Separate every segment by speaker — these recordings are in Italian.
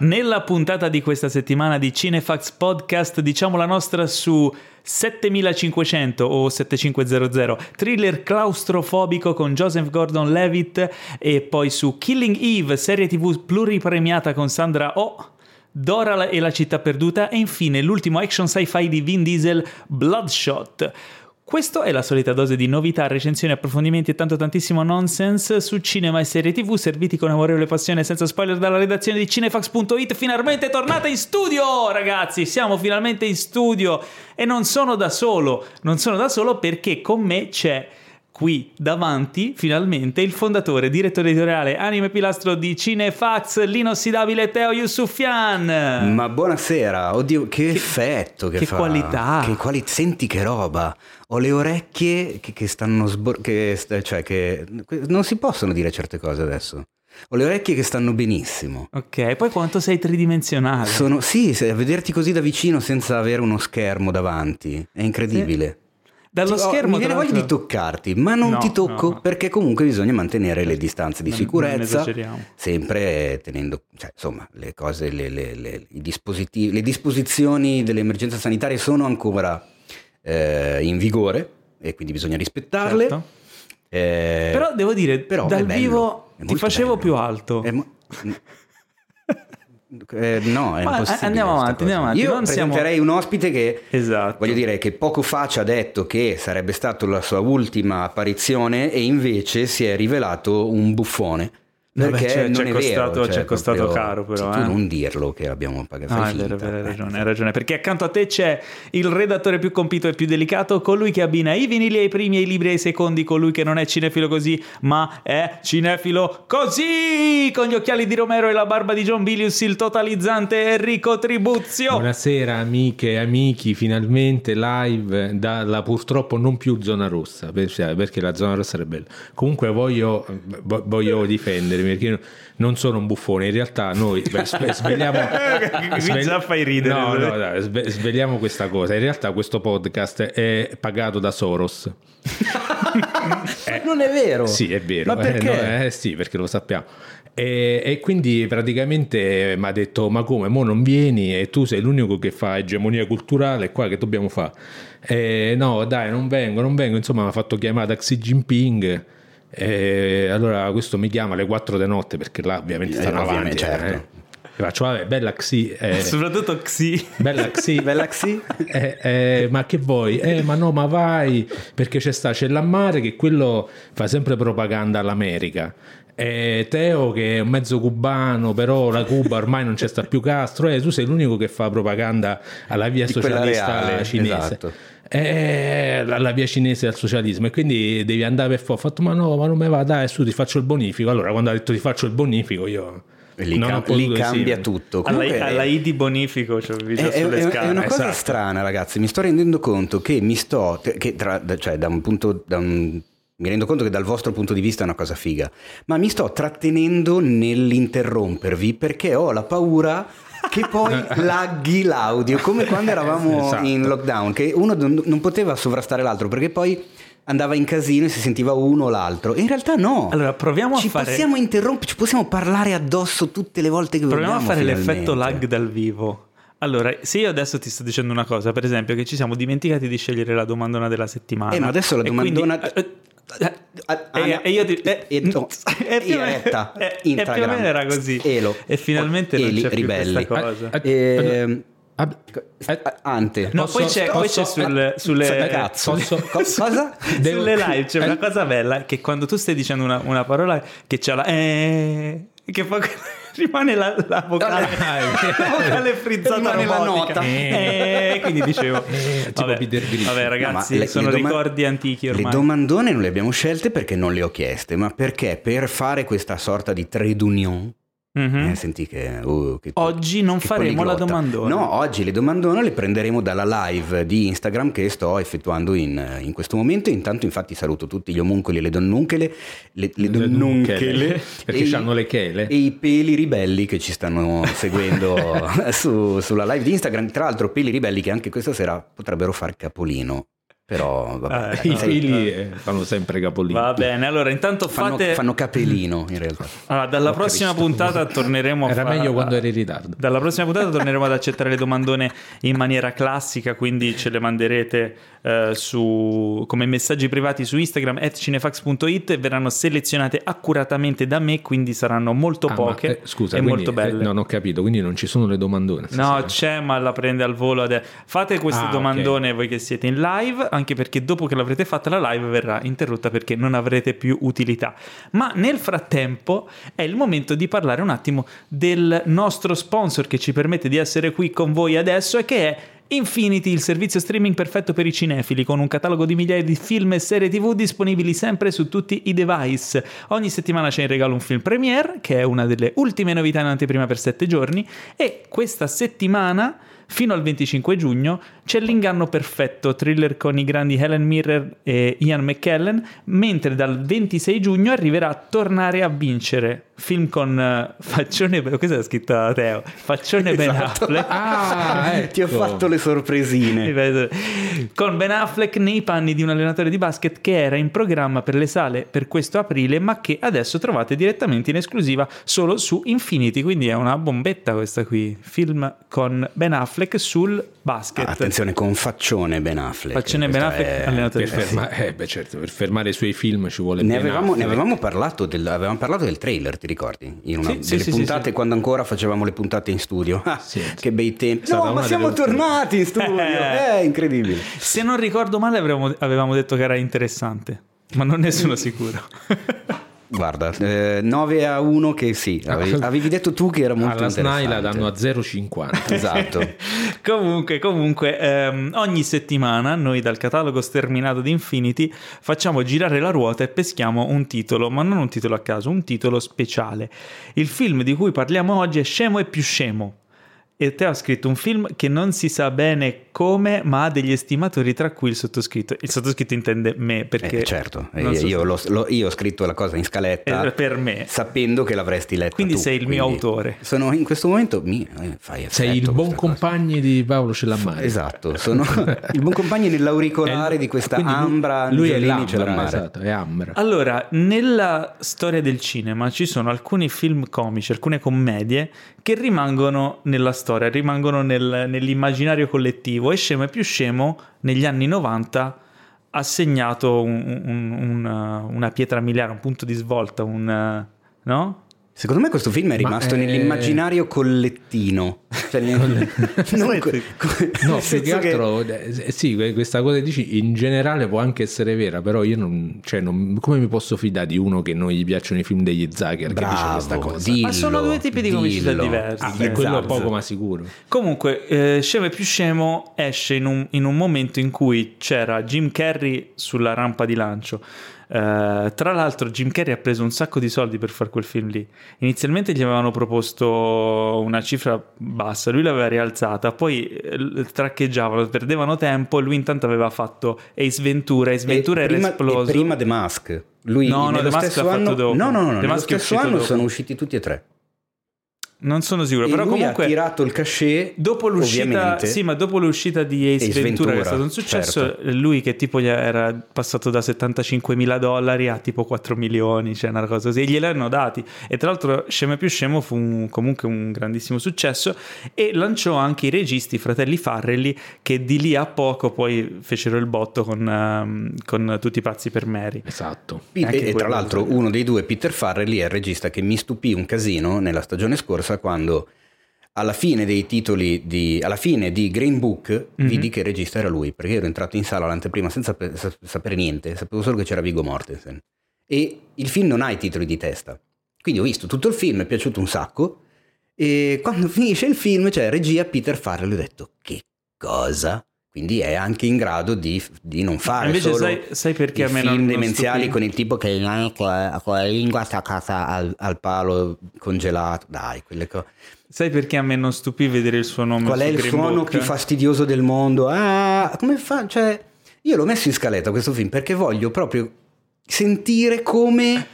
Speaker 1: Nella puntata di questa settimana di Cinefax Podcast diciamo la nostra su 7500 o 7500, thriller claustrofobico con Joseph Gordon-Levitt e poi su Killing Eve, serie tv pluripremiata con Sandra Oh. Dora e la città perduta e infine l'ultimo action sci-fi di Vin Diesel, Bloodshot. Questo è la solita dose di novità, recensioni, approfondimenti e tanto tantissimo nonsense su cinema e serie tv serviti con amorevole passione senza spoiler dalla redazione di cinefax.it. Finalmente tornata in studio, ragazzi! Siamo finalmente in studio e non sono da solo, non sono da solo perché con me c'è qui davanti finalmente il fondatore, direttore editoriale, anime pilastro di Cinefax, l'inossidabile Teo Yusufian.
Speaker 2: Ma buonasera, oddio, che, che effetto che,
Speaker 1: che
Speaker 2: fa.
Speaker 1: qualità.
Speaker 2: Che quali... Senti che roba. Ho le orecchie che, che stanno sbor... che, cioè che non si possono dire certe cose adesso. Ho le orecchie che stanno benissimo.
Speaker 1: Ok, poi quanto sei tridimensionale.
Speaker 2: Sono, sì, a vederti così da vicino senza avere uno schermo davanti. È incredibile. Sì.
Speaker 1: Dallo sì, schermo.
Speaker 2: mi viene voglia di toccarti, ma non no, ti tocco no, perché comunque bisogna mantenere le distanze di sicurezza. Sempre tenendo, cioè, insomma, le cose, le, le, le, i dispositivi, le disposizioni dell'emergenza sanitaria sono ancora eh, in vigore e quindi bisogna rispettarle. Certo.
Speaker 1: Eh, però devo dire, però dal vivo ti facevo bello. più alto. Mo-
Speaker 2: eh, no, è Ma impossibile.
Speaker 1: Andiamo avanti, andiamo avanti.
Speaker 2: Io non presenterei siamo... un ospite che,
Speaker 1: esatto.
Speaker 2: voglio dire, che poco fa ci ha detto che sarebbe stata la sua ultima apparizione e invece si è rivelato un buffone. Perché
Speaker 1: c'è,
Speaker 2: non
Speaker 1: c'è
Speaker 2: è
Speaker 1: costato,
Speaker 2: vero,
Speaker 1: c'è cioè, costato proprio, caro però.
Speaker 2: Cioè,
Speaker 1: eh.
Speaker 2: non dirlo che abbiamo pagato.
Speaker 1: Ah, è vero, hai ragione, hai ragione. Perché accanto a te c'è il redattore più compito e più delicato, colui che abbina i vinili ai primi e i libri ai secondi, colui che non è cinefilo così, ma è cinefilo così! Con gli occhiali di Romero e la barba di John Bilius, il totalizzante Enrico Tribuzio.
Speaker 3: Buonasera amiche e amici, finalmente live dalla purtroppo non più zona rossa, perché la zona rossa era bella. Comunque voglio, voglio difendermi perché non sono un buffone, in realtà noi svegliamo...
Speaker 1: svegli... già fai ridere.
Speaker 3: No, no, no, svegliamo questa cosa. In realtà questo podcast è pagato da Soros.
Speaker 2: eh, non è vero.
Speaker 3: Sì, è vero.
Speaker 2: Ma perché?
Speaker 3: Eh, no, eh, sì, perché lo sappiamo. E, e, quindi praticamente mi ha detto ma come, mo non vieni e tu sei l'unico che fa egemonia culturale qua che dobbiamo fare? Eh, no dai non vengo, non vengo, insomma mi ha fatto chiamare Xi Jinping e allora questo mi chiama alle 4 di notte perché là ovviamente eh, stanno avanti.
Speaker 2: Certo.
Speaker 3: Eh. Faccio, vabbè, bella Xi.
Speaker 1: Eh, Soprattutto Xi.
Speaker 3: Bella Xi.
Speaker 2: bella Xi.
Speaker 3: Eh, eh, ma che vuoi? Eh, ma no, ma vai, perché c'è sta, c'è Lammare che quello fa sempre propaganda all'America. E Teo che è un mezzo cubano, però la Cuba ormai non c'è sta più Castro, e tu sei l'unico che fa propaganda alla via Di socialista cinese. Esatto è la, via cinese del socialismo e quindi devi andare per fuori. Ho fatto ma no, ma non me va, dai, su ti faccio il bonifico. Allora quando ha detto ti faccio il bonifico io...
Speaker 2: Lì, cam- lì cambia tutto.
Speaker 1: Comunque, alla, alla I di bonifico cioè, è, è,
Speaker 2: è, una cosa esatto. strana, ragazzi. Mi sto rendendo conto che mi sto, che tra, cioè da un punto, da un, mi rendo conto che dal vostro punto di vista è una cosa figa, ma mi sto trattenendo nell'interrompervi perché ho la paura che poi laghi l'audio, come quando eravamo esatto. in lockdown, che uno non poteva sovrastare l'altro perché poi andava in casino e si sentiva uno o l'altro. In realtà no.
Speaker 1: Allora proviamo
Speaker 2: ci
Speaker 1: a fare...
Speaker 2: Ci possiamo interrompere, ci possiamo parlare addosso tutte le volte che
Speaker 1: proviamo
Speaker 2: vogliamo.
Speaker 1: Proviamo a fare
Speaker 2: finalmente.
Speaker 1: l'effetto lag dal vivo. Allora, se io adesso ti sto dicendo una cosa, per esempio, che ci siamo dimenticati di scegliere la domandona della settimana.
Speaker 2: Eh, ma adesso la domandona...
Speaker 1: Quindi, eh, e, e, io ti, e, e, no, e, più, retta, e, e più o meno era così.
Speaker 2: Elo,
Speaker 1: e finalmente non
Speaker 2: Eli,
Speaker 1: c'è
Speaker 2: ribelli.
Speaker 1: più cosa
Speaker 2: e, Ante.
Speaker 1: no, poi c'è, poi c'è sul, sulle
Speaker 2: cazzo posso, cosa?
Speaker 1: sulle live c'è una cosa bella che quando tu stai dicendo una, una parola che c'è la eh, che fa rimane la, la vocale, la vocale frizzata rimane robotica. la nota. Eh, quindi dicevo, eh, vabbè, vabbè, ragazzi, no, le, sono le doma- ricordi antichi ormai.
Speaker 2: Le domandone non le abbiamo scelte perché non le ho chieste, ma perché per fare questa sorta di trade union Mm-hmm. Eh, senti che, uh, che
Speaker 1: oggi non
Speaker 2: che
Speaker 1: faremo la domandona.
Speaker 2: No, oggi le domandone le prenderemo dalla live di Instagram che sto effettuando in, in questo momento. Intanto, infatti, saluto tutti gli omuncoli e le donnuncole, le, le donnuncole
Speaker 3: perché hanno le chele
Speaker 2: e i peli ribelli che ci stanno seguendo su, sulla live di Instagram. Tra l'altro, peli ribelli che anche questa sera potrebbero far capolino Però vabbè,
Speaker 1: Eh,
Speaker 3: I
Speaker 1: no,
Speaker 3: figli eh, fanno sempre capolino.
Speaker 1: Va bene, allora intanto
Speaker 2: fanno,
Speaker 1: fate...
Speaker 2: fanno capelino in realtà.
Speaker 1: Allora, dalla prossima puntata torneremo a
Speaker 3: Era
Speaker 1: fa-
Speaker 3: meglio quando eri in ritardo.
Speaker 1: Dalla prossima puntata torneremo ad accettare le domandone in maniera classica, quindi ce le manderete eh, su, come messaggi privati su Instagram at cinefax.it e verranno selezionate accuratamente da me, quindi saranno molto
Speaker 3: Ah, ma,
Speaker 1: poche
Speaker 3: eh, scusa,
Speaker 1: e
Speaker 3: quindi,
Speaker 1: molto belle.
Speaker 3: eh, non ho capito, quindi non ci sono le domandone.
Speaker 1: No, c'è, ma la prende al volo. ade- Fate queste
Speaker 3: Ah,
Speaker 1: domandone voi che siete in live, anche perché dopo che l'avrete fatta la live verrà interrotta perché non avrete più utilità. Ma nel frattempo è il momento di parlare un attimo del nostro sponsor che ci permette di essere qui con voi adesso e che è Infinity, il servizio streaming perfetto per i cinefili, con un catalogo di migliaia di film e serie TV disponibili sempre su tutti i device. Ogni settimana c'è in regalo un film premiere, che è una delle ultime novità in anteprima per 7 giorni, e questa settimana, fino al 25 giugno, c'è l'inganno perfetto, thriller con i grandi Helen Mirren e Ian McKellen, mentre dal 26 giugno arriverà Tornare a vincere, film con eh, Faccione, questa è scritta Teo, Faccione Ben
Speaker 2: Esatto.
Speaker 1: Affleck.
Speaker 3: Ah, ecco.
Speaker 2: Ti ho fatto le sorpresine.
Speaker 1: Con Ben Affleck nei panni di un allenatore di basket che era in programma per le sale per questo aprile, ma che adesso trovate direttamente in esclusiva solo su Infinity. Quindi è una bombetta questa qui. Film con Ben Affleck sul basket.
Speaker 2: Ah, attenzione, con faccione Ben Affleck.
Speaker 1: Faccione Ben Affleck,
Speaker 2: è-
Speaker 1: allenatore
Speaker 3: Per, ferma- eh, beh, certo, per fermare i suoi film ci vuole
Speaker 2: Ne
Speaker 3: Ben
Speaker 2: avevamo, ne avevamo parlato del, avevamo parlato del trailer, ti ricordi? In una
Speaker 1: Sì, sì,
Speaker 2: delle
Speaker 1: sì,
Speaker 2: puntate,
Speaker 1: sì, sì.
Speaker 2: quando ancora facevamo le puntate in studio. Ah,
Speaker 3: Sì.
Speaker 2: Che bei tempi. No, ma siamo
Speaker 3: delle
Speaker 2: tornati in studio. È incredibile.
Speaker 1: Se non ricordo male, avevamo, avevamo detto che era interessante, ma non ne sono sicuro.
Speaker 2: Guarda, eh, 9 a 1 che sì, avevi, avevi detto tu che era molto
Speaker 3: Alla
Speaker 2: interessante.
Speaker 3: danno a 0,50.
Speaker 2: Esatto.
Speaker 1: comunque, comunque, ehm, ogni settimana noi dal catalogo sterminato di Infinity facciamo girare la ruota e peschiamo un titolo, ma non un titolo a caso, un titolo speciale. Il film di cui parliamo oggi è Scemo e più scemo. E te ha scritto un film che non si sa bene come, ma ha degli estimatori, tra cui il sottoscritto. Il sottoscritto intende me, perché...
Speaker 2: Eh, certo,
Speaker 1: non
Speaker 2: Eh,
Speaker 1: so
Speaker 2: io,
Speaker 1: se-
Speaker 2: l'ho- l'ho- io ho scritto la cosa in scaletta
Speaker 1: Eh, per me.
Speaker 2: sapendo che l'avresti letta
Speaker 1: Quindi
Speaker 2: tu,
Speaker 1: sei il mio autore.
Speaker 2: Sono in questo momento mi eh, fai
Speaker 3: Sei il buon
Speaker 2: cosa.
Speaker 3: compagno di Paolo Cellammare.
Speaker 2: Esatto, sono il buon compagno nell'auricolare
Speaker 3: È-
Speaker 2: di questa
Speaker 3: lui-
Speaker 2: Ambra
Speaker 3: Lui è
Speaker 2: Angelini
Speaker 3: l'Ambra,
Speaker 2: Cellammare.
Speaker 3: esatto, è Ambra.
Speaker 1: Allora, nella storia del cinema ci sono alcuni film comici, alcune commedie che rimangono nella storia, rimangono nel- nell'immaginario collettivo e Scemo e più Scemo negli anni 90 ha segnato un- un- un- una pietra miliare, un punto di svolta, un... no?
Speaker 2: Secondo me questo film è
Speaker 3: Ma
Speaker 2: rimasto
Speaker 3: è-
Speaker 2: nell'immaginario collettino. Cioè, non
Speaker 3: No, più che
Speaker 2: senso che-
Speaker 3: altro, eh, sì, que- questa cosa che dici in generale può anche essere vera, però io non, cioè, non- come mi posso fidare di uno che non gli piacciono i film degli Zucker che dice questa
Speaker 2: Bravo,
Speaker 3: cosa?
Speaker 2: dillo,
Speaker 1: Ma sono due tipi di comicità diversi.
Speaker 3: Ah,
Speaker 1: Eh,
Speaker 3: beh, quello
Speaker 1: esatto.
Speaker 3: poco ma sicuro.
Speaker 1: Comunque, eh, Scemo e più Scemo esce in un, in un momento in cui c'era Jim Carrey sulla rampa di lancio. Eh, tra l'altro, Jim Carrey ha preso un sacco di soldi per fare quel film lì. Inizialmente gli avevano proposto una cifra bassa, lui l'aveva rialzata, poi eh, traccheggiavano, perdevano tempo. e Lui intanto aveva fatto Ace Ventura. Ace Ventura
Speaker 2: E
Speaker 1: era
Speaker 2: prima,
Speaker 1: esploso.
Speaker 2: prima The Mask. Lui
Speaker 1: No, no, The Mask l'ha fatto
Speaker 2: anno,
Speaker 1: dopo.
Speaker 2: No, no, no,
Speaker 1: The
Speaker 2: nello
Speaker 1: Mask
Speaker 2: stesso anno
Speaker 1: dopo.
Speaker 2: sono usciti tutti e tre.
Speaker 1: Non sono sicuro,
Speaker 2: E
Speaker 1: però
Speaker 2: lui
Speaker 1: comunque.
Speaker 2: ha tirato il cachet
Speaker 1: Dopo l'uscita, sì, ma dopo l'uscita di Ace,
Speaker 2: Ace
Speaker 1: Ventura, che è
Speaker 2: Ventura,
Speaker 1: stato un successo,
Speaker 2: certo.
Speaker 1: lui che tipo era passato da 75 mila dollari a tipo 4 milioni, cioè una cosa così, e gliel'hanno dati. E tra l'altro, Scemo e più Scemo fu un- comunque un grandissimo successo e lanciò anche i registi, i fratelli Farrelly, che di lì a poco poi fecero il botto con, ehm, con tutti i pazzi per Mary.
Speaker 3: Esatto.
Speaker 1: Anche
Speaker 2: E, e tra l'altro uno dei due, Peter Farrelly, è il regista che mi stupì un casino nella stagione scorsa quando alla fine dei titoli di, alla fine di Green Book
Speaker 1: Mhm.
Speaker 2: vidi che il regista era lui perché ero entrato in sala l'anteprima senza sa- sapere niente sapevo solo che c'era Vigo Mortensen. E il film non ha i titoli di testa. Quindi ho visto tutto il film mi è piaciuto un sacco e quando finisce il film c'è regia Peter Farrelly ho detto che cosa quindi è anche in grado di, di non fare
Speaker 1: Invece
Speaker 2: solo
Speaker 1: sai, sai perché
Speaker 2: i
Speaker 1: a me
Speaker 2: film
Speaker 1: non,
Speaker 2: demenziali con il tipo che rimane con la, lingua attaccata al, al palo congelato dai quelle cose
Speaker 1: Sai perché a me non stupì vedere il suo nome
Speaker 2: Qual è il suono
Speaker 1: Book?
Speaker 2: più fastidioso del mondo? Ah, come fa? Cioè, io l'ho messo in scaletta questo film perché voglio proprio sentire come,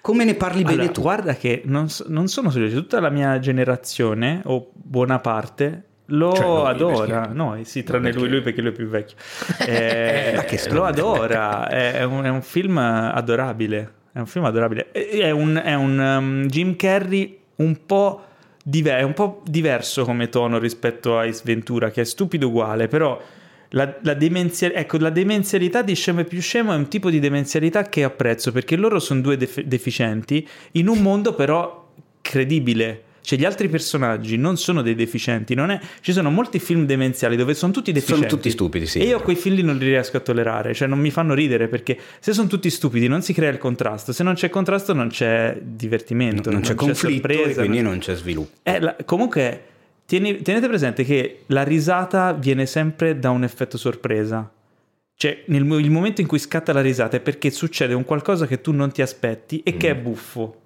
Speaker 2: come ne parli bene
Speaker 1: Allora,
Speaker 2: tu.
Speaker 1: guarda che non, non sono solo tutta la mia generazione, o buona parte, Lo
Speaker 3: Cioè, noi,
Speaker 1: adora, noi sì, tranne
Speaker 3: perché-
Speaker 1: lui, lui perché lui è più vecchio. Eh,
Speaker 2: che
Speaker 1: lo adora, è, un, è un film adorabile. È un film adorabile. È un, è un, um, Jim Carrey un po', diver- è un po' diverso come tono rispetto a Ace Ventura, che è stupido uguale, però la, la demenzia- ecco, la demenzialità di Scemo e più Scemo è un tipo di demenzialità che apprezzo, perché loro sono due def- deficienti in un mondo però credibile. Cioè, gli altri personaggi non sono dei deficienti. Non è... Ci sono molti film demenziali dove sono tutti deficienti.
Speaker 2: Sono tutti stupidi, sì.
Speaker 1: E io quei film lì non li riesco a tollerare. Cioè, non mi fanno ridere perché se sono tutti stupidi non si crea il contrasto. Se non c'è contrasto, non c'è divertimento.
Speaker 2: non c'è conflitto e
Speaker 1: sorpresa,
Speaker 2: quindi
Speaker 1: non-
Speaker 2: non c'è sviluppo.
Speaker 1: eh, la- comunque, tieni- tenete presente che la risata viene sempre da un effetto sorpresa. Cioè, nel il momento in cui scatta la risata è perché succede un qualcosa che tu non ti aspetti e che è buffo.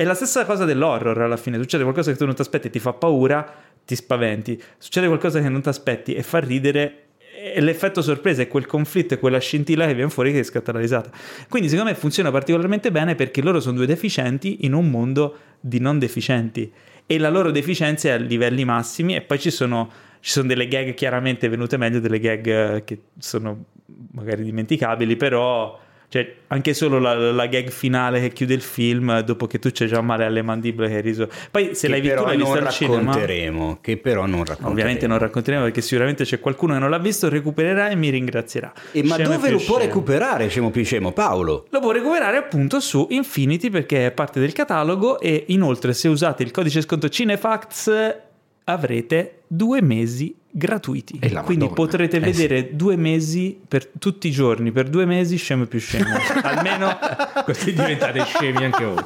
Speaker 1: È la stessa cosa dell'horror alla fine. Succede qualcosa che tu non ti aspetti e ti fa paura, ti spaventi. Succede qualcosa che non ti aspetti e fa ridere. E l'effetto sorpresa è quel conflitto e quella scintilla che viene fuori che scatta la risata. Quindi, secondo me, funziona particolarmente bene perché loro sono due deficienti in un mondo di non deficienti. E la loro deficienza è a livelli massimi. E poi ci sono, ci sono delle gag chiaramente venute meglio, delle gag eh, che sono magari dimenticabili, però. Cioè, anche solo la, la gag finale che chiude il film, dopo che tu c'hai già male alle mandibole che hai riso. Poi se
Speaker 2: che
Speaker 1: l'hai visto, l'hai visto al cinema.
Speaker 2: racconteremo, che però non racconteremo.
Speaker 1: Ovviamente non racconteremo perché sicuramente c'è qualcuno che non l'ha visto, recupererà e mi ringrazierà.
Speaker 2: E ma
Speaker 1: Scemo
Speaker 2: dove lo può recuperare, scemo più scemo? Paolo?
Speaker 1: Lo può recuperare appunto su Infinity perché è parte del catalogo e inoltre se usate il codice sconto Cinefacts avrete due mesi gratuiti.
Speaker 3: E
Speaker 1: Quindi
Speaker 3: Madonna.
Speaker 1: potrete
Speaker 2: Eh
Speaker 1: vedere due mesi per tutti i giorni, per due mesi scemo più scemo. Almeno
Speaker 3: Così diventate scemi anche voi.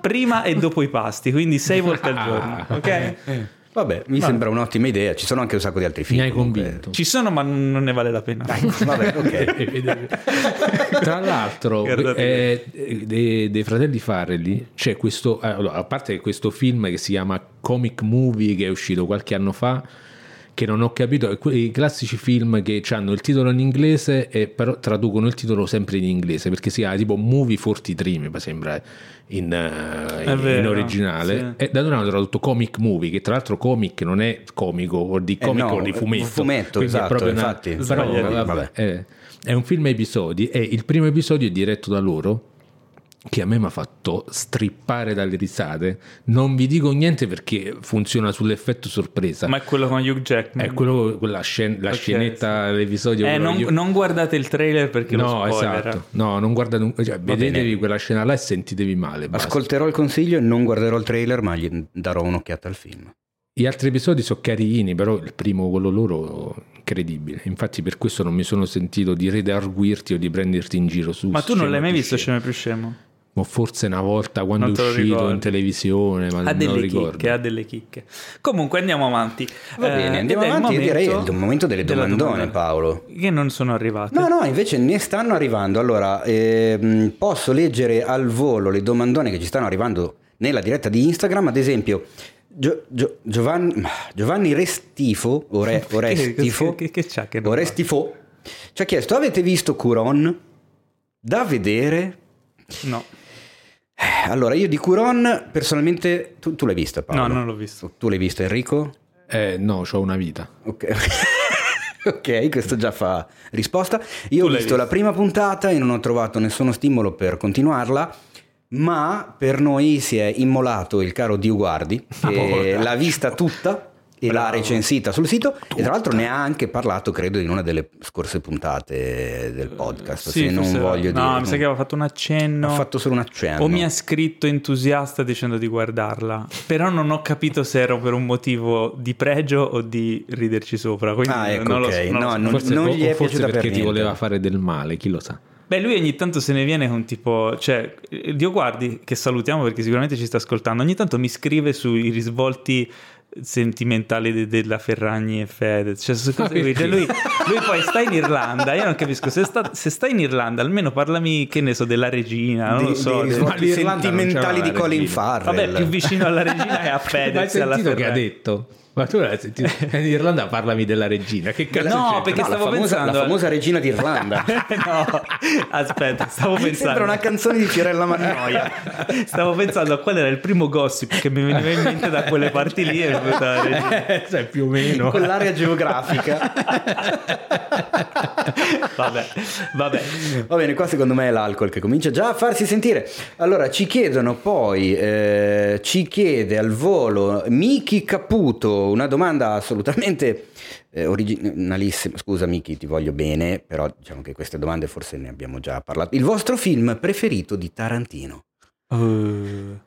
Speaker 1: prima e dopo i pasti, quindi sei volte al giorno.
Speaker 3: Ah.
Speaker 1: Ok?
Speaker 2: Vabbè, mi sembra un'ottima idea. Ci sono anche un sacco di altri
Speaker 3: Mi
Speaker 2: film.
Speaker 3: hai
Speaker 2: comunque.
Speaker 3: convinto.
Speaker 1: Ci sono ma non ne vale la pena.
Speaker 2: Vabbè, ok.
Speaker 3: Tra l'altro,
Speaker 1: Guardate.
Speaker 3: eh, dei, dei fratelli Farrelly c'è questo, eh, allora, a parte questo film che si chiama Comic Movie che è uscito qualche anno fa, che non ho capito, è quei classici film che hanno il titolo in inglese e però traducono il titolo sempre in inglese perché si chiama tipo Movie 43 mi sembra in, eh,
Speaker 1: È
Speaker 3: in
Speaker 1: vero,
Speaker 3: originale
Speaker 1: sì.
Speaker 3: e da noi hanno tradotto Comic Movie che tra l'altro comic non è comico o di
Speaker 2: Eh,
Speaker 3: comico
Speaker 2: no,
Speaker 3: di fumetto
Speaker 2: fumetto,
Speaker 3: quindi è
Speaker 2: esatto,
Speaker 3: proprio una-
Speaker 2: infatti.
Speaker 3: però, vabbè,
Speaker 2: Vabbè.
Speaker 3: eh, è un film a episodi e il primo episodio è diretto da loro che a me mi ha fatto strippare dalle risate non vi dico niente perché funziona sull'effetto sorpresa
Speaker 1: Ma è quello con Hugh Jackman.
Speaker 3: è quello, quella scen- la
Speaker 1: Ok,
Speaker 3: scenetta l'episodio
Speaker 1: Eh, non,
Speaker 3: io-
Speaker 1: non guardate il trailer perché lo
Speaker 3: no
Speaker 1: spoiler.
Speaker 3: esatto no non guardate un- cioè, vedetevi
Speaker 2: bene.
Speaker 3: quella scena là e sentitevi male basta.
Speaker 2: Ascolterò il consiglio e non guarderò il trailer, ma gli darò un'occhiata al film.
Speaker 3: gli altri episodi sono carini però il primo quello loro incredibile infatti per questo non mi sono sentito di redarguirti o di prenderti in giro su
Speaker 1: Ma tu non l'hai mai visto
Speaker 3: scemo.
Speaker 1: Scemo più Scemo?
Speaker 3: O forse una volta quando
Speaker 1: Non
Speaker 3: è uscito in televisione, ma
Speaker 1: Ha
Speaker 3: non lo
Speaker 1: delle
Speaker 3: ricordo.
Speaker 1: chicche, ha delle chicche. Comunque andiamo avanti.
Speaker 2: Va
Speaker 1: Eh,
Speaker 2: bene, andiamo
Speaker 1: è il
Speaker 2: avanti. Io direi
Speaker 1: momento
Speaker 2: è il momento delle domandone. Paolo.
Speaker 1: Che non sono arrivate.
Speaker 2: No, no, invece ne stanno arrivando. Allora, ehm, posso leggere al volo le domandone che ci stanno arrivando nella diretta di Instagram. Ad esempio, Gio- Gio- Giovanni, Giovanni Restifo, o, Re- o Restifo,
Speaker 1: Che, che, che c'ha che non
Speaker 2: o
Speaker 1: va?
Speaker 2: Restifo, ci ha chiesto: Avete visto Curon? Da vedere?
Speaker 1: No,
Speaker 2: Eh, Allora, io di Curon, personalmente, tu, tu l'hai vista, Paolo?
Speaker 1: no, non l'ho visto.
Speaker 2: Tu l'hai vista, Enrico?
Speaker 3: Eh, no, ho una vita.
Speaker 2: Ok. ok, questo già fa risposta. Io
Speaker 1: Tu
Speaker 2: ho
Speaker 1: l'hai
Speaker 2: visto la
Speaker 1: visto.
Speaker 2: prima puntata e non ho trovato nessuno stimolo per continuarla. Ma per noi si è immolato il caro Dio Guardi, che
Speaker 3: Oh,
Speaker 2: l'ha vista tutta e l'ha recensita sul sito. E tra l'altro ne ha anche parlato, credo, in una delle scorse puntate del podcast.
Speaker 1: Sì,
Speaker 2: se non voglio
Speaker 1: no,
Speaker 2: dire.
Speaker 1: mi sa che aveva fatto un accenno.
Speaker 2: Ha fatto solo un accenno.
Speaker 1: O mi ha scritto entusiasta dicendo di guardarla, però non ho capito se era per un motivo di pregio o di riderci sopra. Quindi
Speaker 2: Ah, ecco,
Speaker 1: non lo so,
Speaker 2: ok.
Speaker 1: non lo
Speaker 2: No,
Speaker 1: so.
Speaker 2: non-
Speaker 3: Forse,
Speaker 2: non
Speaker 3: o-
Speaker 2: gli è
Speaker 3: forse
Speaker 2: piaciuta per
Speaker 3: perché ti voleva fare del male, chi lo sa.
Speaker 1: Beh, lui ogni tanto se ne viene con tipo, cioè, Dio guardi, che salutiamo perché sicuramente ci sta ascoltando, ogni tanto mi scrive sui risvolti sentimentali de- della Ferragni e Fedez, cioè, su cose qui. Cioè, lui, lui poi sta in Irlanda, io non capisco, se sta, se sta in Irlanda almeno parlami, che ne so, della regina, non
Speaker 2: Dei-
Speaker 1: lo so,
Speaker 2: dei
Speaker 1: de-
Speaker 2: risvolti sentimentali di Colin. Farrell.
Speaker 1: Vabbè, più vicino alla regina è a
Speaker 3: Ma hai
Speaker 1: Fedez e alla
Speaker 3: sentito che ha detto? Ma tu l'hai sentito? In Irlanda parlami della regina. Che cazzo
Speaker 1: No, perché
Speaker 2: No, la
Speaker 1: stavo
Speaker 2: famosa,
Speaker 1: pensando-
Speaker 2: la famosa regina d'Irlanda.
Speaker 1: no, aspetta, stavo
Speaker 2: Sembra
Speaker 1: pensando.
Speaker 2: una canzone di Fiorella Mannoia.
Speaker 1: Stavo pensando a qual era il primo gossip che mi veniva in mente da quelle parti lì. E mi è venuta la regina.
Speaker 3: Sai, più o meno.
Speaker 2: Quell'area geografica.
Speaker 1: Vabbè, vabbè.
Speaker 2: Va bene, qua secondo me è l'alcol che comincia già a farsi sentire. Allora, ci chiedono poi, eh, ci chiede al volo Miki Caputo una domanda assolutamente eh, originalissima. Scusa Miki, ti voglio bene, però diciamo che queste domande forse ne abbiamo già parlato. Il vostro film preferito di Tarantino?
Speaker 1: Uh,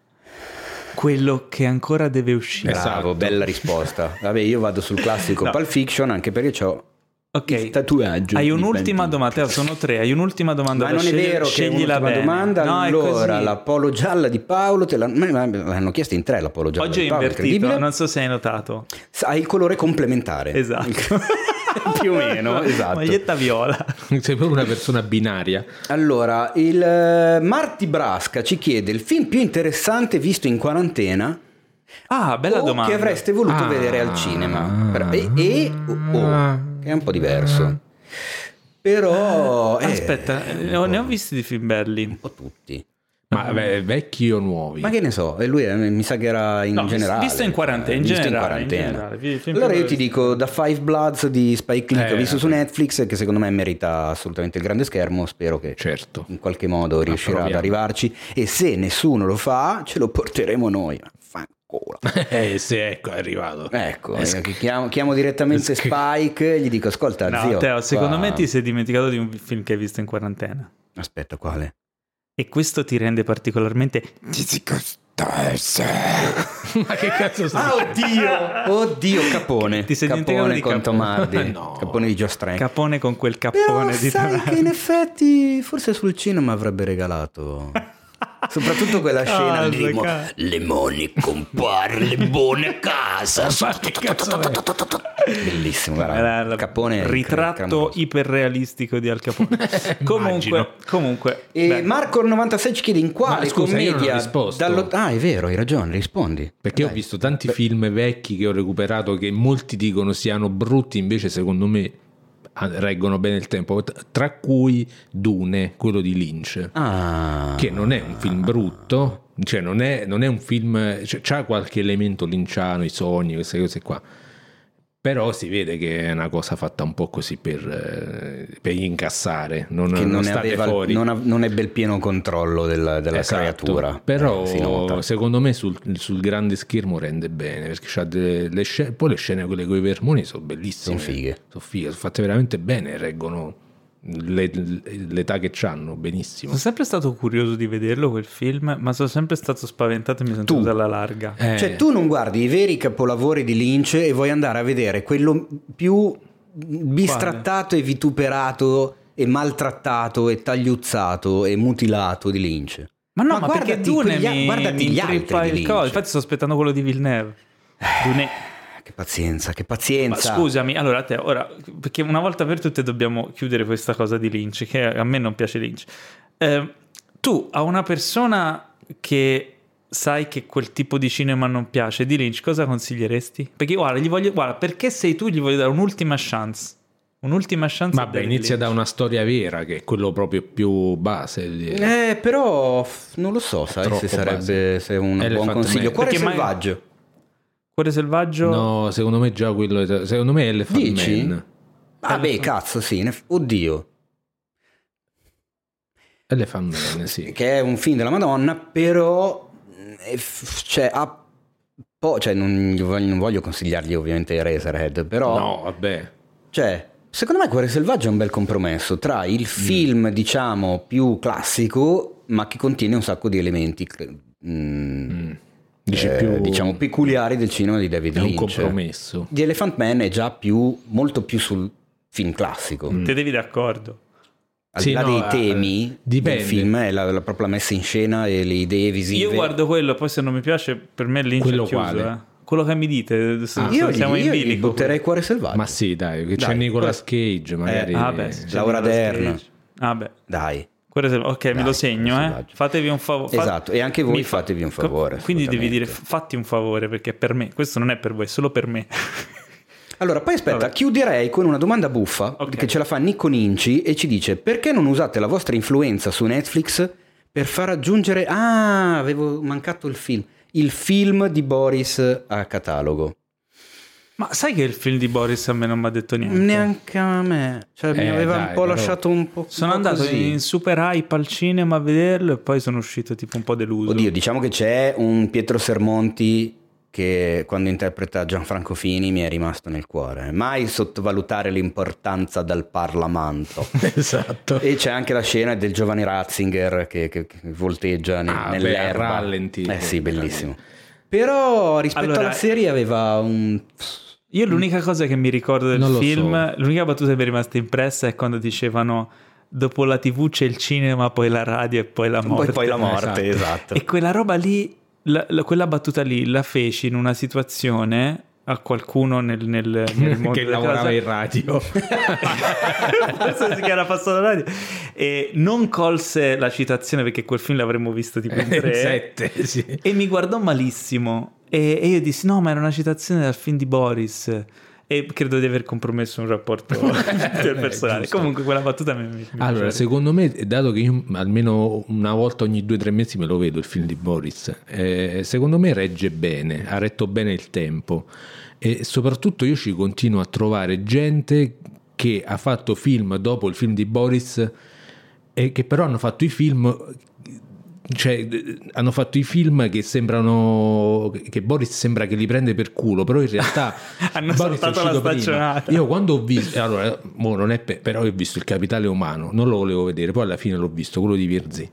Speaker 1: quello che ancora deve uscire.
Speaker 3: Esatto.
Speaker 2: Bravo, bella risposta. Vabbè, io vado sul classico
Speaker 1: No.
Speaker 2: Pulp Fiction anche perché ho
Speaker 1: Ok.
Speaker 2: il tatuaggio.
Speaker 1: Hai un'ultima domanda, Teo, sono tre. Hai un'ultima domanda
Speaker 2: Ma
Speaker 1: da
Speaker 2: non è vero che è
Speaker 1: sceglila
Speaker 2: un'ultima
Speaker 1: bene.
Speaker 2: domanda.
Speaker 1: No, è
Speaker 2: allora,
Speaker 1: così.
Speaker 2: la polo gialla di Paolo, te la... l'hanno chiesto in tre la polo gialla
Speaker 1: Oggi
Speaker 2: di
Speaker 1: è
Speaker 2: Paolo,
Speaker 1: invertito, non so se hai notato.
Speaker 2: Ha il colore complementare.
Speaker 1: Esatto.
Speaker 2: Più o meno, esatto.
Speaker 1: Maglietta viola.
Speaker 3: Sei proprio una persona binaria.
Speaker 2: Allora, il eh, Marti Brasca ci chiede il film più interessante visto in quarantena
Speaker 1: Ah, bella
Speaker 2: o
Speaker 1: domanda.
Speaker 2: che avreste voluto
Speaker 3: Ah.
Speaker 2: vedere al cinema. E, e- o- o, che è un po' diverso. Però... eh,
Speaker 1: Aspetta, ne ho, ne ho visti di film belli.
Speaker 2: Un po' tutti.
Speaker 3: Ma beh, vecchi o nuovi?
Speaker 2: Ma che ne so, e lui eh, mi sa che era in
Speaker 1: No,
Speaker 2: generale.
Speaker 1: visto in quarantena, in
Speaker 2: Visto
Speaker 1: generale, in
Speaker 2: quarantena.
Speaker 1: generale, vi- film
Speaker 2: allora io ti dico The Five Bloods di Spike Lee che ho
Speaker 3: Eh,
Speaker 2: visto su. Netflix che secondo me merita assolutamente il grande schermo, spero che
Speaker 3: Certo.
Speaker 2: in qualche modo riuscirà ad arrivarci e se nessuno lo fa ce lo porteremo noi. Fanculo.
Speaker 3: Eh sì, ecco, è arrivato.
Speaker 2: Ecco,
Speaker 3: Eh,
Speaker 2: eh, chiamo, chiamo direttamente
Speaker 3: Sch-
Speaker 2: Spike e gli dico ascolta
Speaker 1: No,
Speaker 2: zio.
Speaker 1: Teo, secondo
Speaker 2: qua-
Speaker 1: me ti sei dimenticato di un film che hai visto in quarantena.
Speaker 2: Aspetta, quale?
Speaker 1: E questo ti rende particolarmente
Speaker 3: Ma che cazzo sei?
Speaker 2: Ah, oddio! Oddio, Capone.
Speaker 1: Ti sei
Speaker 2: Capone
Speaker 1: di
Speaker 2: con? Tomardi.
Speaker 3: No.
Speaker 2: Capone di Joe Strang.
Speaker 1: capone con quel
Speaker 2: Però
Speaker 1: cappone di
Speaker 2: sai che in effetti forse sul cinema avrebbe regalato soprattutto quella scena
Speaker 1: Casa,
Speaker 2: lì, mo-
Speaker 1: casa.
Speaker 2: le moni compare le buone a casa bellissimo guarda
Speaker 1: Era il
Speaker 2: Capone
Speaker 1: ritratto iperrealistico di Al Capone. comunque, comunque
Speaker 2: e
Speaker 1: beh,
Speaker 2: Marco 96 ci chiede in quale
Speaker 3: Ma scusa, io non ho
Speaker 2: commedia dallo- ah è vero hai ragione rispondi.
Speaker 3: Perché ho
Speaker 2: Dai.
Speaker 3: visto tanti film vecchi che ho recuperato che molti dicono siano brutti, invece secondo me ah, reggono bene il tempo, tra cui Dune, quello di Lynch,
Speaker 2: ah
Speaker 3: che non è un film brutto, cioè non è, non è un film, cioè, c'ha qualche elemento linciano, i sogni, queste cose qua. Però si vede che è una cosa fatta un po' così per, eh, per incassare, non,
Speaker 2: che
Speaker 3: non
Speaker 2: non, aveva,
Speaker 3: fuori.
Speaker 2: non, av- non ebbe il pieno controllo della, della
Speaker 3: Esatto.
Speaker 2: creatura
Speaker 3: Però
Speaker 2: Eh, si nota.
Speaker 3: secondo me sul, sul grande schermo rende bene perché c'ha delle, le scene, poi le scene quelle con i vermoni sono bellissime.
Speaker 2: Sono fighe.
Speaker 3: Sono fighe, sono fatte veramente bene, reggono le- l'età che hanno benissimo.
Speaker 1: sono sempre stato curioso di vederlo quel film, ma sono sempre stato spaventato e mi sono
Speaker 2: Tu.
Speaker 1: alla larga.
Speaker 3: Eh,
Speaker 2: Cioè, tu non guardi i veri capolavori di Lynch e vuoi andare a vedere quello più bistrattato e vituperato e maltrattato e tagliuzzato e mutilato di Lynch.
Speaker 1: Ma no, ma, perché
Speaker 2: guardati
Speaker 1: Dune
Speaker 2: quegli
Speaker 1: mi,
Speaker 2: guardati
Speaker 1: mi
Speaker 2: gli altri.
Speaker 1: Infatti sto aspettando quello di Villeneuve. Dune.
Speaker 2: Che pazienza, che
Speaker 1: Ma
Speaker 2: pazienza.
Speaker 1: scusami, allora te, ora, perché una volta per tutte dobbiamo chiudere questa cosa di Lynch, che a me non piace Lynch. Eh, tu a una persona che sai che quel tipo di cinema non piace di Lynch, cosa consiglieresti? Perché guarda, gli voglio, guarda, perché sei tu, gli voglio dare un'ultima chance. Un'ultima chance.
Speaker 3: Vabbè, inizia
Speaker 1: Lynch.
Speaker 3: da una storia vera che è quello proprio più base. di-
Speaker 2: Eh, però non lo so, sai se sarebbe se è un
Speaker 3: Elephant
Speaker 2: buon consiglio. Cuore
Speaker 1: Perché mai-
Speaker 2: selvaggio.
Speaker 1: Cuore selvaggio.
Speaker 3: No, secondo me già quello. è- Secondo me è Elephant
Speaker 2: Dici?
Speaker 3: Man.
Speaker 2: Ah, beh, cazzo, sì. Oddio.
Speaker 3: Elephant Man, sì.
Speaker 2: che è un film della Madonna, però f- cioè, ha po- cioè, non, gli voglio, non voglio consigliargli ovviamente Eraserhead, però
Speaker 3: No, vabbè.
Speaker 2: cioè, secondo me Cuore Selvaggio è un bel compromesso tra il film, diciamo, più classico, ma che contiene un sacco di elementi mh,
Speaker 3: Mm. Dici
Speaker 2: eh,
Speaker 3: più.
Speaker 2: diciamo peculiari del cinema di David
Speaker 3: È un
Speaker 2: Lynch.
Speaker 3: compromesso.
Speaker 2: The Elephant Man è già più, molto più sul film classico.
Speaker 1: Te devi d'accordo.
Speaker 2: Al
Speaker 3: Sì,
Speaker 2: di là
Speaker 3: no,
Speaker 2: dei
Speaker 3: eh,
Speaker 2: temi
Speaker 3: dipende.
Speaker 2: del film è la, la propria messa in scena e le idee visive.
Speaker 1: Io guardo quello, poi se non mi piace, per me Lynch
Speaker 3: Quello
Speaker 1: è chiuso.
Speaker 3: quale?
Speaker 1: eh. Quello che mi dite, se-
Speaker 3: Ah,
Speaker 2: Io,
Speaker 1: siamo
Speaker 2: io
Speaker 1: in bilico.
Speaker 2: butterei Cuore Selvaggio.
Speaker 3: Ma sì, dai, che c'è
Speaker 2: Dai,
Speaker 3: Nicolas Cage, magari.
Speaker 1: Ah, beh,
Speaker 2: Laura
Speaker 1: Nicolas
Speaker 2: Dern.
Speaker 1: Cage. Ah, beh,
Speaker 2: Dai.
Speaker 1: Ok, me
Speaker 2: Dai,
Speaker 1: lo segno, eh. Fatevi un favore.
Speaker 2: Esatto, e anche voi fatevi un favore,
Speaker 1: Quindi devi dire fatti un favore perché per me. Questo non è per voi, è solo per me.
Speaker 2: Allora, poi aspetta,
Speaker 1: Vabbè.
Speaker 2: chiuderei con una domanda buffa
Speaker 1: Ok.
Speaker 2: che ce la fa Nico Ninci e ci dice perché non usate la vostra influenza su Netflix per far aggiungere... Ah, avevo mancato il film. Il film di Boris a catalogo.
Speaker 1: Ma sai che il film di Boris a me non mi ha detto niente?
Speaker 2: Neanche a me. Cioè, mi
Speaker 3: Eh,
Speaker 2: aveva
Speaker 3: dai,
Speaker 2: un po'
Speaker 3: però-
Speaker 2: lasciato un po'...
Speaker 1: Sono
Speaker 2: un po'
Speaker 1: andato
Speaker 2: così.
Speaker 1: in super hype al cinema a vederlo e poi sono uscito tipo un po' deluso.
Speaker 2: Oddio, diciamo che c'è un Pietro Sermonti che quando interpreta Gianfranco Fini mi è rimasto nel cuore. Mai sottovalutare l'importanza del Parlamento.
Speaker 3: esatto.
Speaker 2: E c'è anche la scena del giovane Ratzinger che, che- che volteggia nel,
Speaker 3: Ah, beh,
Speaker 2: nell'erba.
Speaker 3: rallenti.
Speaker 2: Eh sì, bellissimo. Però rispetto
Speaker 1: Allora-
Speaker 2: alla serie aveva un...
Speaker 1: Io l'unica cosa che mi ricordo del film,
Speaker 3: so.
Speaker 1: l'unica battuta che mi è rimasta impressa è quando dicevano dopo la tv c'è il cinema, poi la radio e poi la morte.
Speaker 2: Poi, poi la morte,
Speaker 3: Esatto.
Speaker 2: esatto.
Speaker 1: E quella roba lì, la- la- quella battuta lì la feci in una situazione a qualcuno nel, nel, nel mondo
Speaker 3: che lavorava
Speaker 1: cosa.
Speaker 3: in radio.
Speaker 1: Forse si era passato la radio e non colse la citazione perché quel film l'avremmo visto tipo in tre
Speaker 3: Sette, sì.
Speaker 1: e mi guardò malissimo e, e io dissi no ma era una citazione dal film di Boris e credo di aver compromesso un rapporto interpersonale
Speaker 3: giusto.
Speaker 1: comunque quella battuta mi, mi
Speaker 3: Allora,
Speaker 1: piaceva.
Speaker 3: secondo me, dato che io almeno una volta ogni due o tre mesi me lo vedo il film di Boris, eh, secondo me regge bene, ha retto bene il tempo e soprattutto io ci continuo a trovare gente che ha fatto film dopo il film di Boris e che però hanno fatto i film cioè hanno fatto i film che sembrano che Boris sembra che li prende per culo però in realtà
Speaker 1: Hanno
Speaker 3: Boris è
Speaker 1: saltato la
Speaker 3: uscito prima. io quando ho visto allora non è pe- però ho visto il capitale umano non lo volevo vedere poi alla fine l'ho visto quello di Virzi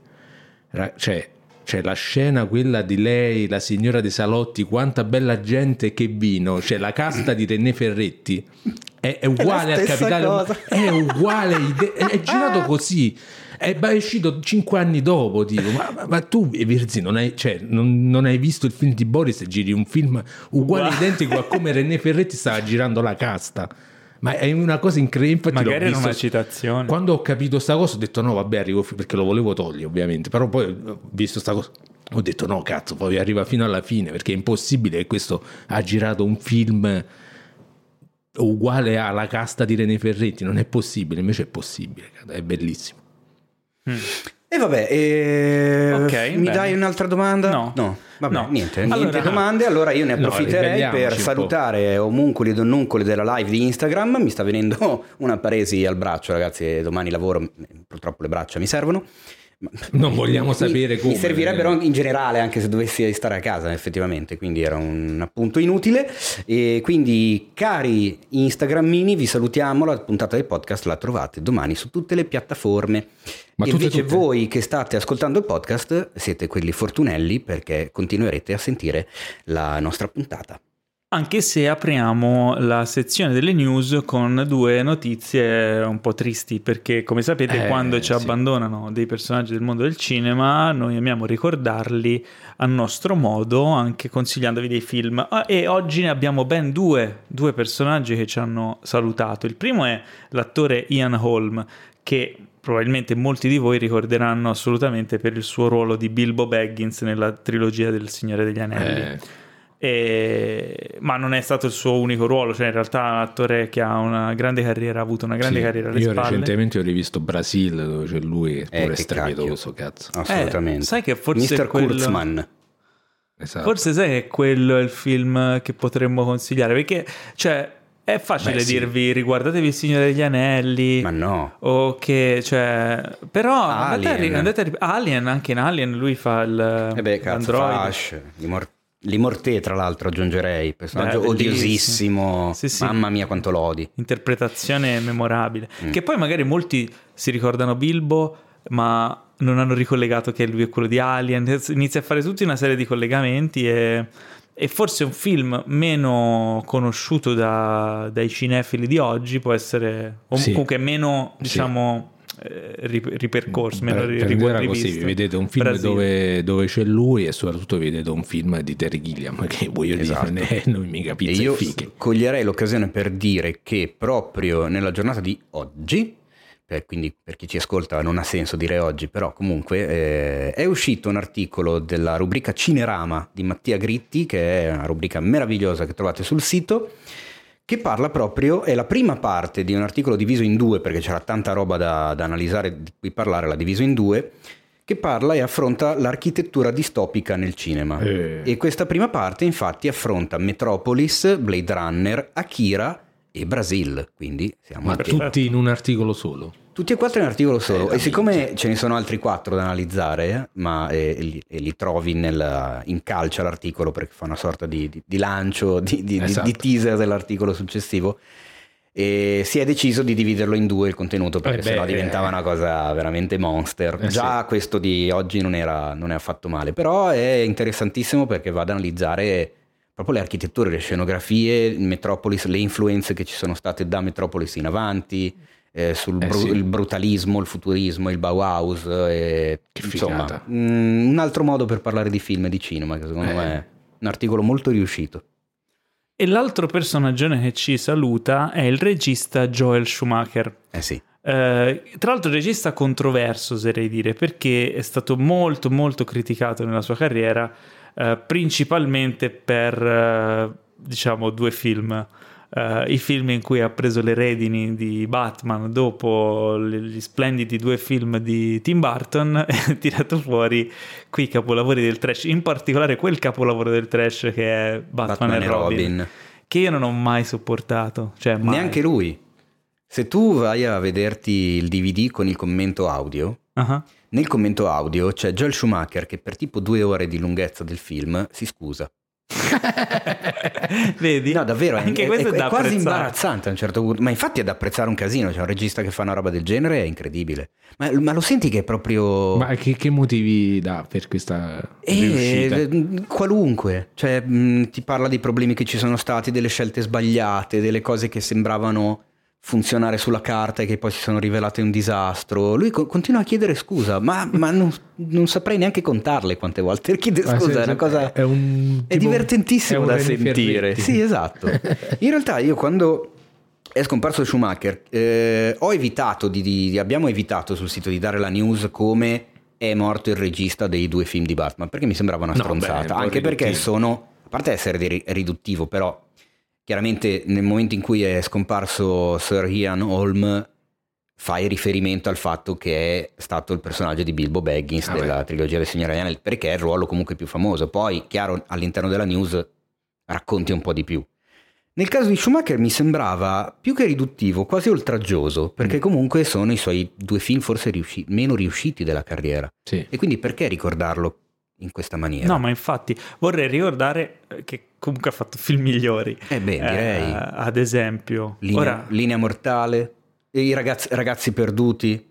Speaker 3: cioè c'è la scena quella di lei, la signora dei salotti, quanta bella gente che vino, c'è la casta di René Ferretti, è, è uguale al
Speaker 2: stessa
Speaker 3: capitale,
Speaker 2: cosa.
Speaker 3: è uguale, è, è girato così, è, ma è uscito cinque anni dopo, dico, ma, ma- ma tu Virzi non hai, cioè, non, non hai visto il film di Boris e giri un film uguale,
Speaker 1: Uguale.
Speaker 3: identico a come René Ferretti stava girando la casta. Ma è una cosa incredibile.
Speaker 1: magari era una citazione
Speaker 3: quando ho capito sta cosa ho detto no vabbè arrivo perché lo volevo togliere ovviamente però poi ho visto sta cosa ho detto no cazzo poi arriva fino alla fine perché è impossibile che questo ha girato un film uguale alla casta di René Ferretti non è possibile invece è possibile è bellissimo
Speaker 2: E vabbè, e...
Speaker 1: Ok,
Speaker 2: mi
Speaker 1: bene.
Speaker 2: dai un'altra domanda?
Speaker 1: No.
Speaker 2: vabbè,
Speaker 1: No.
Speaker 2: niente,
Speaker 1: Allora-
Speaker 2: niente domande. Allora io ne
Speaker 3: No,
Speaker 2: approfitterei
Speaker 3: ribelliamoci
Speaker 2: per salutare omuncoli e donnuncoli della live di Instagram. Mi sta venendo una paresi al braccio, ragazzi. Domani lavoro, purtroppo le braccia mi servono.
Speaker 3: Non vogliamo
Speaker 2: mi-
Speaker 3: sapere
Speaker 2: mi,
Speaker 3: come.
Speaker 2: Mi servirebbero in generale, anche se dovessi stare a casa, effettivamente. Quindi era un appunto inutile. E quindi, cari Instagrammini, vi salutiamo. La puntata del podcast la trovate domani su tutte le piattaforme.
Speaker 3: Ma
Speaker 2: e
Speaker 3: tutte,
Speaker 2: invece
Speaker 3: tutte?
Speaker 2: voi che state ascoltando il podcast siete quelli fortunelli perché continuerete a sentire la nostra puntata.
Speaker 1: Anche se apriamo la sezione delle news con due notizie un po' tristi, perché come sapete
Speaker 3: Eh,
Speaker 1: quando ci
Speaker 3: sì.
Speaker 1: abbandonano dei personaggi del mondo del cinema, noi amiamo ricordarli a nostro modo, anche consigliandovi dei film. Ah, E oggi ne abbiamo ben due, due personaggi che ci hanno salutato. Il primo è l'attore Ian Holm, che probabilmente molti di voi ricorderanno assolutamente per il suo ruolo di Bilbo Baggins nella trilogia del Signore degli Anelli.
Speaker 3: Eh,
Speaker 1: E- Ma non è stato il suo unico ruolo, cioè in realtà è un attore che ha una grande carriera, ha avuto una grande
Speaker 3: sì.
Speaker 1: carriera alle
Speaker 3: io
Speaker 1: spalle.
Speaker 3: recentemente ho rivisto Brasil dove c'è lui che
Speaker 2: Eh,
Speaker 3: pure è
Speaker 2: che
Speaker 3: strepitoso cazzo
Speaker 2: Assolutamente.
Speaker 1: Eh, sai che forse
Speaker 2: Mr.
Speaker 1: quello-
Speaker 2: Kurtzman.
Speaker 3: Esatto.
Speaker 1: Forse sai che quello è il film che potremmo consigliare, perché cioè è facile
Speaker 3: Beh, sì.
Speaker 1: dirvi riguardatevi il Signore degli Anelli.
Speaker 2: Ma no.
Speaker 1: O che, cioè, però andate a
Speaker 2: Alien.
Speaker 1: andate a Alien, anche in Alien lui fa il
Speaker 2: E beh, cazzo,
Speaker 1: l'androide.
Speaker 2: Flash, Limor- Limorté tra l'altro aggiungerei, personaggio
Speaker 1: Beh,
Speaker 2: odiosissimo,
Speaker 1: Sì, sì.
Speaker 2: mamma mia quanto l'odi.
Speaker 1: interpretazione memorabile.
Speaker 2: Mm.
Speaker 1: Che poi magari molti si ricordano Bilbo, ma non hanno ricollegato che lui è quello di Alien. Inizia a fare tutta una serie di collegamenti e, e forse un film meno conosciuto da- dai cinefili di oggi può essere, o
Speaker 3: Sì.
Speaker 1: comunque meno, diciamo, ripercorso, meno
Speaker 3: Per- per
Speaker 1: rivisto.
Speaker 3: così, vedete un film dove, dove c'è lui e soprattutto vedete un film di Terry Gilliam che voglio
Speaker 2: Esatto.
Speaker 3: dire eh, noi mica
Speaker 2: E
Speaker 3: pizza e,
Speaker 2: io
Speaker 3: fiche
Speaker 2: coglierei l'occasione per dire che proprio nella giornata di oggi per- quindi per chi ci ascolta non ha senso dire oggi, però comunque eh, è uscito un articolo della rubrica Cinerama di Mattia Gritti, che è una rubrica meravigliosa che trovate sul sito, che parla proprio, è la prima parte di un articolo diviso in due, perché c'era tanta roba da, da analizzare, di cui parlare, l'ha diviso in due, che parla e affronta l'architettura distopica nel cinema.
Speaker 3: Eh.
Speaker 2: E questa prima parte infatti affronta Metropolis, Blade Runner, Akira e Brasil, quindi siamo
Speaker 3: tutti in un articolo solo.
Speaker 2: Tutti e quattro in un articolo solo.
Speaker 3: Eh,
Speaker 2: e siccome ce ne sono altri quattro da analizzare, ma eh, li, e li trovi nel, in calcia l'articolo perché fa una sorta di, di- di lancio, di,
Speaker 3: Esatto.
Speaker 2: di teaser dell'articolo successivo. E si è deciso di dividerlo in due il contenuto perché
Speaker 3: Eh beh,
Speaker 2: sennò diventava
Speaker 3: eh.
Speaker 2: una cosa veramente monster.
Speaker 3: Eh,
Speaker 2: Già questo di oggi non, era, non è affatto male, però è interessantissimo perché va ad analizzare proprio le architetture, le scenografie, Metropolis, le influenze che ci sono state da Metropolis in avanti, eh, sul
Speaker 3: Eh,
Speaker 2: bru-
Speaker 3: sì.
Speaker 2: il brutalismo, il futurismo, il Bauhaus, eh,
Speaker 3: Che
Speaker 2: insomma,
Speaker 3: figata.
Speaker 2: mm, un altro modo per parlare di film e di cinema che secondo
Speaker 3: Eh.
Speaker 2: me è un articolo molto riuscito.
Speaker 1: E l'altro personaggio che ci saluta è il regista Joel Schumacher.
Speaker 2: Eh sì,
Speaker 1: Eh, tra l'altro regista controverso, oserei dire, perché è stato molto molto criticato nella sua carriera, eh, principalmente per, eh, diciamo, due film. Eh, I film in cui ha preso le redini di Batman dopo gli splendidi due film di Tim Burton e ha tirato fuori quei capolavori del trash, in particolare quel capolavoro del trash che è Batman,
Speaker 2: Batman
Speaker 1: e Robin,
Speaker 2: Robin.
Speaker 1: che io non ho mai sopportato. Cioè, mai.
Speaker 2: Neanche lui. Se tu vai a vederti il DVD con il commento audio,
Speaker 1: Ah.
Speaker 2: nel commento audio c'è Joel Schumacher che per tipo due ore di lunghezza del film si scusa.
Speaker 1: Vedi?
Speaker 2: No, davvero, è,
Speaker 1: Anche
Speaker 2: è-
Speaker 1: questo è,
Speaker 2: è
Speaker 1: da
Speaker 2: quasi imbarazzante a un certo punto. Ma infatti è da apprezzare un casino. C'è un regista che fa una roba del genere, è incredibile. Ma, ma lo senti che è proprio...
Speaker 3: Ma che, che motivi dà per questa riuscita?
Speaker 2: eh, qualunque, cioè mh, ti parla dei problemi che ci sono stati, delle scelte sbagliate, delle cose che sembravano funzionare sulla carta e che poi si sono rivelate un disastro. Lui co- continua a chiedere scusa, ma, ma non, non saprei neanche contarle quante volte chiede
Speaker 3: Ma
Speaker 2: scusa,
Speaker 3: se-
Speaker 2: è una cosa...
Speaker 3: è, un,
Speaker 2: È divertentissimo
Speaker 3: è
Speaker 2: da sentire. Sì, esatto. In realtà io quando è scomparso Schumacher eh, ho evitato di, di- abbiamo evitato sul sito di dare la news come è morto il regista dei due film di Batman perché mi sembrava una
Speaker 3: No,
Speaker 2: stronzata,
Speaker 3: beh, un
Speaker 2: anche perché
Speaker 3: riduttivo.
Speaker 2: sono a parte essere riduttivo, però chiaramente nel momento in cui è scomparso Sir Ian Holm fai riferimento al fatto che è stato il personaggio di Bilbo Baggins
Speaker 3: Ah, beh.
Speaker 2: della trilogia del Signore Anelli perché è il ruolo comunque più famoso poi chiaro all'interno della news racconti un po' di più nel caso di Schumacher mi sembrava più che riduttivo quasi oltraggioso perché
Speaker 3: Mm.
Speaker 2: comunque sono i suoi due film forse riusci- meno riusciti della carriera
Speaker 3: Sì.
Speaker 2: e quindi perché ricordarlo in questa maniera
Speaker 1: No, ma infatti vorrei ricordare eh, che comunque ha fatto film migliori.
Speaker 2: eh beh direi
Speaker 1: Eh, ad esempio,
Speaker 2: linea,
Speaker 1: ora
Speaker 2: Linea mortale i ragazzi, ragazzi perduti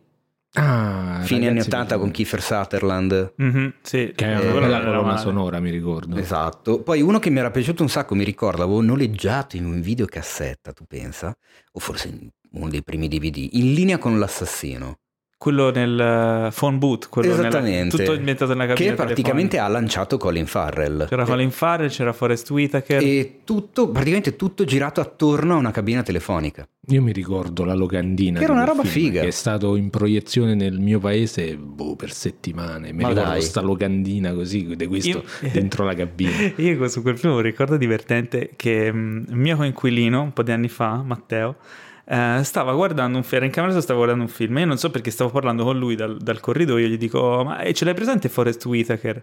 Speaker 3: Ah,
Speaker 2: fine anni
Speaker 3: ragazzi,
Speaker 2: 80 con Kiefer Sutherland
Speaker 1: Mhm, sì,
Speaker 3: Che è
Speaker 2: Eh,
Speaker 1: era
Speaker 3: colonna sonora, mi ricordo.
Speaker 2: Esatto. Poi uno che mi era piaciuto un sacco, mi ricordo, avevo noleggiato in un videocassetta, tu pensa? O forse in uno dei primi DVD, in linea con l'assassino.
Speaker 1: Quello nel eh, phone boot, quello nella- tutto inventato nella cabina
Speaker 2: Che praticamente ha lanciato Colin Farrell.
Speaker 1: telefonica. C'era Colin Farrell, c'era Forrest Whitaker.
Speaker 2: E tutto, praticamente tutto girato attorno a una cabina telefonica.
Speaker 3: Io mi ricordo la locandina.
Speaker 2: Che era una roba
Speaker 3: film,
Speaker 2: figa.
Speaker 3: Che è stato in proiezione nel mio paese boh, per settimane. Mi
Speaker 2: Ma
Speaker 3: ricordo
Speaker 2: dai.
Speaker 3: sta locandina così, di questo
Speaker 1: Io-
Speaker 3: dentro la cabina.
Speaker 1: Io su quel film ho un ricordo divertente che mm, il mio coinquilino, un po' di anni fa, Matteo, eh, stava guardando un film, era in camera sua, stava guardando un film, io non so perché stavo parlando con lui dal, dal corridoio, gli dico, "Oh, ma eh, ce l'hai presente Forrest Whitaker?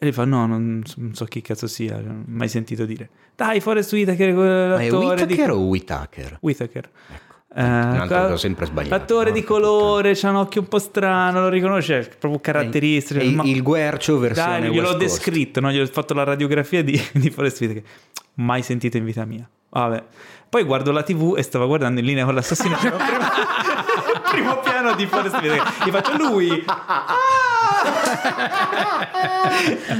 Speaker 1: E lui fa, no, non, non so chi cazzo sia, mai sentito dire. Dai, Forrest Whitaker,
Speaker 2: Ma è
Speaker 1: quell'attore di...
Speaker 2: Whitaker o Whitaker?
Speaker 1: Whitaker.
Speaker 2: Ecco,
Speaker 1: Eh,
Speaker 2: un altro che
Speaker 1: qua-
Speaker 2: ho sempre sbagliato.
Speaker 1: L'attore di
Speaker 2: Porca
Speaker 1: colore, c'ha un occhio un po' strano, lo riconosce, è proprio caratteristico.
Speaker 2: Il,
Speaker 1: ma-
Speaker 2: il guercio versione
Speaker 1: Dai, gliel'ho descritto, no? gli ho fatto la radiografia di, di Forrest Whitaker. Mai sentito in vita mia. Vabbè. Poi guardo la TV e stava guardando in linea con l'assassino. C'era un primo, primo piano di Forrest Whitaker. Gli faccio lui.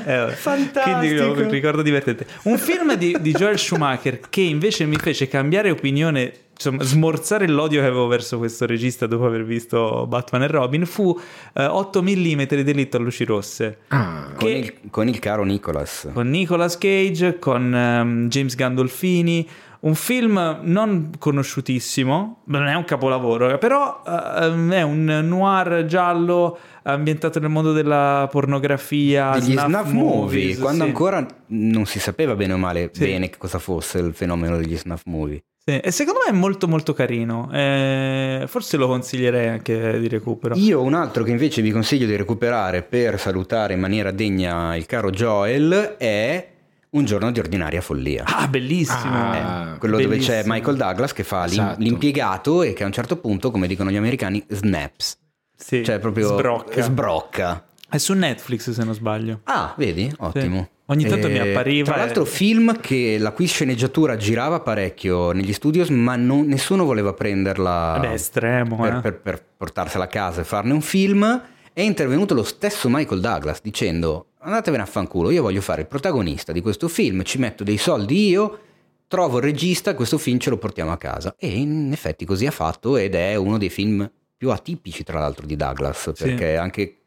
Speaker 1: Eh,
Speaker 2: Fantastico.
Speaker 1: Quindi un ricordo divertente. Un film di, di Joel Schumacher che invece mi fece cambiare opinione, insomma, smorzare l'odio che avevo verso questo regista dopo aver visto Batman e Robin fu eh, 8 mm di delitto a luci rosse.
Speaker 3: Ah,
Speaker 2: Con,
Speaker 1: Che-
Speaker 2: il, con il caro Nicholas.
Speaker 1: Con Nicolas Cage, con ehm, James Gandolfini, Un film non conosciutissimo, non è un capolavoro, però uh, è un noir giallo ambientato nel mondo della pornografia,
Speaker 2: degli
Speaker 1: snuff,
Speaker 2: snuff movie,
Speaker 1: movies,
Speaker 2: quando
Speaker 1: sì.
Speaker 2: ancora non si sapeva bene o male
Speaker 1: Sì.
Speaker 2: bene che cosa fosse il fenomeno degli snuff movie.
Speaker 1: Sì, E secondo me è molto molto carino. Eh, forse lo consiglierei anche di recupero.
Speaker 2: Io un altro che invece vi consiglio di recuperare per salutare in maniera degna il caro Joel è Un giorno di ordinaria follia.
Speaker 1: Ah, bellissimo.
Speaker 3: Ah,
Speaker 2: Eh, quello dove c'è
Speaker 1: bellissimo.
Speaker 2: Michael Douglas che fa
Speaker 3: Esatto.
Speaker 2: l'impiegato e che a un certo punto, come dicono gli americani, snaps.
Speaker 1: Sì,
Speaker 2: Cioè proprio
Speaker 1: sbrocca.
Speaker 2: sbrocca.
Speaker 1: È su Netflix se non sbaglio.
Speaker 2: Ah, vedi? Ottimo.
Speaker 1: Ogni tanto mi appariva
Speaker 2: Tra
Speaker 1: e-
Speaker 2: l'altro, film che la cui sceneggiatura girava parecchio negli studios, ma non- nessuno voleva prenderla
Speaker 1: è estremo,
Speaker 2: per,
Speaker 1: eh.
Speaker 2: per- per portarsela a casa e farne un film. È intervenuto lo stesso Michael Douglas dicendo: Andatevene a fanculo, io voglio fare il protagonista di questo film, ci metto dei soldi io. Trovo il regista, questo film ce lo portiamo a casa. E in effetti così ha fatto ed è uno dei film più atipici, tra l'altro, di Douglas,
Speaker 1: Sì.
Speaker 2: perché anche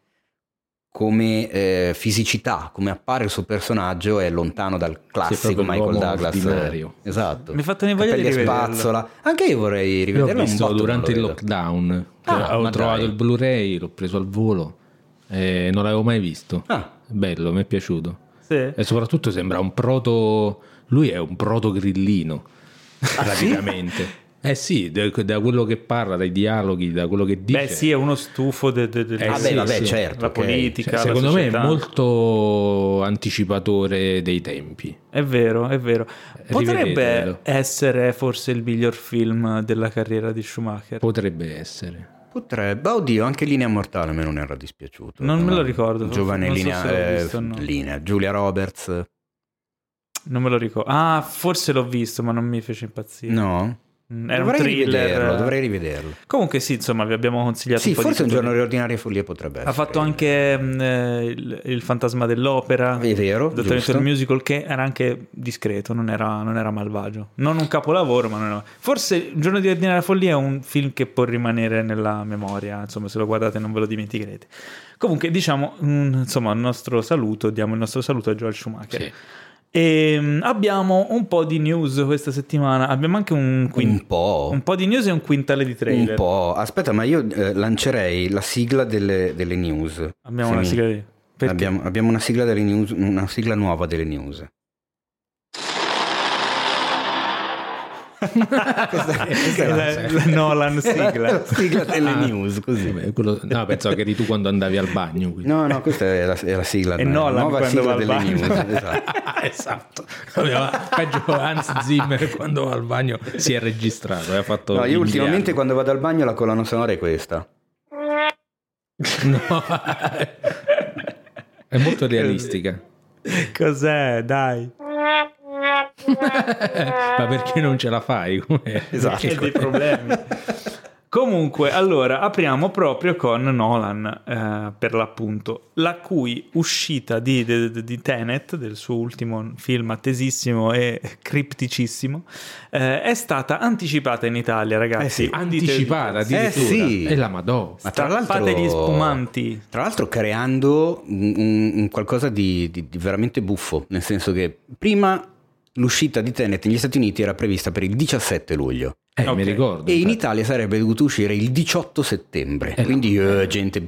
Speaker 2: come eh, fisicità, come appare il suo personaggio è lontano dal classico Michael Douglas.
Speaker 3: ordinario.
Speaker 2: Esatto.
Speaker 1: Mi ha fatto voglia di rivederlo.
Speaker 2: spazzola. Anche io vorrei
Speaker 3: Io
Speaker 2: rivederlo.
Speaker 3: l'ho
Speaker 2: un non
Speaker 3: durante il
Speaker 2: vedo.
Speaker 3: lockdown.
Speaker 2: Ah,
Speaker 3: ho
Speaker 2: ma
Speaker 3: trovato
Speaker 2: dai.
Speaker 3: il Blu-ray, l'ho preso al volo. E non l'avevo mai visto.
Speaker 2: Ah,
Speaker 3: Bello, mi è piaciuto.
Speaker 1: Sì.
Speaker 3: E soprattutto sembra un proto. Lui è un proto grillino.
Speaker 2: Ah,
Speaker 3: praticamente. Eh sì, da, da quello che parla, dai dialoghi, da quello che dice.
Speaker 1: Beh, sì, è uno stufo de- de- de-
Speaker 3: Eh,
Speaker 2: Ah,
Speaker 3: sì,
Speaker 2: beh, vabbè,
Speaker 3: sì.
Speaker 2: certo.
Speaker 1: la politica.
Speaker 3: Cioè,
Speaker 1: la
Speaker 3: secondo me è
Speaker 1: società.
Speaker 3: molto anticipatore dei tempi.
Speaker 1: È vero, è vero. Potrebbe
Speaker 3: Rivedetelo.
Speaker 1: essere forse il miglior film della carriera di Schumacher.
Speaker 3: Potrebbe essere.
Speaker 2: Potrebbe. Oddio, anche Linea Mortale a me non era dispiaciuto.
Speaker 1: Non me lo ricordo,
Speaker 2: Giovane
Speaker 1: so
Speaker 2: linea, eh,
Speaker 1: visto o no.
Speaker 2: linea. Giulia Roberts.
Speaker 1: Non me lo ricordo. Ah, forse l'ho visto, ma non mi fece impazzire.
Speaker 2: No?
Speaker 1: Mm, Era
Speaker 2: dovrei
Speaker 1: un thriller.
Speaker 2: rivederlo, dovrei rivederlo.
Speaker 1: Comunque sì, insomma, vi abbiamo consigliato
Speaker 2: Sì,
Speaker 1: un po'
Speaker 2: forse
Speaker 1: di
Speaker 2: un giorno
Speaker 1: titoli.
Speaker 2: di ordinaria follia potrebbe essere.
Speaker 1: Ha fatto anche mm, eh, il, il fantasma dell'opera.
Speaker 2: È vero,
Speaker 1: del musical che era anche discreto, non era, non era malvagio. Non un capolavoro, ma non era... Forse Un giorno di ordinaria follia è un film che può rimanere nella memoria, insomma, se lo guardate non ve lo dimenticherete. Comunque, diciamo, mm, insomma, il nostro saluto, diamo il nostro saluto a Joel Schumacher.
Speaker 3: Sì.
Speaker 1: E mm, abbiamo un po' di news questa settimana. Abbiamo anche un, quin-
Speaker 2: Un po'.
Speaker 1: un po' di news e un quintale di trailer.
Speaker 2: Un po'. Aspetta, ma io eh, lancerei la sigla delle, delle news.
Speaker 1: Abbiamo una
Speaker 2: mi-
Speaker 1: sigla di...
Speaker 2: Abbiamo, abbiamo una sigla delle news, una sigla nuova delle news. Questa, questa è la,
Speaker 1: La- la Nolan sigla.
Speaker 2: la sigla delle
Speaker 3: Ah.
Speaker 2: news, così.
Speaker 3: Quello- no, pensavo che eri tu quando andavi al bagno. quindi.
Speaker 2: No, no, questa è la, è la sigla. La
Speaker 1: Nolan
Speaker 2: nuova sigla delle
Speaker 1: bagno.
Speaker 2: news. Esatto.
Speaker 3: esatto. Peggio Hans Zimmer quando va al bagno si è registrato. Aveva fatto
Speaker 2: No, io ultimamente
Speaker 3: miliardo.
Speaker 2: quando vado al bagno la colonna sonora è questa.
Speaker 3: No. è molto realistica.
Speaker 1: Cos'è? Dai.
Speaker 3: Ma perché non ce la fai? Come-
Speaker 2: Esatto.
Speaker 1: C'è dei problemi. Comunque, allora, apriamo proprio con Nolan, eh, per l'appunto, la cui uscita di, di, di Tenet, del suo ultimo film attesissimo e cripticissimo, eh, è stata anticipata in Italia, ragazzi.
Speaker 2: Eh sì.
Speaker 3: Anticipata
Speaker 2: Eh
Speaker 3: addirittura.
Speaker 2: sì.
Speaker 3: E la Madò.
Speaker 2: Ma tra l'altro,
Speaker 1: gli spumanti.
Speaker 2: Tra l'altro creando un, un- un qualcosa di, di- di veramente buffo, nel senso che prima l'uscita di Tenet negli Stati Uniti era prevista per il 17 luglio
Speaker 3: Eh,
Speaker 1: Ok.
Speaker 3: mi ricordo.
Speaker 2: e in
Speaker 3: infatti.
Speaker 2: Italia sarebbe dovuto uscire il 18 settembre.
Speaker 3: Eh,
Speaker 2: Quindi eh, gente,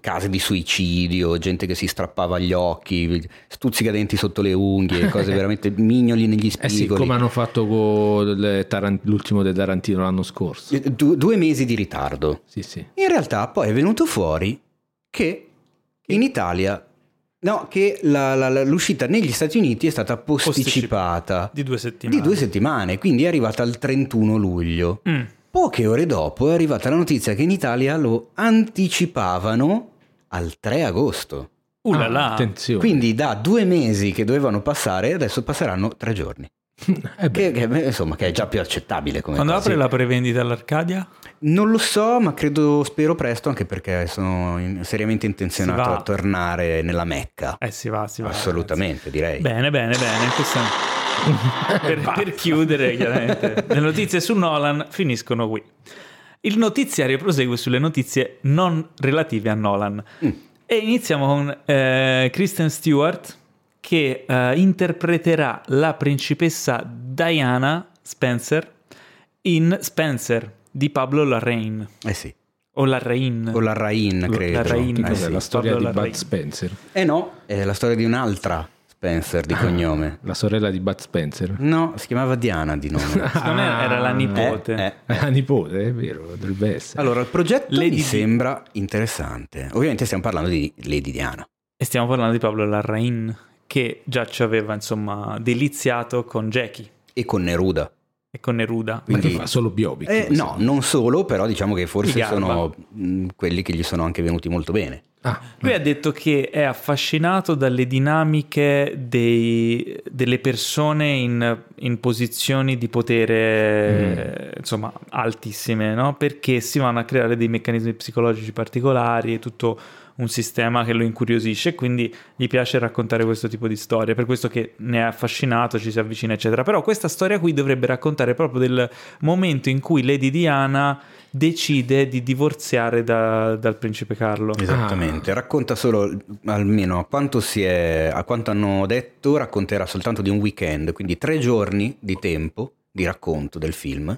Speaker 2: case di suicidio, gente che si strappava gli occhi, stuzzicadenti sotto le unghie, cose veramente mignoli negli
Speaker 3: Eh sì,
Speaker 2: spigoli.
Speaker 3: come hanno fatto con le Taran- l'ultimo di Tarantino l'anno scorso.
Speaker 2: Eh, Du- due mesi di ritardo.
Speaker 3: Sì, sì.
Speaker 2: In realtà poi è venuto fuori che in Italia, no, che la- la- la- l'uscita negli Stati Uniti è stata posticipata
Speaker 1: Di due settimane.
Speaker 2: di due settimane, quindi è arrivata al 31 luglio.
Speaker 1: Mm.
Speaker 2: Poche ore dopo è arrivata la notizia che in Italia lo anticipavano al 3 agosto.
Speaker 1: Uh là là.
Speaker 3: Ah, attenzione.
Speaker 2: Quindi da due mesi che dovevano passare, adesso passeranno tre giorni.
Speaker 3: Eh
Speaker 2: Che, che, insomma, che è già più accettabile come
Speaker 1: Quando apre la prevendita all'Arcadia?
Speaker 2: Non lo so, ma credo, spero presto, anche perché sono in- seriamente intenzionato a tornare nella Mecca.
Speaker 1: Eh si va, si va.
Speaker 2: Assolutamente, direi.
Speaker 1: Bene, bene, bene. Questa... per, per chiudere, chiaramente, le notizie su Nolan finiscono qui. Il notiziario prosegue sulle notizie non relative a Nolan.
Speaker 2: Mm.
Speaker 1: E iniziamo con eh, Kristen Stewart che eh, interpreterà la principessa Diana Spencer in Spencer di Pablo Larraín.
Speaker 2: Eh sì.
Speaker 1: O Larraín.
Speaker 2: O Larrain, credo.
Speaker 1: Larrain, Eh sì,
Speaker 3: la storia
Speaker 1: Pablo
Speaker 3: di Bud
Speaker 1: Larraín.
Speaker 3: Spencer?
Speaker 2: Eh no, è la storia di un'altra Spencer
Speaker 1: Ah.
Speaker 2: di cognome.
Speaker 3: La sorella di Bud Spencer?
Speaker 2: No, si chiamava Diana di nome.
Speaker 1: Secondo me era la nipote.
Speaker 2: Eh, eh.
Speaker 3: La nipote, è vero, dovrebbe essere.
Speaker 2: Allora, il progetto
Speaker 1: Lady
Speaker 2: mi sembra interessante. Ovviamente stiamo parlando di Lady Diana.
Speaker 1: E stiamo parlando di Pablo Larraín, che già ci aveva, insomma, deliziato con Jackie
Speaker 2: E con Neruda.
Speaker 1: e con Neruda.
Speaker 2: Quindi-
Speaker 3: fa solo biopic?
Speaker 2: Eh, no, non solo, però diciamo che forse sono mh, quelli che gli sono anche venuti molto bene.
Speaker 3: Ah,
Speaker 1: Lui ha detto che è affascinato dalle dinamiche dei- delle persone in, in posizioni di potere, eh, insomma, altissime, no? Perché si vanno a creare dei meccanismi psicologici particolari e tutto un sistema che lo incuriosisce e quindi gli piace raccontare questo tipo di storie, per questo che ne è affascinato, ci si avvicina, eccetera. Però questa storia qui dovrebbe raccontare proprio del momento in cui Lady Diana decide di divorziare da- dal principe Carlo.
Speaker 2: Esattamente, racconta solo, almeno a quanto, si è, a quanto hanno detto, racconterà soltanto di un weekend, quindi tre giorni di tempo di racconto del film,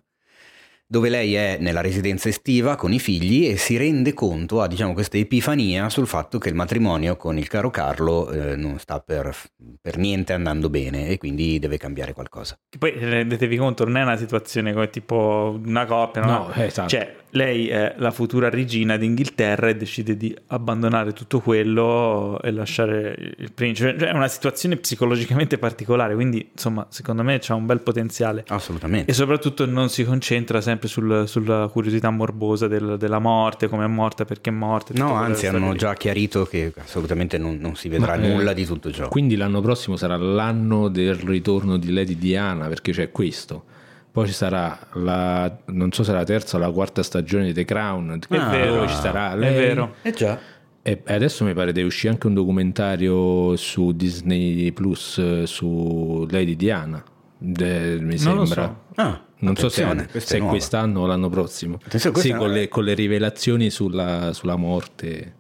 Speaker 2: dove lei è nella residenza estiva con i figli e si rende conto, ha diciamo questa epifania sul fatto che il matrimonio con il caro Carlo eh, non sta per, per niente andando bene e quindi deve cambiare qualcosa.
Speaker 1: Che poi rendetevi conto, non è una situazione come tipo una coppia, no?
Speaker 3: No, eh, esatto.
Speaker 1: Cioè, lei è la futura regina d'Inghilterra e decide di abbandonare tutto quello e lasciare il principe. Cioè, è una situazione psicologicamente particolare, quindi insomma, secondo me c'ha un bel potenziale.
Speaker 2: Assolutamente.
Speaker 1: E soprattutto non si concentra sempre sul- sulla curiosità morbosa del- della morte, come è morta, perché è morta.
Speaker 2: No, anzi hanno
Speaker 1: lì.
Speaker 2: già chiarito che assolutamente non, non si vedrà
Speaker 3: Ma, eh,
Speaker 2: nulla di tutto ciò.
Speaker 3: Quindi l'anno prossimo sarà l'anno del ritorno di Lady Diana, perché c'è questo. Poi ci sarà la, non so se la terza o la quarta stagione di The Crown.
Speaker 1: È
Speaker 2: Ah,
Speaker 1: vero,
Speaker 3: ci sarà
Speaker 1: è
Speaker 3: lei.
Speaker 1: vero.
Speaker 2: Eh già.
Speaker 3: E adesso mi pare che uscì anche un documentario su Disney Plus su Lady Diana. De- mi
Speaker 1: Non lo
Speaker 3: sembra.
Speaker 1: so.
Speaker 2: Ah,
Speaker 3: Non so se, se
Speaker 2: è
Speaker 3: quest'anno o l'anno prossimo. Sì,
Speaker 2: è
Speaker 3: con le, con le rivelazioni sulla, sulla morte.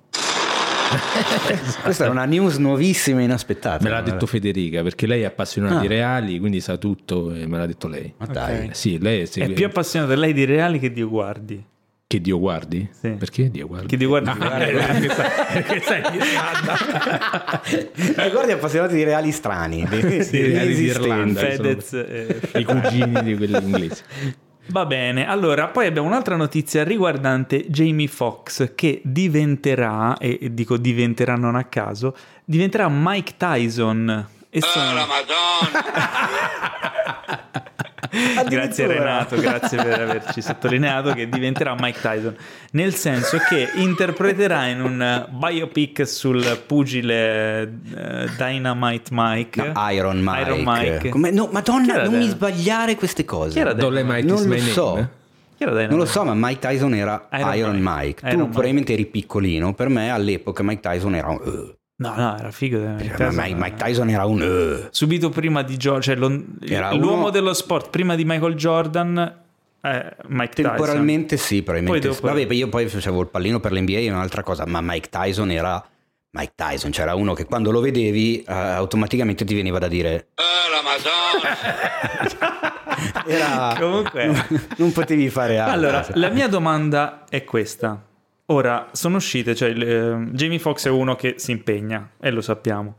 Speaker 2: Questa è una news nuovissima e inaspettata.
Speaker 3: Me l'ha detto Federica perché lei è appassionata
Speaker 2: Ah.
Speaker 3: di reali, quindi sa tutto e me l'ha detto lei.
Speaker 2: Ma dai.
Speaker 1: Ok.
Speaker 3: Sì, lei
Speaker 1: È
Speaker 3: segue-
Speaker 1: più appassionata lei di reali che di guardi.
Speaker 3: che Dio guardi?
Speaker 1: Sì.
Speaker 3: Perché Dio guardi?
Speaker 1: Che di guardi.
Speaker 3: Perché sai in.
Speaker 2: Ricordi appassionati di reali strani, di,
Speaker 3: Sì, reali di Irlanda.
Speaker 1: Fedez e
Speaker 3: I cugini di quelli inglesi.
Speaker 1: Va bene, allora poi abbiamo un'altra notizia riguardante Jamie Foxx che diventerà, e dico diventerà non a caso, diventerà Mike Tyson. E sono... grazie. Renato, grazie per averci sottolineato che diventerà Mike Tyson, nel senso che interpreterà in un biopic sul pugile eh, Dynamite Mike.
Speaker 2: No, Iron Mike.
Speaker 1: Iron Mike.
Speaker 2: Come- no, Madonna, non mi sbagliare queste cose.
Speaker 1: Chi era de-
Speaker 3: Dolemite
Speaker 2: Non lo
Speaker 3: name.
Speaker 2: so.
Speaker 1: Dynamite?
Speaker 2: Non lo so, ma Mike Tyson era
Speaker 1: Iron
Speaker 2: Iron,
Speaker 1: Mike.
Speaker 2: Mike.
Speaker 1: Iron
Speaker 2: Tu
Speaker 1: Mike.
Speaker 2: probabilmente eri piccolino. Per me all'epoca Mike Tyson era un... uh.
Speaker 1: No, no, era figo.
Speaker 2: Me
Speaker 1: Tyson.
Speaker 2: Mike, Mike Tyson era un... uh.
Speaker 1: subito prima di Jordan, cioè l'uomo
Speaker 2: uno-
Speaker 1: dello sport prima di Michael Jordan, eh, Mike Tyson.
Speaker 2: Temporalmente sì, probabilmente.
Speaker 1: Poi
Speaker 2: sì.
Speaker 1: dopo-
Speaker 2: Vabbè, io poi facevo il pallino per l'NBA è un'altra cosa, ma Mike Tyson era... Mike Tyson, c'era uno che quando lo vedevi eh, automaticamente ti veniva da dire... Era...
Speaker 1: Comunque,
Speaker 2: non, non potevi fare altro.
Speaker 1: allora, la mia domanda è questa. Ora, sono uscite, cioè eh, Jamie Foxx è uno che si impegna, e lo sappiamo.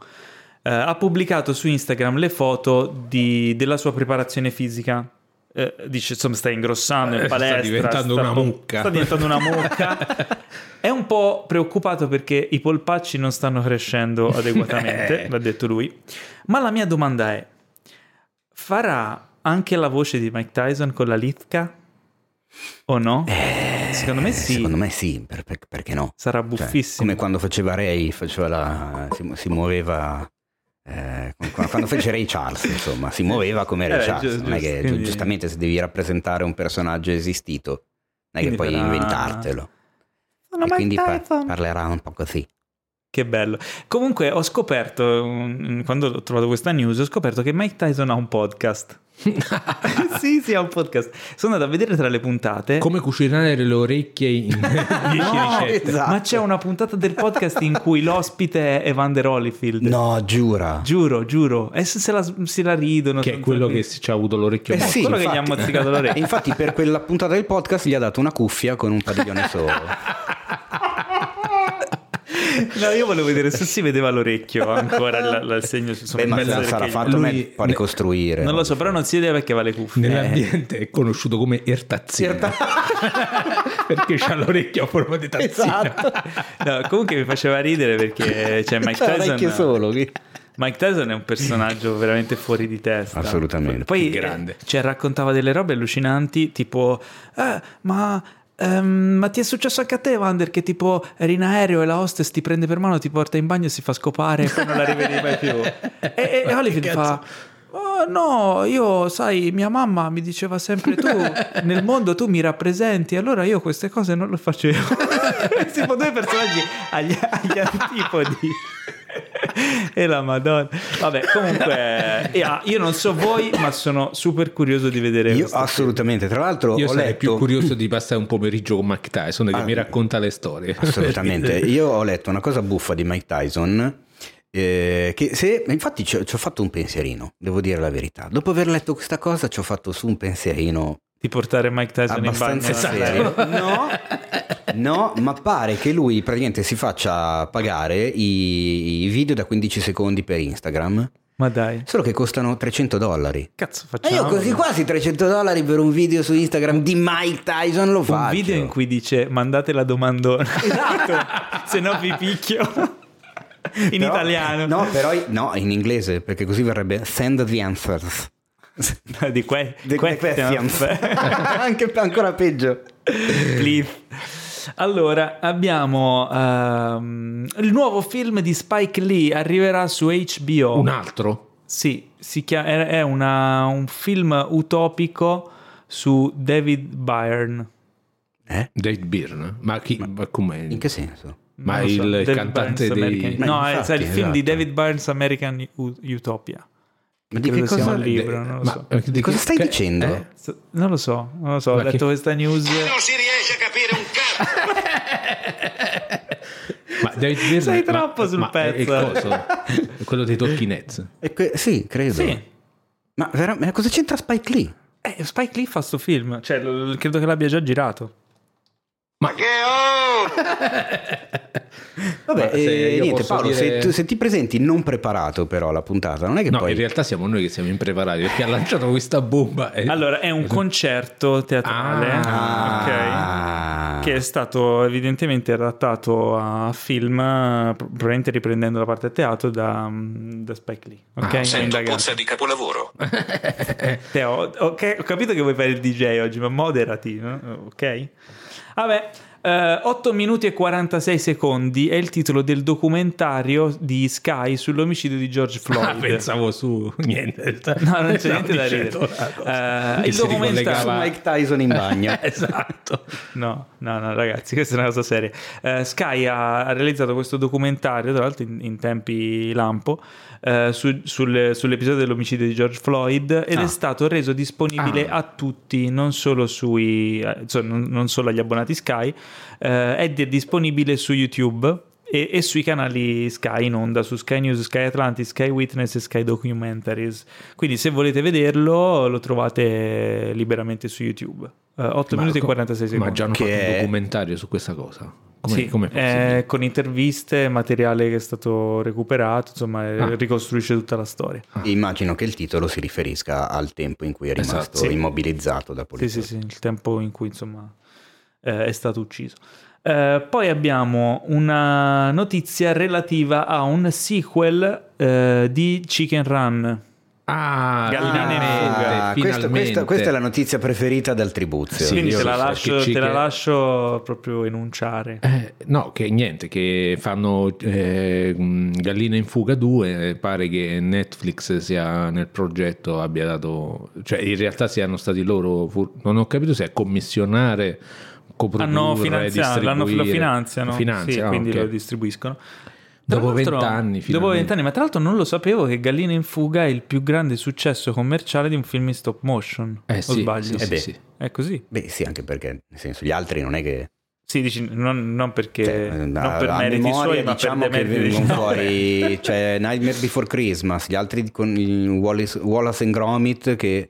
Speaker 1: Eh, ha pubblicato su Instagram le foto di- della sua preparazione fisica. Eh, dice, insomma, sta ingrossando in
Speaker 3: Eh, sta
Speaker 1: palestra.
Speaker 3: diventando una mucca.
Speaker 1: Sta diventando una mucca. È un po' preoccupato perché i polpacci non stanno crescendo adeguatamente, l'ha detto lui. Ma la mia domanda è: farà anche la voce di Mike Tyson con la litka? O no? Secondo me sì.
Speaker 2: Secondo me sì, per- per- perché no?
Speaker 1: Sarà
Speaker 2: Cioè,
Speaker 1: buffissimo.
Speaker 2: come quando faceva Ray, faceva la, si, si muoveva... eh, quando fece Ray Charles, insomma, si muoveva come Ray
Speaker 1: Eh,
Speaker 2: Charles.
Speaker 1: giusto,
Speaker 2: non è che
Speaker 1: quindi-
Speaker 2: giustamente se devi rappresentare un personaggio esistito, non è che
Speaker 1: Quindi
Speaker 2: puoi
Speaker 1: farà-
Speaker 2: inventartelo.
Speaker 1: Sono
Speaker 2: e
Speaker 1: Mike
Speaker 2: quindi pa-
Speaker 1: Tyson.
Speaker 2: parlerà un po' così.
Speaker 1: Che bello. Comunque ho scoperto, mm, quando ho trovato questa news, ho scoperto che Mike Tyson ha un podcast. Sì, sì, è un podcast. Sono andato a vedere tra le puntate.
Speaker 3: Come cucinare le orecchie in 10
Speaker 2: No,
Speaker 3: ricette.
Speaker 2: esatto.
Speaker 1: Ma c'è una puntata del podcast in cui l'ospite è Evander Holyfield.
Speaker 2: No, giura.
Speaker 1: Giuro, giuro. E se, se la, se la ridono.
Speaker 3: Che è quello che ci ha avuto l'orecchio
Speaker 2: Eh
Speaker 3: morto.
Speaker 2: sì,
Speaker 1: quello che gli
Speaker 2: infatti.
Speaker 1: ha mozzicato l'orecchio.
Speaker 2: E infatti per quella puntata del podcast gli ha dato una cuffia con un padiglione solo.
Speaker 1: No, io volevo vedere se si vedeva l'orecchio ancora il, il segno sul
Speaker 2: Beh, ma sarà fatto
Speaker 3: Lui-
Speaker 2: può ricostruire.
Speaker 1: Non lo so, però non si vede perché va le cuffie.
Speaker 3: Nell'ambiente è conosciuto come ertazzina perché c'ha l'orecchio a forma di tazzina.
Speaker 2: Esatto.
Speaker 1: No, comunque mi faceva ridere perché c'è Mike Tyson.
Speaker 2: solo. che-
Speaker 1: Mike Tyson è un personaggio veramente fuori di testa.
Speaker 2: Assolutamente.
Speaker 1: Poi
Speaker 3: Grande.
Speaker 1: eh, cioè, raccontava delle robe allucinanti, tipo, eh, ma. Ehm, ma ti è successo anche a te, Wander, che tipo eri in aereo e la hostess ti prende per mano, ti porta in bagno e si fa scopare e poi non la rivedi mai più. E, e, e Holyfield fa: "Oh, no, io sai, mia mamma mi diceva sempre tu nel mondo tu mi rappresenti, allora io queste cose non le facevo. tipo due personaggi agli, agli antipodi. E la madonna. Vabbè, comunque, eh, ah, io non so voi, ma sono super curioso di vedere
Speaker 2: Io assolutamente, tra l'altro
Speaker 3: Io
Speaker 2: ho
Speaker 3: sarei
Speaker 2: letto...
Speaker 3: più curioso di passare un pomeriggio con Mike Tyson che mi racconta le storie.
Speaker 2: Assolutamente. Io ho letto una cosa buffa di Mike Tyson. eh, che se, infatti ci ho fatto un pensierino, devo dire la verità. Dopo aver letto questa cosa ci ho fatto su un pensierino
Speaker 1: di portare Mike Tyson in bagno.
Speaker 2: abbastanza serio. No, no, ma pare che lui praticamente si faccia pagare i, i video da 15 secondi per Instagram,
Speaker 1: Ma dai,
Speaker 2: solo che costano 300 dollari.
Speaker 1: cazzo
Speaker 2: E
Speaker 1: facciamo?
Speaker 2: io così quasi 300 dollari per un video su Instagram di Mike Tyson lo
Speaker 1: un
Speaker 2: faccio.
Speaker 1: video in cui dice mandate la domandona. Esatto. Se no vi picchio. In
Speaker 2: Però-
Speaker 1: italiano.
Speaker 2: No, però no, in inglese, perché così verrebbe send the answers.
Speaker 1: di que-
Speaker 2: The. Anche ancora peggio.
Speaker 1: Please. Allora, abbiamo ehm, il nuovo film di Spike Lee, arriverà su HBO.
Speaker 3: Un altro?
Speaker 1: Sì, si chia- è è una- un film utopico su David Byrne.
Speaker 2: Eh?
Speaker 3: David Byrne? Ma, chi, ma com'è?
Speaker 2: In che senso?
Speaker 3: Ma
Speaker 1: so,
Speaker 3: il
Speaker 1: David
Speaker 3: cantante
Speaker 1: Byrne's
Speaker 3: dei...
Speaker 1: American-
Speaker 2: Ma
Speaker 1: No, è
Speaker 2: infatti,
Speaker 1: sai, il film di
Speaker 2: esatto.
Speaker 1: David Byrne's American Utopia.
Speaker 2: Ma di che cosa,
Speaker 1: un libro, non lo
Speaker 3: Ma-
Speaker 1: so.
Speaker 2: di cosa stai
Speaker 3: che-
Speaker 2: dicendo?
Speaker 3: eh?
Speaker 1: Non lo so, non lo so, ho
Speaker 3: Ma
Speaker 1: letto
Speaker 3: che-
Speaker 1: questa news.
Speaker 4: Non si riesce a capire un cazzo.
Speaker 3: Ma David Byrne,
Speaker 1: Sei
Speaker 3: ma-
Speaker 1: troppo sul
Speaker 3: ma
Speaker 1: pezzo.
Speaker 3: È, coso? Quello dei Talking Heads.
Speaker 2: Que- sì, credo.
Speaker 1: Sì.
Speaker 2: Ma veramente, cosa c'entra Spike Lee?
Speaker 1: Eh, Spike Lee fa sto film, cioè l- credo che l'abbia già girato.
Speaker 4: Ma che oh!
Speaker 2: Vabbè,
Speaker 3: se
Speaker 2: eh, niente Paolo, se,
Speaker 3: dire-
Speaker 2: tu- se ti presenti non preparato però alla puntata, non è che
Speaker 3: No,
Speaker 2: poi...
Speaker 3: in realtà siamo noi che siamo impreparati perché ha lanciato questa bomba. e-
Speaker 1: Allora, è un concerto teatrale
Speaker 2: Ah.
Speaker 1: ok, che è stato evidentemente adattato a film, eh, pro- probabilmente riprendendo la parte a teatro da, mm, da Spike Lee. Ok, Ho
Speaker 4: Sento
Speaker 1: indagato.
Speaker 4: puzza di capolavoro.
Speaker 1: Teo, ok, ho capito che vuoi fare il DJ oggi, ma moderati, no? ok? A. Vabbè, 8 minuti e 46 secondi è il titolo del documentario di Sky sull'omicidio di George Floyd.
Speaker 3: Ah, pensavo su niente.
Speaker 1: No, non c'è niente da ridere. Eh,
Speaker 3: Che
Speaker 1: il documentario
Speaker 2: Mike Tyson in bagno.
Speaker 3: esatto.
Speaker 1: No, no, no, ragazzi, questa è una cosa seria. Eh, Sky ha, realizzato questo documentario, tra l'altro in, in tempi lampo, eh, su- sul- sull'episodio dell'omicidio di George Floyd ed
Speaker 2: Ah.
Speaker 1: è stato reso disponibile
Speaker 3: Ah.
Speaker 1: a tutti, non solo, sui, eh, non, non solo agli abbonati Sky, eh, ed è disponibile su YouTube. E, e sui canali Sky in onda, su Sky News, Sky Atlantic, Sky Witness e Sky Documentaries. Quindi se volete vederlo lo trovate liberamente su YouTube. Eh, 8
Speaker 3: Ma
Speaker 1: minuti e
Speaker 3: co-
Speaker 1: 46 secondi.
Speaker 3: Ma già hanno
Speaker 2: Che
Speaker 3: fatto un
Speaker 2: è-
Speaker 3: documentario su questa cosa. Come,
Speaker 1: Sì,
Speaker 3: come è possibile?
Speaker 1: eh, con interviste, materiale che è stato recuperato, insomma, eh,
Speaker 3: Ah.
Speaker 1: ricostruisce tutta la storia.
Speaker 2: Immagino che il titolo si riferisca al tempo in cui è rimasto
Speaker 3: Esatto,
Speaker 1: sì.
Speaker 2: immobilizzato da
Speaker 1: Sì,
Speaker 2: polizia.
Speaker 1: sì, sì, il tempo in cui insomma eh, è stato ucciso. Eh, poi abbiamo una notizia relativa a un sequel eh, di Chicken Run.
Speaker 3: Ah,
Speaker 1: Galline in fuga.
Speaker 2: Ah,
Speaker 3: finalmente,
Speaker 2: questa, questa- è la notizia preferita dal Tribuzio.
Speaker 3: Sì,
Speaker 1: Quindi te la,
Speaker 3: so,
Speaker 1: lascio,
Speaker 3: che
Speaker 1: te la
Speaker 3: Chicken-
Speaker 1: lascio proprio enunciare.
Speaker 3: Eh, no, che niente, che fanno eh, mh, Gallina in fuga 2, pare che Netflix sia nel progetto abbia dato, cioè in realtà siano stati loro, non ho capito se è commissionare, coprodurre,
Speaker 1: Hanno finanziato, l'hanno, lo finanziano,
Speaker 3: Finanziano,
Speaker 1: sì, quindi
Speaker 3: ok.
Speaker 1: lo distribuiscono. Tra
Speaker 3: Dopo vent'anni,
Speaker 1: Dopo vent'anni, ma tra l'altro non lo sapevo che Gallina in fuga è il più grande successo commerciale di un film in stop motion.
Speaker 3: Eh
Speaker 1: o
Speaker 3: sì,
Speaker 1: sbaglio?
Speaker 3: sì,
Speaker 2: Eh
Speaker 3: sì,
Speaker 2: beh.
Speaker 3: sì.
Speaker 1: È così.
Speaker 2: Beh, sì, anche perché, nel senso, gli altri non è che...
Speaker 1: Sì, dici, non, non perché
Speaker 2: Cioè,
Speaker 1: non
Speaker 2: a-
Speaker 1: per meriti
Speaker 2: memoria,
Speaker 1: suoi, ma
Speaker 2: diciamo
Speaker 1: per
Speaker 2: che vengono
Speaker 1: Schneider.
Speaker 2: fuori cioè Nightmare Before Christmas gli altri con Wallace, Wallace and Gromit che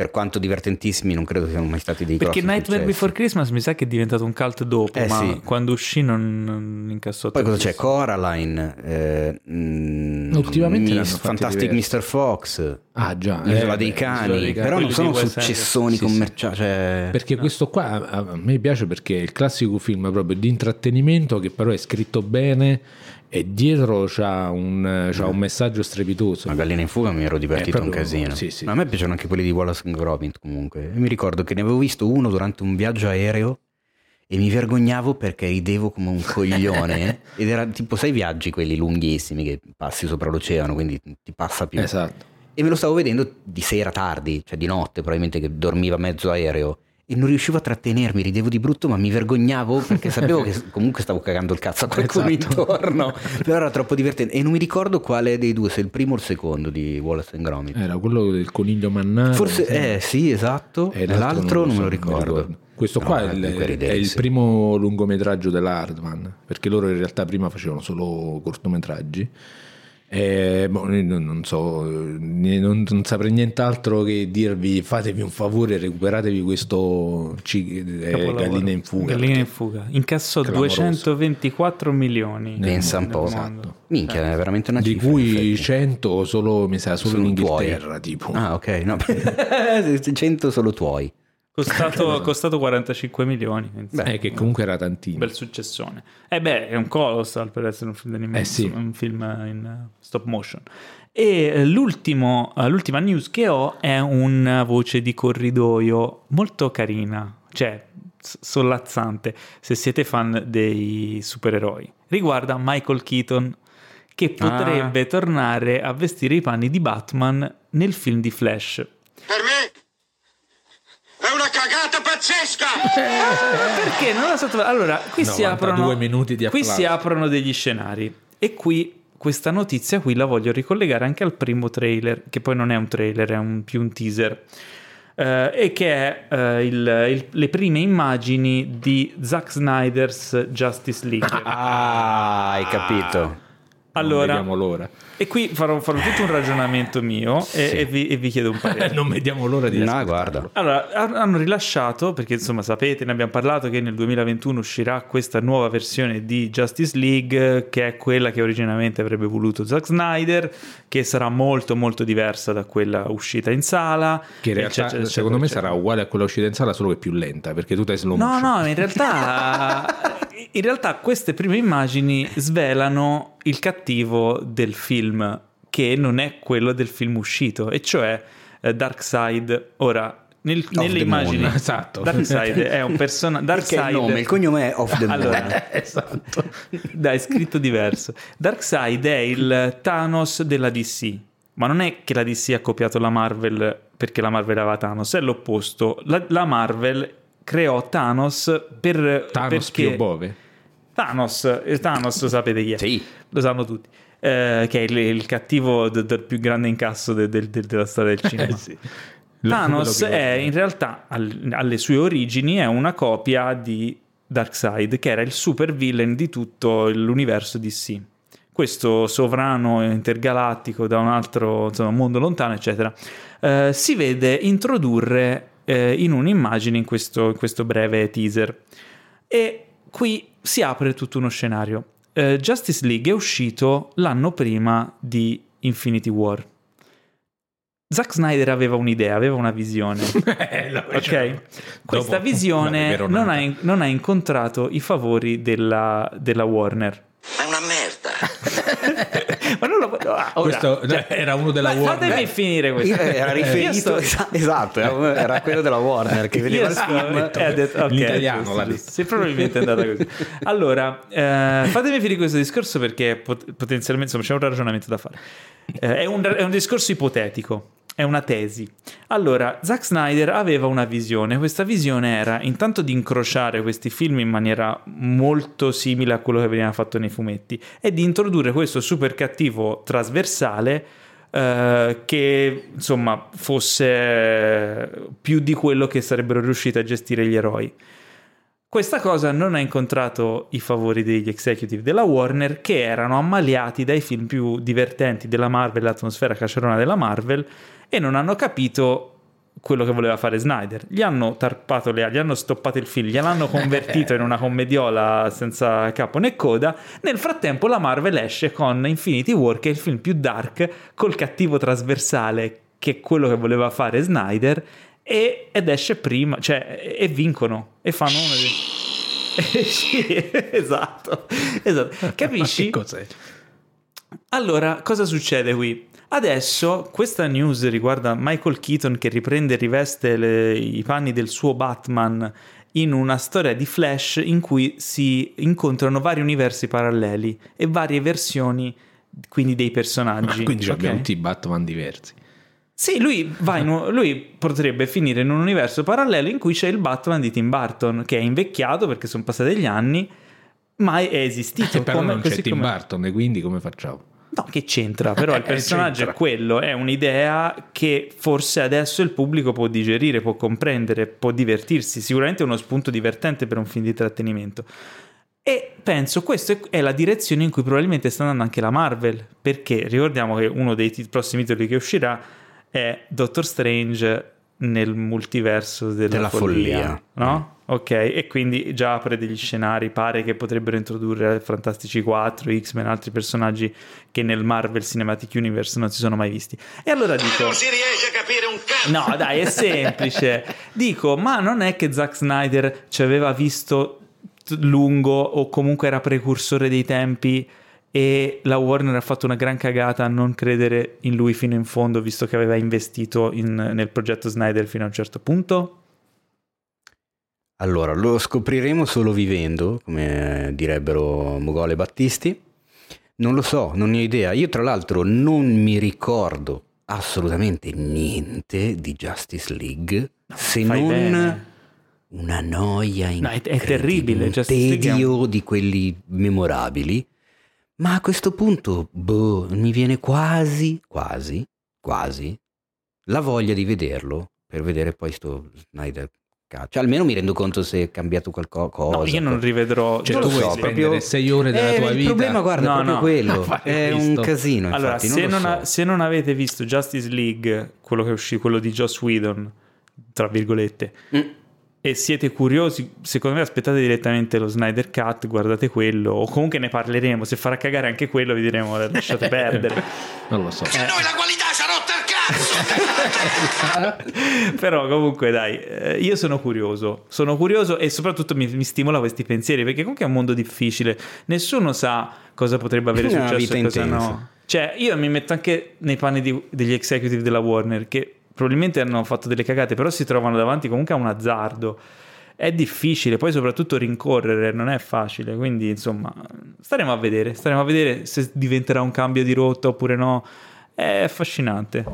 Speaker 2: per quanto divertentissimi non credo siano mai stati dei
Speaker 1: Perché
Speaker 2: grossi
Speaker 1: Nightmare
Speaker 2: successi.
Speaker 1: Before Christmas mi sa che è diventato un cult dopo,
Speaker 2: Eh,
Speaker 1: ma
Speaker 2: sì.
Speaker 1: quando uscì non, non incassò
Speaker 2: poi cosa c'è? Coraline eh, mm,
Speaker 3: Ultimamente
Speaker 2: Miss- Fantastic
Speaker 3: diversi.
Speaker 2: Mr. Fox
Speaker 3: Ah già,
Speaker 2: L'isola
Speaker 3: eh,
Speaker 2: dei cani
Speaker 3: L'isola dei Cani.
Speaker 2: però non sono successoni
Speaker 3: Sì, sì.
Speaker 2: commerciali cioè...
Speaker 3: Perché questo qua a a me piace perché è il classico film proprio di intrattenimento che però è scritto bene e dietro c'ha un, c'ha un messaggio strepitoso.
Speaker 2: Ma Gallina in fuga mi ero divertito
Speaker 3: Eh,
Speaker 2: un
Speaker 3: proprio-
Speaker 2: casino.
Speaker 3: sì, sì.
Speaker 2: Ma a me piacciono anche quelli di Wallace Gromit comunque. E mi ricordo che ne avevo visto uno durante un viaggio aereo e mi vergognavo perché ridevo come un coglione. Ed era tipo, sai, i viaggi quelli lunghissimi che passi sopra l'oceano, quindi ti passa più.
Speaker 3: Esatto.
Speaker 2: E me lo stavo vedendo di sera tardi, cioè di notte, probabilmente che dormiva mezzo aereo. E non riuscivo a trattenermi, ridevo di brutto, ma mi vergognavo perché sapevo che comunque stavo cagando il cazzo a qualcuno
Speaker 3: Esatto.
Speaker 2: intorno. Però era troppo divertente. E non mi ricordo quale dei due, se il primo o il secondo di Wallace and Gromit.
Speaker 3: Era quello del coniglio mannato.
Speaker 2: Forse, eh sì, esatto.
Speaker 3: E
Speaker 2: l'altro, non
Speaker 3: so,
Speaker 2: me lo ricordo.
Speaker 3: Questo
Speaker 2: No,
Speaker 3: qua è, il, è il primo lungometraggio della Hardman, perché loro in realtà prima facevano solo cortometraggi. E, boh, non, non so, eh, non, non saprei nient'altro che dirvi fatevi un favore, recuperatevi questo ci- eh. Gallina in fuga.
Speaker 1: Gallina in fuga. Incassò
Speaker 3: Clamoroso.
Speaker 1: 224 milioni.
Speaker 2: Pensa un
Speaker 1: nel
Speaker 2: po'.
Speaker 1: mondo.
Speaker 2: Minchia, è veramente una
Speaker 3: di
Speaker 2: cifra. in
Speaker 3: cui
Speaker 2: effetti.
Speaker 3: 100 solo, mi sa, solo
Speaker 2: Sono
Speaker 3: in
Speaker 2: tuoi.
Speaker 3: Inghilterra, tipo.
Speaker 2: Ah, ok. No. 100 solo tuoi.
Speaker 1: Costato, costato 45 milioni.
Speaker 2: Beh,
Speaker 3: Eh, che comunque era tantino.
Speaker 1: bel successone. Eh beh, è un colossal per essere un film d'animazione,
Speaker 3: Eh sì.
Speaker 1: un film in stop motion. E eh, l'ultimo, eh, l'ultima news che ho è una voce di corridoio molto carina, cioè sollazzante, se siete fan dei supereroi. Riguarda Michael Keaton che potrebbe tornare a vestire i panni di Batman nel film di Flash.
Speaker 4: Per me pazzesca!
Speaker 1: Perché non la sottovaluto? Allora, qui si
Speaker 3: 92
Speaker 1: aprono
Speaker 3: minuti di
Speaker 1: qui si aprono degli scenari e qui questa notizia qui la voglio ricollegare anche al primo trailer, che poi non è un trailer, è un, più un teaser. eh, e che è eh, il- il- le prime immagini di Zack Snyder's Justice League.
Speaker 2: Ah, hai capito.
Speaker 3: Non
Speaker 1: Allora,
Speaker 3: vediamo l'ora.
Speaker 1: E qui farò, farò tutto un ragionamento mio e,
Speaker 2: Sì.
Speaker 1: e vi, e vi chiedo un parere.
Speaker 3: non vediamo l'ora di
Speaker 2: No, guarda.
Speaker 1: Allora, han- hanno rilasciato, perché insomma sapete, ne abbiamo parlato, che nel 2021 uscirà questa nuova versione di Justice League, che è quella che originariamente avrebbe voluto Zack Snyder, che sarà molto molto diversa da quella uscita in sala.
Speaker 3: Che in realtà,
Speaker 1: eccetera,
Speaker 3: secondo me
Speaker 1: eccetera.
Speaker 3: sarà uguale a quella uscita in sala, solo che più lenta, perché tu hai slow
Speaker 1: No,
Speaker 3: motion.
Speaker 1: no, in realtà, in realtà queste prime immagini svelano il cattivo del film, che non è quello del film uscito, e cioè eh, Darkseid. Ora, nel- nelle immagini...
Speaker 2: Moon.
Speaker 3: Esatto.
Speaker 1: Darkseid è un personaggio...
Speaker 2: Il nome, il cognome è Off the Moon.
Speaker 1: Allora,
Speaker 3: esatto.
Speaker 1: dai, scritto diverso. Darkseid è il Thanos della DC, ma non è che la DC ha copiato la Marvel perché la Marvel aveva Thanos, è l'opposto. La, la Marvel creò Thanos per
Speaker 3: Thanos
Speaker 1: perché
Speaker 3: più Bove.
Speaker 1: Thanos, eh, Thanos sapete chi è?
Speaker 2: Sì.
Speaker 1: Lo sanno tutti. Eh, che è il, il cattivo de- del più grande incasso de- del- del- della storia del cinema. Thanos
Speaker 3: Quello che-
Speaker 1: è in realtà al- alle sue origini è una copia di Darkseid, che era il super villain di tutto l'universo DC. Questo sovrano intergalattico da un altro insomma, mondo lontano, eccetera, eh, si vede introdurre eh, in un'immagine in questo, in questo breve teaser. E qui si apre tutto uno scenario. Eh, Justice League è uscito l'anno prima di Infinity War. Zack Snyder aveva un'idea, aveva una visione.
Speaker 3: Eh, no,
Speaker 1: Ok?
Speaker 3: cioè,
Speaker 1: Questa
Speaker 3: dopo
Speaker 1: visione non ha, in- non ha incontrato i favori della, della Warner.
Speaker 4: È una merda!
Speaker 1: Ma non lo ah, ora,
Speaker 3: Questo
Speaker 1: cioè,
Speaker 3: era uno della Warner.
Speaker 1: Fatemi finire questo.
Speaker 2: Era
Speaker 1: Io
Speaker 2: riferito, esatto, era, era quello della Warner che vedeva il film.
Speaker 1: eh, ha detto- ok,
Speaker 3: In italiano
Speaker 1: giusto,
Speaker 3: l'ha
Speaker 1: giusto.
Speaker 3: detto.
Speaker 1: Sì, probabilmente è andata così. Allora, eh, fatemi finire questo discorso perché pot- potenzialmente insomma, c'è un ragionamento da fare. Eh, è, un, è un discorso ipotetico. È una tesi. Allora, Zack Snyder aveva una visione. Questa visione era intanto di incrociare questi film in maniera molto simile a quello che veniva fatto nei fumetti e di introdurre questo super cattivo trasversale eh, che insomma fosse più di quello che sarebbero riusciti a gestire gli eroi. Questa cosa non ha incontrato i favori degli executive della Warner che erano ammaliati dai film più divertenti della Marvel, l'atmosfera cacerona della Marvel e non hanno capito quello che voleva fare Snyder. Gli hanno tarpato le ali, gli hanno stoppato il film, gliel'hanno convertito in una commediola senza capo né coda. Nel frattempo la Marvel esce con Infinity War, che è il film più dark, col cattivo trasversale, che è quello che voleva fare Snyder, e, ed esce prima, cioè, e vincono, e fanno uno sì, esatto, esatto. Capisci? Allora, cosa succede qui? Adesso questa news riguarda Michael Keaton che riprende e riveste le- i panni del suo Batman in una storia di Flash in cui si incontrano vari universi paralleli e varie versioni quindi dei personaggi.
Speaker 3: Quindi
Speaker 1: ok?
Speaker 3: abbiamo tutti i Batman diversi.
Speaker 1: Sì, lui, va in lui potrebbe finire in un universo parallelo in cui c'è il Batman di Tim Burton che è invecchiato perché sono passati gli anni ma è esistito
Speaker 3: Eh, però
Speaker 1: come-
Speaker 3: non c'è Tim
Speaker 1: come-
Speaker 3: Burton, e quindi come facciamo?
Speaker 1: No, che c'entra, però il
Speaker 3: Eh,
Speaker 1: personaggio è quello, è un'idea che forse adesso il pubblico può digerire, può comprendere, può divertirsi, sicuramente è uno spunto divertente per un film di intrattenimento. E penso questa è- la direzione in cui probabilmente sta andando anche la Marvel, perché ricordiamo che uno dei tit- prossimi titoli che uscirà è Doctor Strange nel multiverso della,
Speaker 2: Della
Speaker 1: follia,
Speaker 2: follia.
Speaker 1: no? Ok, e quindi già apre degli scenari, pare che potrebbero introdurre Fantastici 4, X-Men, altri personaggi che nel Marvel Cinematic Universe non si sono mai visti. E allora dico...
Speaker 4: Non si riesce a capire un cazzo.
Speaker 1: No, dai, è semplice. Dico, ma non è che Zack Snyder ci aveva visto lungo o comunque era precursore dei tempi e la Warner ha fatto una gran cagata a non credere in lui fino in fondo, visto che aveva investito in- nel progetto Snyder fino a un certo punto?
Speaker 2: Allora, lo scopriremo solo vivendo, come direbbero Mogol e Battisti. Non lo so, non ne ho idea. Io tra l'altro non mi ricordo assolutamente niente di Justice League, se
Speaker 1: fai
Speaker 2: non
Speaker 1: bene.
Speaker 2: una noia
Speaker 1: No, è-
Speaker 2: incredibile,
Speaker 1: terribile,
Speaker 2: un- tedio di quelli memorabili. Ma a questo punto, boh, mi viene quasi, quasi, quasi la voglia di vederlo per vedere poi sto Snyder. Cioè, almeno mi rendo conto se è cambiato qualcosa.
Speaker 1: No, io non rivedrò...
Speaker 3: Cioè,
Speaker 2: Non
Speaker 3: tu vuoi
Speaker 2: so, proprio-
Speaker 3: sei ore della
Speaker 2: Eh,
Speaker 3: tua
Speaker 2: il
Speaker 3: vita?
Speaker 2: problema, guarda,
Speaker 1: No,
Speaker 2: è proprio
Speaker 1: no.
Speaker 2: quello. È un
Speaker 3: questo.
Speaker 2: casino. Infatti,
Speaker 1: Allora, se
Speaker 2: non,
Speaker 1: non,
Speaker 2: so.
Speaker 1: se non avete visto Justice League, quello che uscì, quello di Joss Whedon, tra virgolette,
Speaker 2: Mm.
Speaker 1: E siete curiosi, secondo me aspettate direttamente lo Snyder Cut, guardate quello, o comunque ne parleremo. Se farà cagare anche quello, vi diremo lasciate perdere.
Speaker 3: Non lo so.
Speaker 4: E a noi la qualità ci ha rotto il cazzo.
Speaker 1: Però comunque dai, eh, io sono curioso, sono curioso e soprattutto mi, mi stimola questi pensieri perché comunque è un mondo difficile, nessuno sa cosa potrebbe avere successo e cosa
Speaker 2: intensa.
Speaker 1: no. Cioè io mi metto anche nei panni di- degli executive della Warner che probabilmente hanno fatto delle cagate però si trovano davanti comunque a un azzardo. È difficile, poi soprattutto rincorrere non è facile, quindi insomma staremo a vedere, staremo a vedere se diventerà un cambio di rotta oppure no. È affascinante.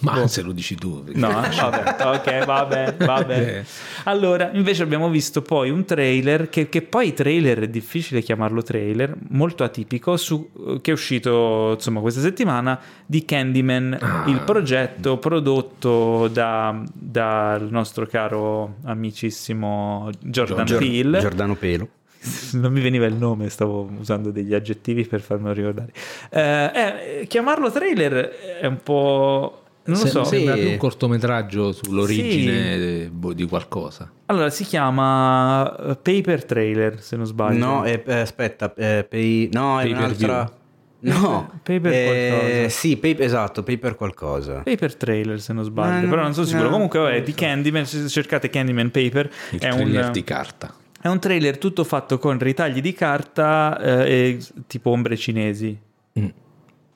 Speaker 3: Ma se lo dici tu. perché-
Speaker 1: No, vabbè, ok, va bene, va bene.
Speaker 3: Eh.
Speaker 1: Allora, invece abbiamo visto poi un trailer, che, che poi trailer è difficile chiamarlo trailer, molto atipico, su- che è uscito insomma questa settimana, di Candyman,
Speaker 3: Ah.
Speaker 1: il progetto prodotto da- dal nostro caro amicissimo Jordan
Speaker 2: Gior-
Speaker 1: Peele.
Speaker 2: Giordano Pelo.
Speaker 1: Non mi veniva il nome, stavo usando degli aggettivi per farmelo ricordare. Eh, eh, chiamarlo trailer è un po'... Non lo
Speaker 3: Se-
Speaker 1: so.
Speaker 3: Sembra
Speaker 2: Sì.
Speaker 3: più un cortometraggio sull'origine
Speaker 1: Sì.
Speaker 3: boh, di qualcosa.
Speaker 1: Allora, si chiama eh, Paper Trailer, se non sbaglio.
Speaker 2: No, eh, eh, aspetta, eh, pay- no, è
Speaker 3: Pay
Speaker 2: un'altra... No,
Speaker 1: Paper
Speaker 2: eh,
Speaker 1: qualcosa.
Speaker 2: Sì, pay- esatto, paper qualcosa.
Speaker 1: Paper Trailer, se non sbaglio,
Speaker 2: No,
Speaker 1: però non sono sicuro.
Speaker 2: no,
Speaker 1: Comunque, vabbè,
Speaker 2: non
Speaker 1: di
Speaker 2: so.
Speaker 1: Candyman, se cercate Candyman Paper,
Speaker 3: Il
Speaker 1: è un,
Speaker 3: di carta.
Speaker 1: È un trailer tutto fatto con ritagli di carta eh, e tipo ombre cinesi.
Speaker 3: Mm.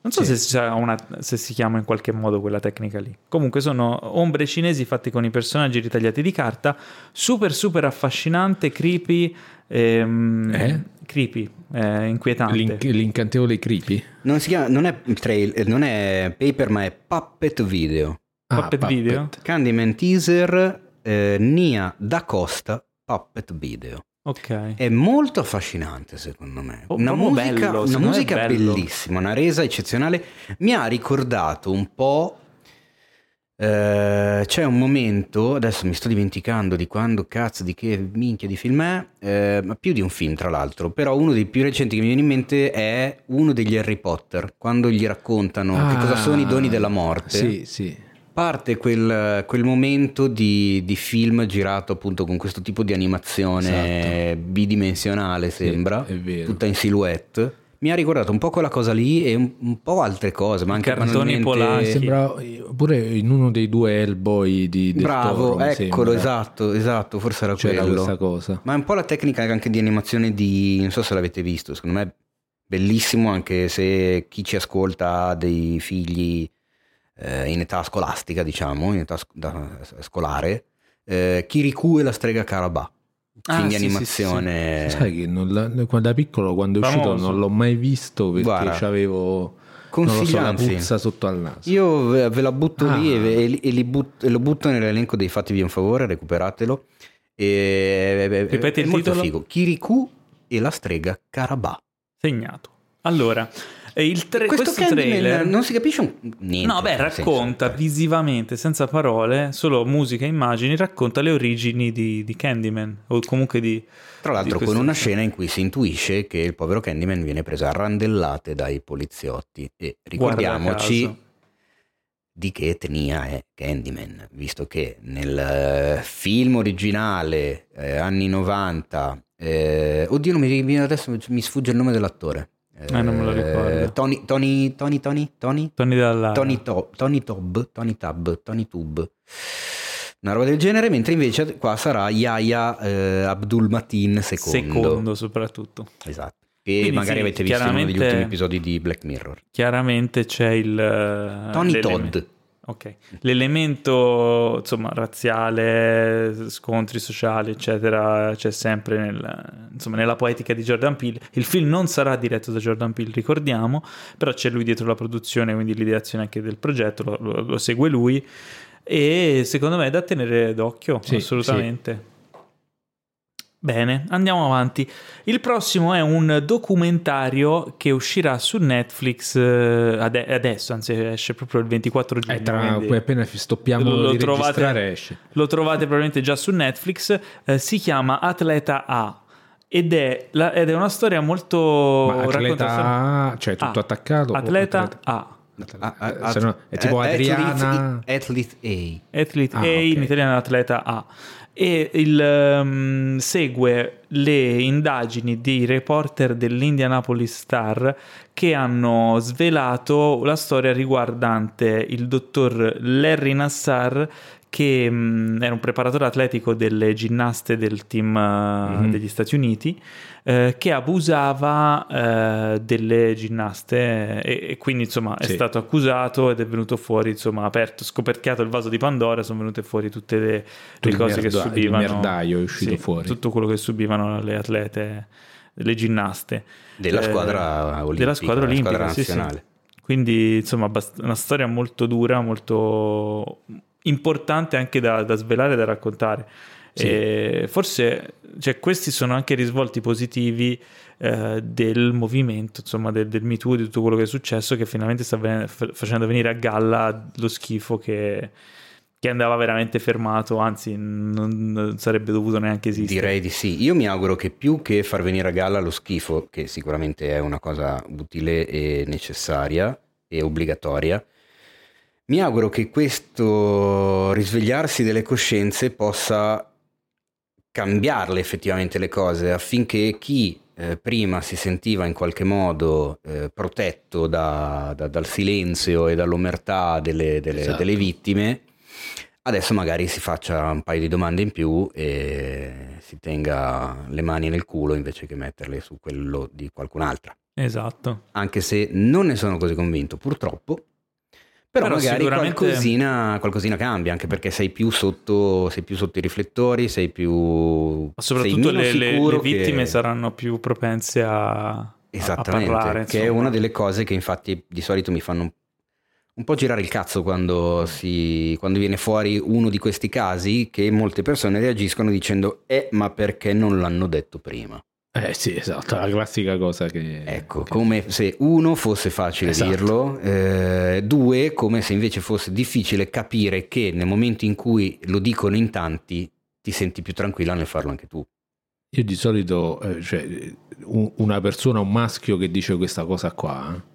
Speaker 1: Non so
Speaker 3: Sì.
Speaker 1: se, una- se si chiama in qualche modo quella tecnica lì. Comunque sono ombre cinesi fatte con i personaggi ritagliati di carta, super super affascinante, creepy, ehm,
Speaker 3: Eh?
Speaker 1: creepy, eh, inquietante.
Speaker 3: L'in- l'incantevole creepy?
Speaker 2: Non si chiama, non è trail, non è paper, ma è puppet video.
Speaker 3: Ah,
Speaker 1: Puppet video?
Speaker 2: Candyman teaser eh, Nia da Costa Puppet Video.
Speaker 1: Ok.
Speaker 2: È molto affascinante secondo me.
Speaker 1: Oh,
Speaker 2: una musica,
Speaker 1: bello,
Speaker 2: una musica bellissima, una resa eccezionale. Mi ha ricordato un po'. eh, c'è un momento, adesso mi sto dimenticando di quando cazzo, di che minchia di film è, eh, ma più di un film tra l'altro, però uno dei più recenti che mi viene in mente è uno degli Harry Potter, quando gli raccontano che cosa sono i doni della morte.
Speaker 3: Ah, Sì, sì.
Speaker 2: Parte quel, quel momento di, di film girato appunto con questo tipo di animazione bidimensionale, sembra,
Speaker 3: è vero.
Speaker 2: tutta in silhouette. Mi ha ricordato un po' quella cosa lì e un, un po' altre cose, ma anche
Speaker 1: Cartoni
Speaker 2: banalmente-
Speaker 1: polacchi.
Speaker 3: Sembra pure in uno dei due Hellboy di del
Speaker 2: Bravo,
Speaker 3: Toro,
Speaker 2: eccolo, esatto, esatto, forse era
Speaker 3: C'era
Speaker 2: quello.
Speaker 3: questa cosa.
Speaker 2: Ma è un po' la tecnica anche di animazione di... non so se l'avete visto, secondo me è bellissimo anche se chi ci ascolta ha dei figli eh, in età scolastica, diciamo, in età sc- da- scolare. Eh, Kirikou e la strega Karabà,
Speaker 1: Ah,
Speaker 2: film di
Speaker 1: sì, sì,
Speaker 2: animazione.
Speaker 3: Sai che non da piccolo quando è uscito
Speaker 1: Famoso.
Speaker 3: non l'ho mai visto perché avevo lo so, puzza sotto al naso.
Speaker 2: Io ve ve la butto lì
Speaker 3: Ah.
Speaker 2: e, ve- e li but- e lo butto nell'elenco dei fatti un favore, recuperatelo. E,
Speaker 1: Ripeti
Speaker 2: è
Speaker 1: il
Speaker 2: molto
Speaker 1: titolo?
Speaker 2: figo. Kirikou e la strega Karabà.
Speaker 1: Segnato. Allora, il tra-
Speaker 2: questo,
Speaker 1: questo trailer...
Speaker 2: non si capisce niente.
Speaker 1: No, beh,
Speaker 2: nel senso.
Speaker 1: racconta visivamente, senza parole, solo musica e immagini, racconta le origini di, di Candyman, o comunque di...
Speaker 2: Tra l'altro
Speaker 1: di
Speaker 2: con una scena in cui si intuisce che il povero Candyman viene preso a randellate dai poliziotti e ricordiamoci di che etnia è Candyman, visto che nel eh, film originale eh, anni 90, eh, oddio mi- adesso mi sfugge il nome dell'attore.
Speaker 1: Eh, non me lo ricordo.
Speaker 2: Tony, Tony, Tony, Tony, Tony?
Speaker 1: Tony.
Speaker 2: Tony, To- Tony Tob, Tony Tab, Tony Tube. Una roba del genere, mentre invece qua sarà Yahya eh, Abdul Matin secondo.
Speaker 1: Secondo soprattutto.
Speaker 2: Esatto. Che
Speaker 1: Quindi
Speaker 2: magari
Speaker 1: sì,
Speaker 2: avete visto uno degli ultimi episodi di Black Mirror.
Speaker 1: Chiaramente c'è il... eh,
Speaker 2: Tony Todd.
Speaker 1: Ok. L'elemento, insomma, razziale, scontri sociali, eccetera, c'è sempre nel- insomma, nella poetica di Jordan Peele. Il film non sarà diretto da Jordan Peele, ricordiamo, però c'è lui dietro la produzione, quindi l'ideazione anche del progetto, lo, lo- lo segue lui. E secondo me è da tenere d'occhio,
Speaker 3: Sì,
Speaker 1: assolutamente. Bene, andiamo avanti. Il prossimo è un documentario che uscirà su Netflix eh, ade- adesso, anzi esce proprio il 24 giugno.
Speaker 3: Eh, tra
Speaker 1: quindi
Speaker 3: poi appena stoppiamo
Speaker 1: lo,
Speaker 3: di
Speaker 1: trovate,
Speaker 3: registrare esce.
Speaker 1: lo trovate probabilmente già su Netflix. eh, si chiama Atleta A ed è, la- ed è una storia molto...
Speaker 3: Ma atleta
Speaker 1: racconta-
Speaker 3: A, cioè tutto
Speaker 1: A.
Speaker 3: attaccato? o
Speaker 1: Atleta A.
Speaker 2: Ah, ah,
Speaker 3: Se no, è tipo
Speaker 2: ah,
Speaker 3: Adriana-
Speaker 2: Athlete, Athlete
Speaker 1: Athlete
Speaker 3: Ah,
Speaker 1: A, in italiano Atleta A. E il, ehm, segue le indagini di reporter dell'Indianapolis Star che hanno svelato la storia riguardante il dottor Larry Nassar che mm, era un preparatore atletico delle ginnaste del team eh,
Speaker 3: Mhm.
Speaker 1: degli Stati Uniti eh, che abusava eh, delle ginnaste e, e quindi insomma è
Speaker 3: Sì.
Speaker 1: stato accusato ed è venuto fuori insomma aperto scoperchiato il vaso di Pandora sono venute fuori tutte le, le
Speaker 3: Il
Speaker 1: cose che
Speaker 3: merda- il
Speaker 1: subivano
Speaker 3: merdaio è uscito
Speaker 1: Sì,
Speaker 3: fuori.
Speaker 1: tutto quello che subivano le atlete le ginnaste
Speaker 2: della
Speaker 1: Eh,
Speaker 2: squadra olimpica,
Speaker 1: della squadra olimpica
Speaker 2: squadra
Speaker 1: sì, sì.
Speaker 2: nazionale.
Speaker 1: quindi insomma una storia molto dura molto importante anche da, da svelare e da raccontare
Speaker 3: Sì.
Speaker 1: E forse cioè, questi sono anche risvolti positivi eh, del movimento, insomma, del, del Me Too, di tutto quello che è successo, che finalmente sta ven- fa- facendo venire a galla lo schifo che, che andava veramente fermato, anzi, non, non sarebbe dovuto neanche esistere.
Speaker 2: Direi di sì. Io mi auguro che più che far venire a galla lo schifo, che sicuramente è una cosa utile e necessaria e obbligatoria, mi auguro che questo risvegliarsi delle coscienze possa cambiarle effettivamente le cose affinché chi eh, prima si sentiva in qualche modo eh, protetto da- da- dal silenzio e dall'omertà delle, delle-
Speaker 3: Esatto.
Speaker 2: delle vittime adesso magari si faccia un paio di domande in più e si tenga le mani nel culo invece che metterle su quello di qualcun'altra
Speaker 1: Esatto.
Speaker 2: anche se non ne sono così convinto purtroppo però,
Speaker 1: Però
Speaker 2: magari
Speaker 1: sicuramente-
Speaker 2: qualcosina, qualcosina cambia anche perché sei più sotto, sei più sotto i riflettori sei più
Speaker 1: Ma soprattutto le, le- le vittime
Speaker 2: che-
Speaker 1: saranno più propense a, a
Speaker 2: esattamente
Speaker 1: parlare.
Speaker 2: che è
Speaker 1: insomma.
Speaker 2: una delle cose che infatti di solito mi fanno un po' girare il cazzo quando, si, quando viene fuori uno di questi casi che molte persone reagiscono dicendo eh ma perché non l'hanno detto prima?
Speaker 3: Eh sì, esatto, la classica cosa che...
Speaker 2: Ecco, come se uno fosse facile
Speaker 3: Esatto.
Speaker 2: dirlo, eh, due come se invece fosse difficile capire che nel momento in cui lo dicono in tanti ti senti più tranquilla nel farlo anche tu.
Speaker 3: Io di solito, eh, cioè, un- una persona, un maschio che dice questa cosa qua, eh,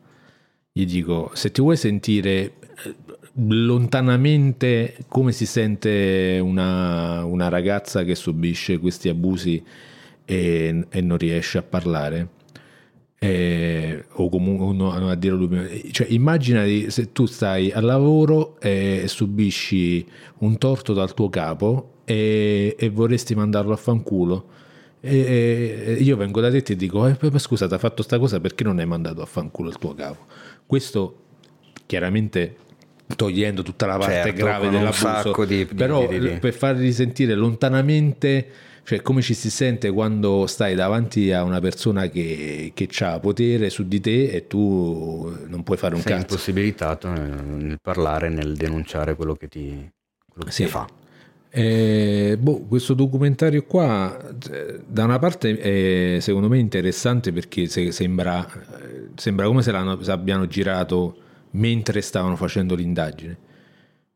Speaker 3: gli dico, se ti vuoi sentire eh, lontanamente come si sente una, una ragazza che subisce questi abusi e, e non riesce a parlare, eh, o comunque uno- a dire lui, cioè immagina di- se tu stai al lavoro e subisci un torto dal tuo capo e, e vorresti mandarlo a fanculo. E, e io vengo da te e ti dico eh, scusa ti ha fatto sta cosa perché non hai mandato a fanculo il tuo capo? Questo chiaramente togliendo tutta la parte
Speaker 2: Certo,
Speaker 3: grave dell'abuso
Speaker 2: di- di-
Speaker 3: però
Speaker 2: di-
Speaker 3: per farli sentire lontanamente cioè come ci si sente quando stai davanti a una persona che, che ha potere su di te e tu non puoi fare un
Speaker 2: Sei
Speaker 3: cazzo
Speaker 2: impossibilitato nel, nel parlare, nel denunciare quello che ti, quello che
Speaker 3: Sì.
Speaker 2: ti fa.
Speaker 3: Eh, boh, questo documentario qua eh, da una parte è secondo me interessante perché se- sembra, eh, sembra come se, l'hanno- se abbiano girato mentre stavano facendo l'indagine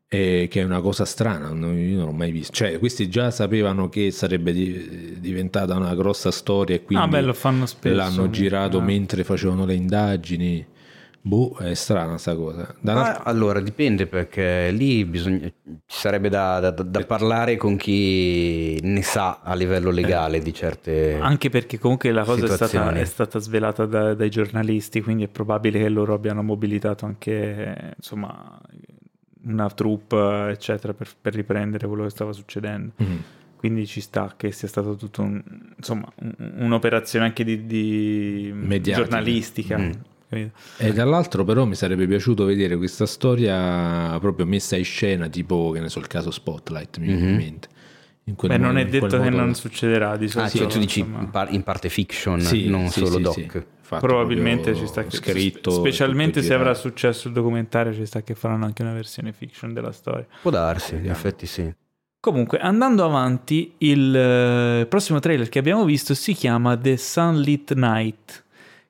Speaker 3: Eh, che è una cosa strana non- io non l'ho mai visto cioè questi già sapevano che sarebbe di- diventata una grossa storia e quindi
Speaker 1: ah, beh, lo fanno spesso.
Speaker 3: l'hanno girato
Speaker 1: Ah.
Speaker 3: mentre facevano le indagini boh è strana sta cosa una-
Speaker 2: allora dipende perché lì bisogna, ci sarebbe da, da- da parlare con chi ne sa a livello legale di certe...
Speaker 1: Anche perché comunque la cosa è stata, è stata svelata da- dai giornalisti, quindi è probabile che loro abbiano mobilitato anche insomma una troupe, eccetera, per, per riprendere quello che stava succedendo.
Speaker 3: Mm.
Speaker 1: Quindi ci sta che sia stato tutto un- insomma un- un'operazione anche di, di giornalistica.
Speaker 2: Mm.
Speaker 3: E dall'altro però mi sarebbe piaciuto vedere questa storia proprio messa in scena, tipo che ne so il caso Spotlight, mi viene in mente.
Speaker 1: Beh, non
Speaker 3: modo-
Speaker 1: è detto che
Speaker 3: modo-
Speaker 1: non succederà di
Speaker 2: Ah,
Speaker 1: solito.
Speaker 2: cioè tu dici
Speaker 1: insomma.
Speaker 2: in, par- in parte fiction,
Speaker 3: Sì,
Speaker 2: non
Speaker 3: sì,
Speaker 2: solo
Speaker 3: sì,
Speaker 2: doc.
Speaker 1: Probabilmente ci sta che
Speaker 3: scritto,
Speaker 1: specialmente se avrà successo il documentario, ci sta che faranno anche una versione fiction della storia.
Speaker 2: Può darsi, in effetti sì.
Speaker 1: Comunque, andando avanti, il eh, prossimo trailer che abbiamo visto si chiama The Sunlit Night,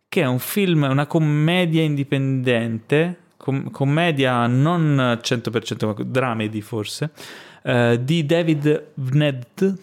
Speaker 1: che è un film, una commedia indipendente, com- commedia non 100% ma dramedy forse, eh, di David Vned.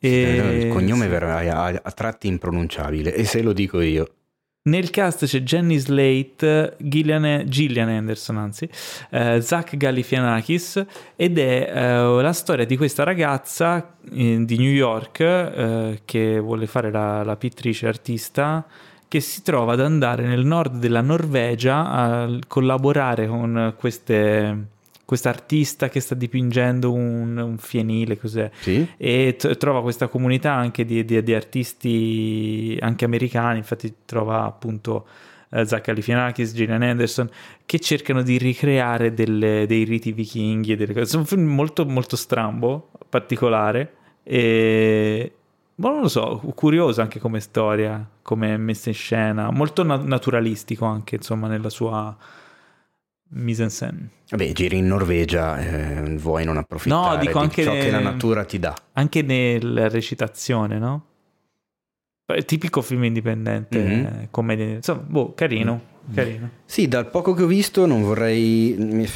Speaker 2: Eh,
Speaker 1: E-
Speaker 2: il cognome a- a tratti impronunciabile e se lo dico io.
Speaker 1: Nel cast c'è Jenny Slate, Gillian, Gillian Anderson, anzi, eh, Zach Galifianakis ed è eh, la storia di questa ragazza eh, di New York eh, che vuole fare la, la pittrice artista che si trova ad andare nel nord della Norvegia a collaborare con queste, questa artista che sta dipingendo un, un fienile, cos'è?
Speaker 2: Sì?
Speaker 1: e t- trova questa comunità anche di, di- di artisti anche americani, infatti trova appunto eh, Zach Galifianakis, Gillian Anderson, che cercano di ricreare delle- dei riti vichinghi, e delle cose. È un film molto molto strambo, particolare, e ma non lo so, curioso anche come storia, come messa in scena, molto na- naturalistico anche insomma nella sua mise en scène.
Speaker 2: Vabbè, giri in Norvegia, eh, vuoi non approfittare
Speaker 1: No, dico
Speaker 2: di
Speaker 1: anche
Speaker 2: ciò
Speaker 1: ne-
Speaker 2: che la natura ti dà.
Speaker 1: anche nella recitazione, no? Tipico film indipendente,
Speaker 2: Mhm.
Speaker 1: eh, commedia, insomma, boh, carino, carino.
Speaker 2: Sì, dal poco che ho visto non vorrei...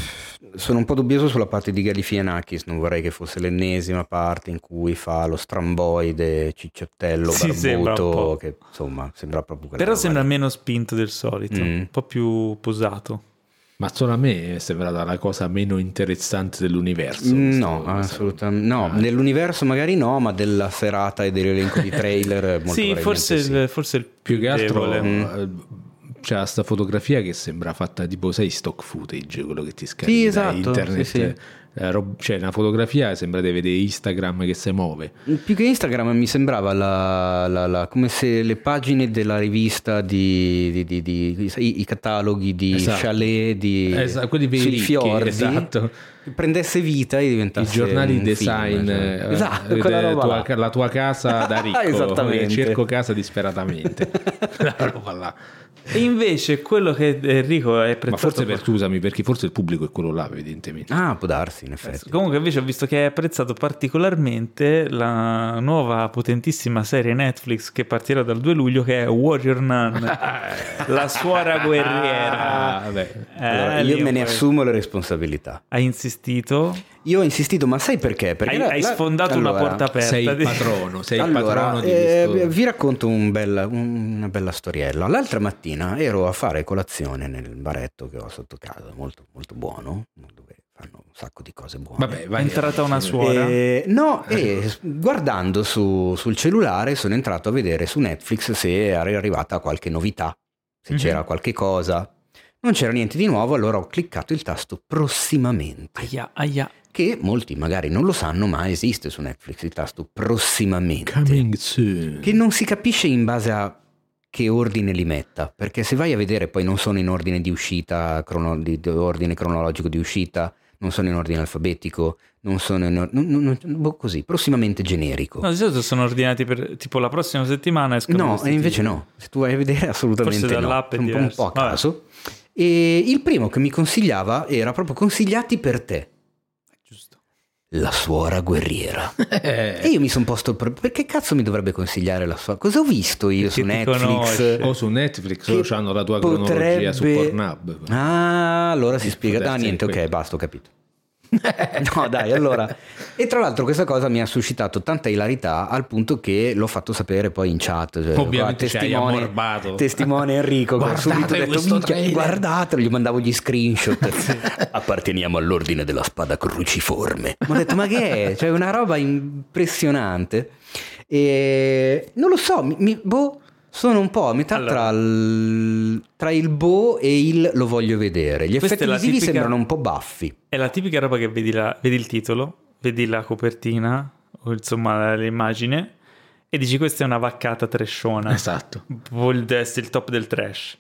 Speaker 2: Sono un po' dubbioso sulla parte di Galifianakis, non vorrei che fosse l'ennesima parte in cui fa lo stramboide cicciottello
Speaker 1: Sì,
Speaker 2: barbuto, che insomma sembra proprio quella
Speaker 1: Però sembra
Speaker 2: lì.
Speaker 1: meno spinto del solito,
Speaker 2: Mm.
Speaker 1: un po' più posato.
Speaker 3: Ma solo a me è sembrata la cosa meno interessante dell'universo.
Speaker 2: No,
Speaker 3: questa cosa.
Speaker 2: assolutamente no.
Speaker 3: Ah.
Speaker 2: nell'universo magari no, ma della serata e dell'elenco di trailer molto
Speaker 1: sì, forse,
Speaker 2: sì.
Speaker 1: il, forse il
Speaker 3: Più che altro.
Speaker 2: Mm.
Speaker 3: eh, c'è sta fotografia che sembra fatta tipo, sai, stock footage, quello che ti scarica
Speaker 2: Sì,
Speaker 3: da
Speaker 2: esatto,
Speaker 3: internet.
Speaker 2: sì, sì.
Speaker 3: Eh, rob- cioè una fotografia sembra di vedere Instagram che si muove.
Speaker 2: Più che Instagram mi sembrava la- la- la- come se le pagine della rivista di, di- di- i, i cataloghi di
Speaker 3: Esatto.
Speaker 2: chalet di
Speaker 3: Esatto, quelli per i
Speaker 2: sui fiordi
Speaker 3: esatto.
Speaker 2: prendesse vita e
Speaker 3: I
Speaker 2: diventasse
Speaker 3: giornali
Speaker 2: un
Speaker 3: design,
Speaker 2: film, cioè.
Speaker 3: eh,
Speaker 2: esatto
Speaker 3: eh, tua- la tua casa da ricco,
Speaker 2: Esattamente.
Speaker 3: cerco casa disperatamente. La roba là.
Speaker 1: E invece quello che Enrico è apprezzato
Speaker 3: Ma forse per, scusami, perché forse il pubblico è quello là, evidentemente.
Speaker 2: ah può darsi in effetti
Speaker 1: Comunque invece ho visto che hai apprezzato particolarmente la nuova potentissima serie Netflix che partirà dal 2 luglio che è Warrior Nun, la suora guerriera.
Speaker 3: Ah.
Speaker 1: Eh,
Speaker 2: Allora, io me ne assumo le responsabilità
Speaker 1: Hai insistito?
Speaker 2: io ho insistito ma sai perché? perché
Speaker 1: Hai,
Speaker 2: la-
Speaker 1: hai
Speaker 2: la-
Speaker 1: sfondato una
Speaker 2: allora,
Speaker 1: porta aperta.
Speaker 3: Sei il patrono, sei il
Speaker 2: Allora,
Speaker 3: patrono di
Speaker 2: eh,
Speaker 3: questo.
Speaker 2: vi racconto un bel- un- una bella storiella. L'altra mattina ero a fare colazione nel baretto che ho sotto casa, molto, molto buono, dove fanno un sacco di cose buone.
Speaker 3: Vabbè,
Speaker 1: È
Speaker 3: vai.
Speaker 1: entrata una suora.
Speaker 2: Eh, no, e guardando su- sul cellulare sono entrato a vedere su Netflix se era arrivata qualche novità, se
Speaker 1: Mhm.
Speaker 2: c'era qualche cosa. Non c'era niente di nuovo, allora ho cliccato il tasto prossimamente,
Speaker 1: Aia, aia.
Speaker 2: che molti magari non lo sanno, ma esiste su Netflix il tasto prossimamente
Speaker 3: Coming soon.
Speaker 2: che non si capisce in base a che ordine li metta, perché se vai a vedere poi non sono in ordine di uscita, crono- di, di ordine cronologico di uscita, non sono in ordine alfabetico, non sono in or- non- non- boh, così, prossimamente generico.
Speaker 1: No, di solito sono ordinati per tipo la prossima settimana escono
Speaker 2: No, e invece no, se tu vai a vedere assolutamente
Speaker 1: Forse
Speaker 2: no,
Speaker 1: è
Speaker 2: un, po', un po' a
Speaker 1: Vabbè.
Speaker 2: caso. E il primo che mi consigliava era proprio consigliati per te. La suora guerriera.
Speaker 3: Eh,
Speaker 2: E io mi sono posto, per- perché cazzo mi dovrebbe consigliare la suora? Cosa ho visto io
Speaker 1: Perché
Speaker 2: su Netflix?
Speaker 3: o su Netflix
Speaker 2: Che
Speaker 3: o hanno la tua cronologia su
Speaker 2: potrebbe-
Speaker 3: Pornhub.
Speaker 2: Ah, allora si spiega.
Speaker 3: può
Speaker 2: Ah, niente, ok, basta, ho capito. no, dai, allora. E tra l'altro questa cosa mi ha suscitato tanta ilarità al punto che l'ho fatto sapere poi in chat. Cioè,
Speaker 3: Ovviamente
Speaker 2: qua, testimone, testimone Enrico, che ha
Speaker 3: Guardate
Speaker 2: subito detto, guardatelo, gli mandavo gli screenshot. Apparteniamo all'ordine della spada cruciforme. Ma ho detto, ma che è? Cioè, una roba impressionante. E non lo so, mi, mi- boh, sono un po' a metà
Speaker 1: Allora.
Speaker 2: tra, il, tra il boh e il lo voglio vedere. Gli
Speaker 1: Questa
Speaker 2: effetti visivi
Speaker 1: tipica-
Speaker 2: sembrano un po' baffi.
Speaker 1: È la tipica roba che vedi, la- vedi il titolo, vedi la copertina o insomma l'immagine e dici questa è una vaccata trashona.
Speaker 3: Esatto.
Speaker 1: Vuol essere il top del trash.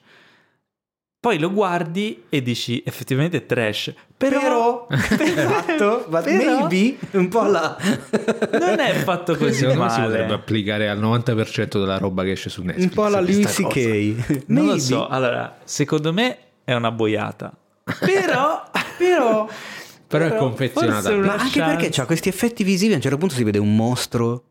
Speaker 1: Poi lo guardi e dici effettivamente è trash. Però,
Speaker 2: esatto, ma
Speaker 1: Però-
Speaker 2: maybe un po' là.
Speaker 1: non è fatto così
Speaker 3: Secondo me si potrebbe
Speaker 1: male.
Speaker 3: applicare al 90% della roba che esce su Netflix.
Speaker 2: un po' Louis
Speaker 3: questa cosa.
Speaker 2: C.K.
Speaker 1: Non lo so. Allora, secondo me è una boiata. Però,
Speaker 2: Però,
Speaker 3: Però è
Speaker 1: Però
Speaker 3: confezionata.
Speaker 1: forse una
Speaker 2: ma anche
Speaker 1: chance.
Speaker 2: perché c'ha questi effetti visivi, a un certo punto si vede un mostro.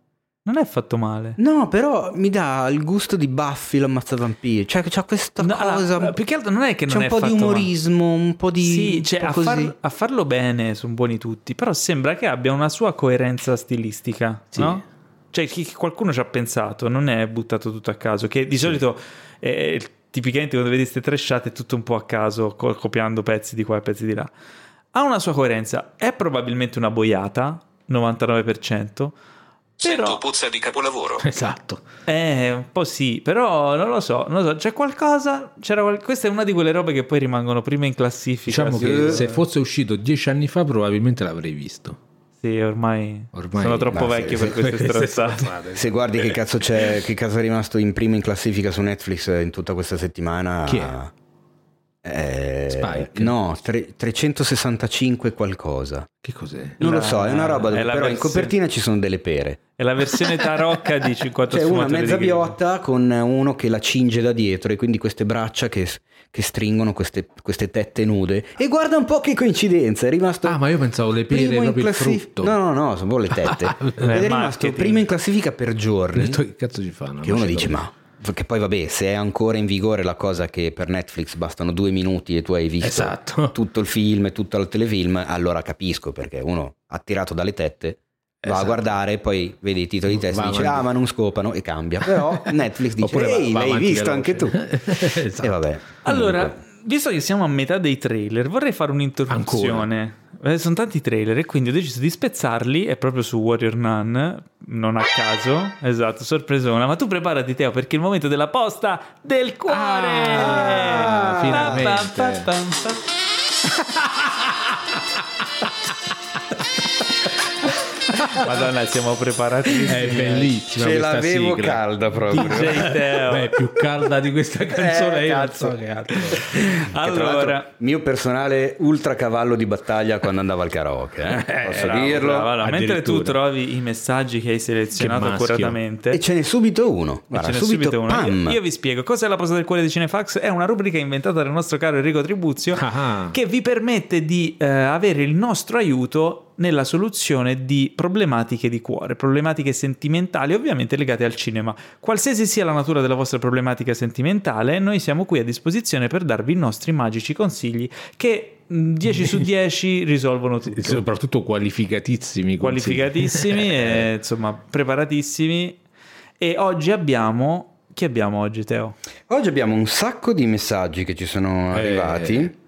Speaker 1: Non è fatto male.
Speaker 2: No, però mi dà il gusto di Buffy l'ammazzavampiri. Cioè, c'ha questa
Speaker 1: No,
Speaker 2: cosa.
Speaker 1: allora, più che altro non è che
Speaker 2: c'è
Speaker 1: non
Speaker 2: un
Speaker 1: è
Speaker 2: po' di
Speaker 1: fatto male.
Speaker 2: umorismo, un po' di.
Speaker 1: Sì, cioè,
Speaker 2: un
Speaker 1: a, far- a farlo bene sono buoni tutti, però sembra che abbia una sua coerenza stilistica,
Speaker 3: Sì.
Speaker 1: no? Cioè, chi- qualcuno ci ha pensato, non è buttato tutto a caso, che di solito eh, tipicamente quando vedi queste trashate è tutto un po' a caso, co- copiando pezzi di qua e pezzi di là. Ha una sua coerenza, è probabilmente una boiata, 99%,
Speaker 5: Sento
Speaker 1: però
Speaker 5: puzza di capolavoro.
Speaker 3: Esatto.
Speaker 1: eh, un po' sì, però non lo so, non lo so, c'è qualcosa, c'era qual- questa è una di quelle robe che poi rimangono prima in classifica.
Speaker 3: Diciamo
Speaker 1: sì.
Speaker 3: che se fosse uscito dieci anni fa probabilmente l'avrei visto.
Speaker 1: Sì, ormai,
Speaker 3: Ormai-
Speaker 1: sono troppo vecchio
Speaker 2: se-
Speaker 1: per queste stronzate.
Speaker 2: Se guardi che cazzo c'è, che cazzo è rimasto in prima in classifica su Netflix in tutta questa settimana.
Speaker 3: Chi è?
Speaker 2: Eh,
Speaker 3: Spike?
Speaker 2: No, tre- 365 qualcosa.
Speaker 3: Che cos'è?
Speaker 2: Non
Speaker 1: La-
Speaker 2: lo so, è una roba dove però in
Speaker 1: versione-
Speaker 2: copertina ci sono delle pere.
Speaker 1: È la versione tarocca di 50
Speaker 2: C'è una
Speaker 1: sfumature
Speaker 2: mezza biotta con uno che la cinge da dietro e quindi queste braccia che, che stringono queste, queste tette nude. E guarda un po' che coincidenza, è rimasto...
Speaker 3: Ah, ma io pensavo le pere
Speaker 2: in
Speaker 3: proprio il
Speaker 2: classif-
Speaker 3: frutto.
Speaker 2: No, no, no, sono proprio le tette. Ed è rimasto
Speaker 1: marketing.
Speaker 2: primo in classifica per giorni.
Speaker 3: che cazzo ci fanno?
Speaker 2: Che uno dice, ma perché poi vabbè, se è ancora in vigore la cosa che per Netflix bastano due minuti e tu hai visto
Speaker 3: Esatto.
Speaker 2: tutto il film e tutto il telefilm, allora capisco perché uno attirato dalle tette va a
Speaker 3: Esatto.
Speaker 2: guardare, poi vede i titoli di testa
Speaker 3: Va
Speaker 2: e dice
Speaker 3: avanti.
Speaker 2: ah ma non scopano e cambia. Però Netflix dice ehi l'hai visto
Speaker 3: veloce."
Speaker 2: anche tu.
Speaker 3: Esatto.
Speaker 2: E vabbè.
Speaker 1: Allora,
Speaker 2: comunque.
Speaker 1: Visto che siamo a metà dei trailer, vorrei fare un'introduzione. Eh, sono tanti trailer e quindi ho deciso di spezzarli, è proprio su Warrior Nun, non a caso, esatto, sorpresona, ma tu preparati Teo perché è il momento della posta del cuore!
Speaker 3: Ah, finalmente.
Speaker 1: pa, pa, pa. Madonna, siamo preparati.
Speaker 3: È bellissima
Speaker 2: Ce
Speaker 3: questa
Speaker 2: l'avevo
Speaker 3: sigla.
Speaker 2: calda proprio.
Speaker 1: DJ Teo.
Speaker 3: Beh, più calda di questa canzone
Speaker 2: Eh,
Speaker 3: io non
Speaker 2: cazzo. l'altro,
Speaker 1: Allora,
Speaker 2: mio personale ultra cavallo di battaglia quando andava al karaoke, eh? posso
Speaker 1: bravo,
Speaker 2: dirlo.
Speaker 1: bravo. Allora, mentre tu trovi i messaggi che hai selezionato
Speaker 3: Che
Speaker 1: accuratamente,
Speaker 2: E ce n'è subito uno.
Speaker 1: Ce
Speaker 2: Guarda,
Speaker 1: n'è
Speaker 2: subito,
Speaker 1: uno.
Speaker 2: pam.
Speaker 1: Io, vi spiego cos'è la posa del cuore di Cinefax. È una rubrica inventata dal nostro caro Enrico Tribuzio
Speaker 3: Ah.
Speaker 1: che vi permette di eh, avere il nostro aiuto nella soluzione di problematiche di cuore, problematiche sentimentali, ovviamente legate al cinema. Qualsiasi sia la natura della vostra problematica sentimentale, noi siamo qui a disposizione per darvi i nostri magici consigli che mh, 10 su 10 risolvono tutto.
Speaker 3: Soprattutto qualificatissimi. consigli.
Speaker 1: Qualificatissimi e insomma preparatissimi. E oggi abbiamo. Chi abbiamo oggi, Teo?
Speaker 2: Oggi abbiamo un sacco di messaggi che ci sono
Speaker 3: Eh.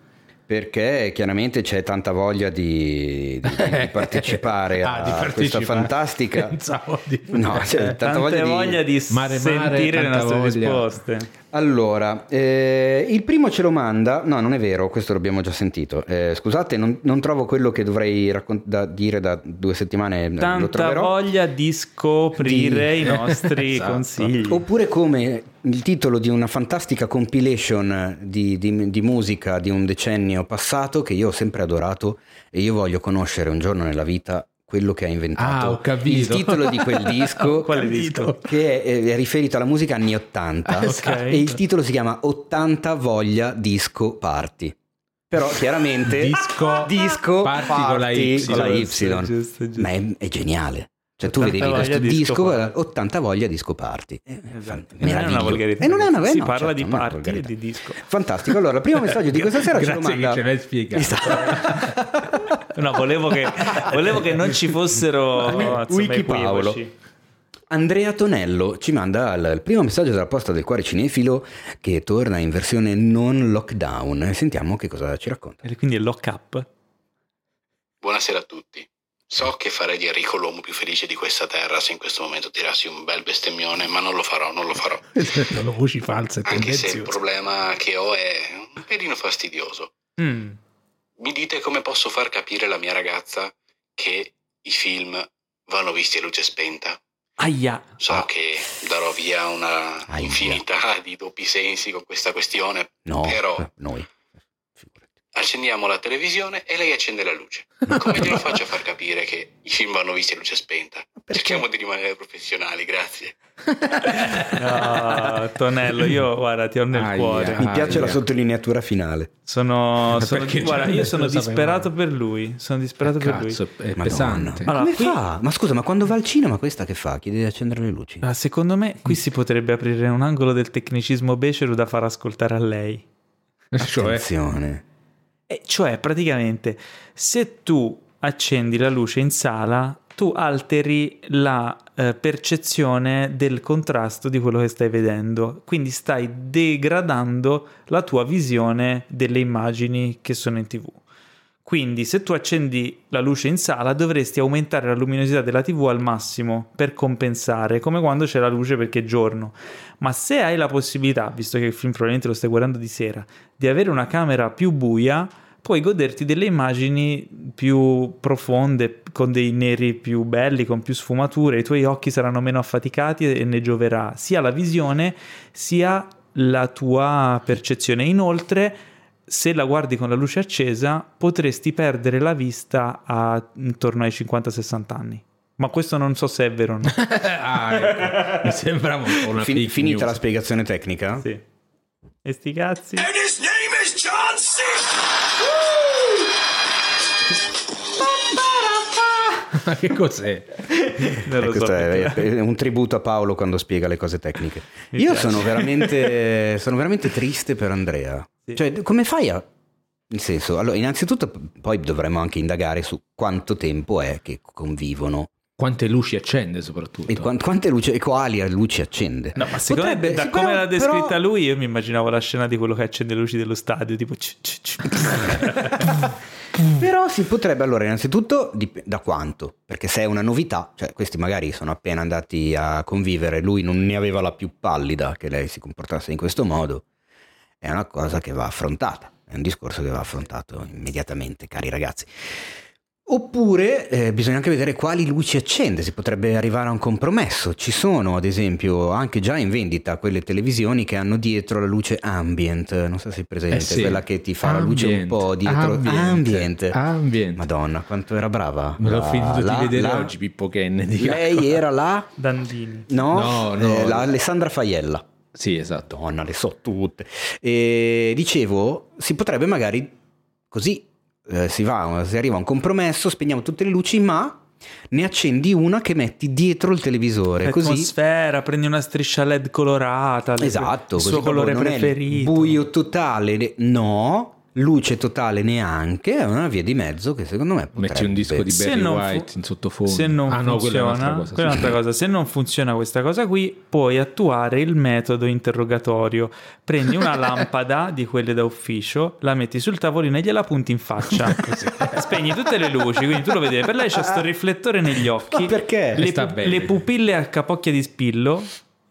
Speaker 2: Perché chiaramente c'è tanta voglia di, di- di partecipare
Speaker 3: Ah, di
Speaker 2: a
Speaker 3: partecipare.
Speaker 2: questa fantastica.
Speaker 3: Pensavo di-
Speaker 2: No, c'è tanta
Speaker 1: Tante
Speaker 2: voglia di-
Speaker 1: voglia di,
Speaker 3: Mare, mare,
Speaker 1: sentire le
Speaker 3: tanta
Speaker 1: nostre
Speaker 3: voglia.
Speaker 1: risposte.
Speaker 2: Allora, eh, il primo ce lo manda, no non è vero, questo l'abbiamo già sentito, Eh, scusate non, non trovo quello che dovrei raccon- da dire da due settimane, eh,
Speaker 1: Tanta voglia di scoprire
Speaker 2: Di-
Speaker 1: i nostri
Speaker 3: Esatto.
Speaker 1: consigli.
Speaker 2: Oppure come il titolo di una fantastica compilation di, di- di musica di un decennio passato che io ho sempre adorato e io voglio conoscere un giorno nella vita quello che ha inventato
Speaker 3: Ah,
Speaker 2: il titolo di quel disco
Speaker 1: Quale disco?
Speaker 2: che è, è riferito alla musica anni 80
Speaker 1: Ok.
Speaker 2: e il titolo si chiama 80 voglia disco party però chiaramente
Speaker 3: Disco
Speaker 2: disco
Speaker 3: party con la Y.
Speaker 2: con la Y.
Speaker 1: Giusto, giusto, giusto.
Speaker 2: ma è, è geniale cioè tu
Speaker 1: 80
Speaker 2: vedevi questo
Speaker 1: voglia disco
Speaker 2: disco,
Speaker 1: party.
Speaker 2: 80 voglia disco party Eh,
Speaker 1: Esatto.
Speaker 2: fan-
Speaker 1: E non è una volgarità.
Speaker 2: e non è una
Speaker 1: si
Speaker 2: no,
Speaker 1: parla
Speaker 2: certo,
Speaker 1: di party e di disco.
Speaker 2: fantastico allora il primo messaggio di questa sera ce lo
Speaker 3: Grazie
Speaker 2: manda
Speaker 3: che ce l'hai spiegato.
Speaker 2: Esatto.
Speaker 1: No, volevo che, volevo che non ci fossero
Speaker 2: Wiki Paolo.
Speaker 1: equivoci.
Speaker 2: Andrea Tonello ci manda il, il primo messaggio della posta del cuore cinefilo che torna in versione non lockdown. Sentiamo che cosa ci racconta.
Speaker 1: E quindi è lock up.
Speaker 5: Buonasera a tutti. So che farei di Enrico l'uomo più felice di questa terra se in questo momento tirassi un bel bestemmione, ma non lo farò, non lo farò.
Speaker 3: Sono voci false
Speaker 5: Anche se il problema che ho è un pelino fastidioso.
Speaker 1: Mm.
Speaker 5: Mi dite come posso far capire alla mia ragazza che i film vanno visti a luce spenta?
Speaker 1: Aia.
Speaker 5: So che darò via una
Speaker 2: Aia.
Speaker 5: infinità di doppi sensi con questa questione,
Speaker 2: No,
Speaker 5: però
Speaker 2: noi.
Speaker 5: Accendiamo la televisione e lei accende la luce. Come te lo faccio a far capire che i film vanno visti a luce spenta? Cerchiamo di rimanere professionali, grazie.
Speaker 1: No, Tonello, io guarda, ti ho nel
Speaker 3: Aia.
Speaker 1: cuore.
Speaker 2: Mi piace la
Speaker 3: Aia.
Speaker 2: sottolineatura finale.
Speaker 1: Sono, sono-
Speaker 3: Perché
Speaker 1: guarda, io sono disperato per lui. Sono disperato per lui.
Speaker 3: Cazzo, è
Speaker 2: Madonna.
Speaker 3: pesante.
Speaker 1: Allora,
Speaker 2: Come
Speaker 1: qui-
Speaker 2: fa? Ma scusa, ma quando va al cinema questa che fa? Chiede di accendere le luci.
Speaker 1: Ah, secondo me qui si potrebbe aprire un angolo del tecnicismo becero da far ascoltare a lei.
Speaker 3: Cioè,
Speaker 2: Attenzione.
Speaker 1: E cioè, praticamente, se tu accendi la luce in sala, tu alteri la eh, percezione del contrasto di quello che stai vedendo. Quindi stai degradando la tua visione delle immagini che sono in tv. Quindi, se tu accendi la luce in sala, dovresti aumentare la luminosità della TV al massimo per compensare, come quando c'è la luce perché è giorno. Ma se hai la possibilità, visto che il film probabilmente lo stai guardando di sera, di avere una camera più buia, puoi goderti delle immagini più profonde, con dei neri più belli, con più sfumature, i tuoi occhi saranno meno affaticati e ne gioverà sia la visione sia la tua percezione. Inoltre, se la guardi con la luce accesa, potresti perdere la vista a intorno ai 50-60 anni. Ma questo non so se è vero o no.
Speaker 3: ah, ecco. Mi sembrava un po' una
Speaker 2: Fin- finita
Speaker 3: news.
Speaker 2: la spiegazione tecnica?
Speaker 1: Sì. E sti cazzi?
Speaker 4: And his name is John C.
Speaker 3: Ma che cos'è?
Speaker 1: Non
Speaker 2: Eh,
Speaker 1: lo so.
Speaker 2: questo è, è un tributo a Paolo quando spiega le cose tecniche.
Speaker 1: Mi
Speaker 2: Io sono veramente, sono veramente triste per Andrea.
Speaker 1: Sì.
Speaker 2: Cioè, come fai a... Nel senso, allora, innanzitutto poi dovremmo anche indagare su quanto tempo è che convivono
Speaker 3: Quante luci accende soprattutto?
Speaker 2: e quan- quante luci e quali luci accende.
Speaker 1: No, ma secondo
Speaker 2: Potrebbe-
Speaker 1: me, da come l'ha descritta
Speaker 2: però-
Speaker 1: lui, io mi immaginavo la scena di quello che accende le luci dello stadio, tipo... ci-
Speaker 2: Però si potrebbe allora innanzitutto dip- da quanto? Perché se è una novità, cioè questi magari sono appena andati a convivere, lui non ne aveva la più pallida che lei si comportasse in questo modo, è una cosa che va affrontata. È un discorso che va affrontato immediatamente, cari ragazzi. Oppure eh, bisogna anche vedere quali luci accende, si potrebbe arrivare a un compromesso. Ci sono, ad esempio, anche già in vendita quelle televisioni che hanno dietro la luce ambient, non so se è presente,
Speaker 3: Eh sì.
Speaker 2: quella che ti fa la luce un
Speaker 3: Ambient,
Speaker 2: po' dietro.
Speaker 3: ambient, ambient.
Speaker 2: Madonna, quanto era brava.
Speaker 3: Me l'ho
Speaker 2: La-
Speaker 3: finito
Speaker 2: la-
Speaker 3: di vedere
Speaker 2: la-
Speaker 3: oggi, Pippo Kennedy.
Speaker 2: Lei era la...
Speaker 1: Dandini.
Speaker 2: No,
Speaker 3: No, no.
Speaker 2: eh, la Alessandra Faiella.
Speaker 3: Sì, esatto.
Speaker 2: Madonna, le so tutte. E dicevo, si potrebbe magari così, eh, si, va, si arriva a un compromesso, spegniamo tutte le luci, ma ne accendi una che metti dietro il televisore. Così
Speaker 1: Atmosfera, prendi una striscia LED colorata.
Speaker 2: Esatto,
Speaker 1: il
Speaker 2: così
Speaker 1: suo colore preferito.
Speaker 2: buio totale, no, luce totale neanche, è una via di mezzo che secondo me potrebbe...
Speaker 3: Metti un disco di Barry
Speaker 1: fu-
Speaker 3: White in sottofondo.
Speaker 1: Se non
Speaker 3: ah, no, quella è
Speaker 1: funziona,
Speaker 3: un'altra cosa.
Speaker 1: quella è
Speaker 3: sì.
Speaker 1: un'altra cosa. Se non funziona questa cosa qui, puoi attuare il metodo interrogatorio. Prendi una lampada di quelle da ufficio, la metti sul tavolino e gliela punti in faccia. Spegni tutte le luci, quindi tu lo vedi. Per lei c'è sto riflettore negli occhi.
Speaker 2: Ma perché?
Speaker 1: Le, pu- le pupille a capocchia di spillo.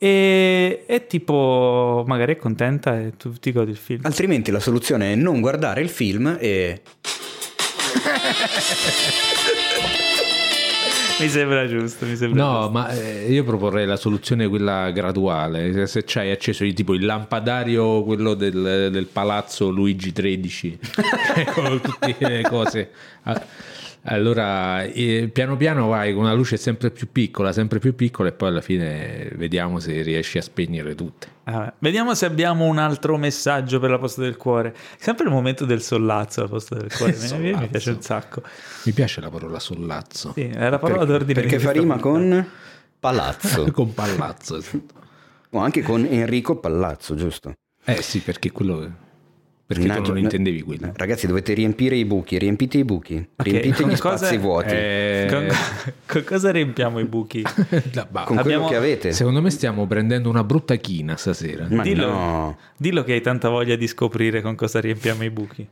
Speaker 1: E, e tipo, magari è contenta e tu ti godi il film.
Speaker 2: Altrimenti la soluzione è non guardare il film e...
Speaker 1: Mi sembra giusto, mi sembra
Speaker 3: No,
Speaker 1: giusto.
Speaker 3: ma eh, io proporrei la soluzione quella graduale. Se c'hai acceso tipo il lampadario, quello del, del palazzo Luigi XIII, con tutte le cose. Ah, Allora, eh, piano piano vai con una luce sempre più piccola, sempre più piccola, e poi alla fine vediamo se riesci a spegnere tutte.
Speaker 1: Vabbè, Vediamo se abbiamo un altro messaggio per la posta del cuore. Sempre il momento del sollazzo, la posta del cuore. Mi- Mi, piace un sacco.
Speaker 3: Mi piace la parola sollazzo.
Speaker 1: Sì, è la parola d'ordine.
Speaker 2: Perché fa rima con palazzo.
Speaker 3: con palazzo. esatto.
Speaker 2: o anche con Enrico Palazzo, giusto?
Speaker 3: Eh sì, perché quello... Perché tu
Speaker 2: Mannaggia,
Speaker 3: non
Speaker 2: no-
Speaker 3: intendevi quello.
Speaker 2: Eh, Ragazzi, dovete riempire i buchi, riempite i buchi,
Speaker 1: Ok,
Speaker 2: riempite gli
Speaker 1: cosa-
Speaker 2: spazi vuoti
Speaker 3: Eh,
Speaker 1: Con, con cosa riempiamo i buchi?
Speaker 3: la- bah,
Speaker 2: con
Speaker 1: abbiamo-
Speaker 2: quello che avete.
Speaker 3: Secondo me stiamo prendendo una brutta china stasera.
Speaker 2: Ma
Speaker 1: dillo,
Speaker 2: no.
Speaker 1: dillo che hai tanta voglia di scoprire con cosa riempiamo i buchi.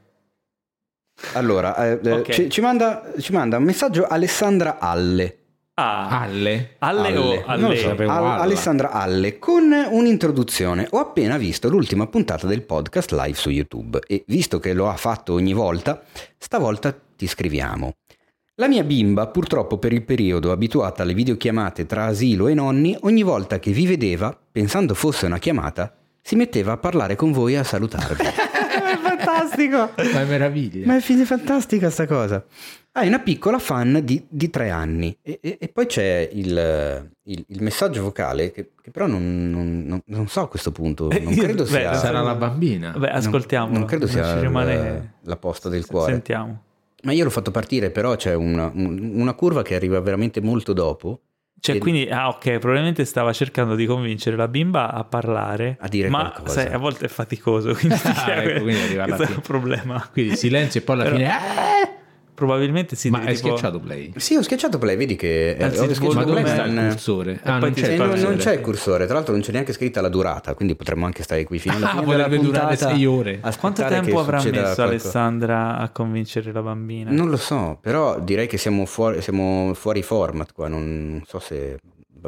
Speaker 2: Allora, eh, eh,
Speaker 1: Ok.
Speaker 2: ci, ci manda, ci manda un messaggio Alessandra Alle.
Speaker 1: Ah,
Speaker 3: Alle?
Speaker 1: alle, o
Speaker 2: Alle.
Speaker 1: alle?
Speaker 2: So,
Speaker 3: Sapevo
Speaker 2: Al-. Alessandra Alle con un'introduzione. Ho appena visto l'ultima puntata del podcast live su YouTube e visto che lo ha fatto ogni volta, stavolta ti scriviamo. La mia bimba, purtroppo per il periodo abituata alle videochiamate tra asilo e nonni, ogni volta che vi vedeva, pensando fosse una chiamata, si metteva a parlare con voi e a salutarvi. è fantastico!
Speaker 3: Ma è meraviglia.
Speaker 2: Ma è fantastica sta cosa. Hai una piccola fan di, di tre anni e, e- e poi c'è il, il- il messaggio vocale che, che però non, non- non- non so a questo punto, non
Speaker 1: Eh,
Speaker 2: credo
Speaker 1: beh,
Speaker 2: sia...
Speaker 3: Sarà la bambina.
Speaker 1: Vabbè, ascoltiamo.
Speaker 2: non, non credo sia
Speaker 1: rimane...
Speaker 2: la posta del cuore.
Speaker 1: Sentiamo.
Speaker 2: Ma io l'ho fatto partire, però c'è una, un- una curva che arriva veramente molto dopo.
Speaker 1: Cioè, quindi, ah, ok, probabilmente stava cercando di convincere la bimba a parlare,
Speaker 2: A dire
Speaker 1: ma
Speaker 2: qualcosa.
Speaker 1: sai, a volte è faticoso, quindi,
Speaker 3: Ah, ecco, quindi
Speaker 1: questo è un problema.
Speaker 3: Quindi silenzio e poi alla
Speaker 1: Però-
Speaker 3: fine... "Eh!"
Speaker 1: Probabilmente si
Speaker 3: Ma hai
Speaker 1: tipo-
Speaker 3: schiacciato play?
Speaker 2: Sì, ho schiacciato play, vedi che...
Speaker 1: Anzi,
Speaker 2: ho schiacciato play
Speaker 3: sta il cursore? Ah,
Speaker 1: poi
Speaker 3: non c'è
Speaker 2: Sì,
Speaker 3: il
Speaker 2: non,
Speaker 3: cursore.
Speaker 2: non c'è il cursore, tra l'altro non c'è neanche scritta la durata, quindi potremmo anche stare qui fino alla
Speaker 3: Ah,
Speaker 2: fine della
Speaker 3: potrebbe durare sei ore.
Speaker 1: Quanto tempo avrà messo
Speaker 2: qualcosa.
Speaker 1: Alessandra a convincere la bambina?
Speaker 2: Non lo so, però direi che siamo fuori, siamo fuori format qua, non, non so se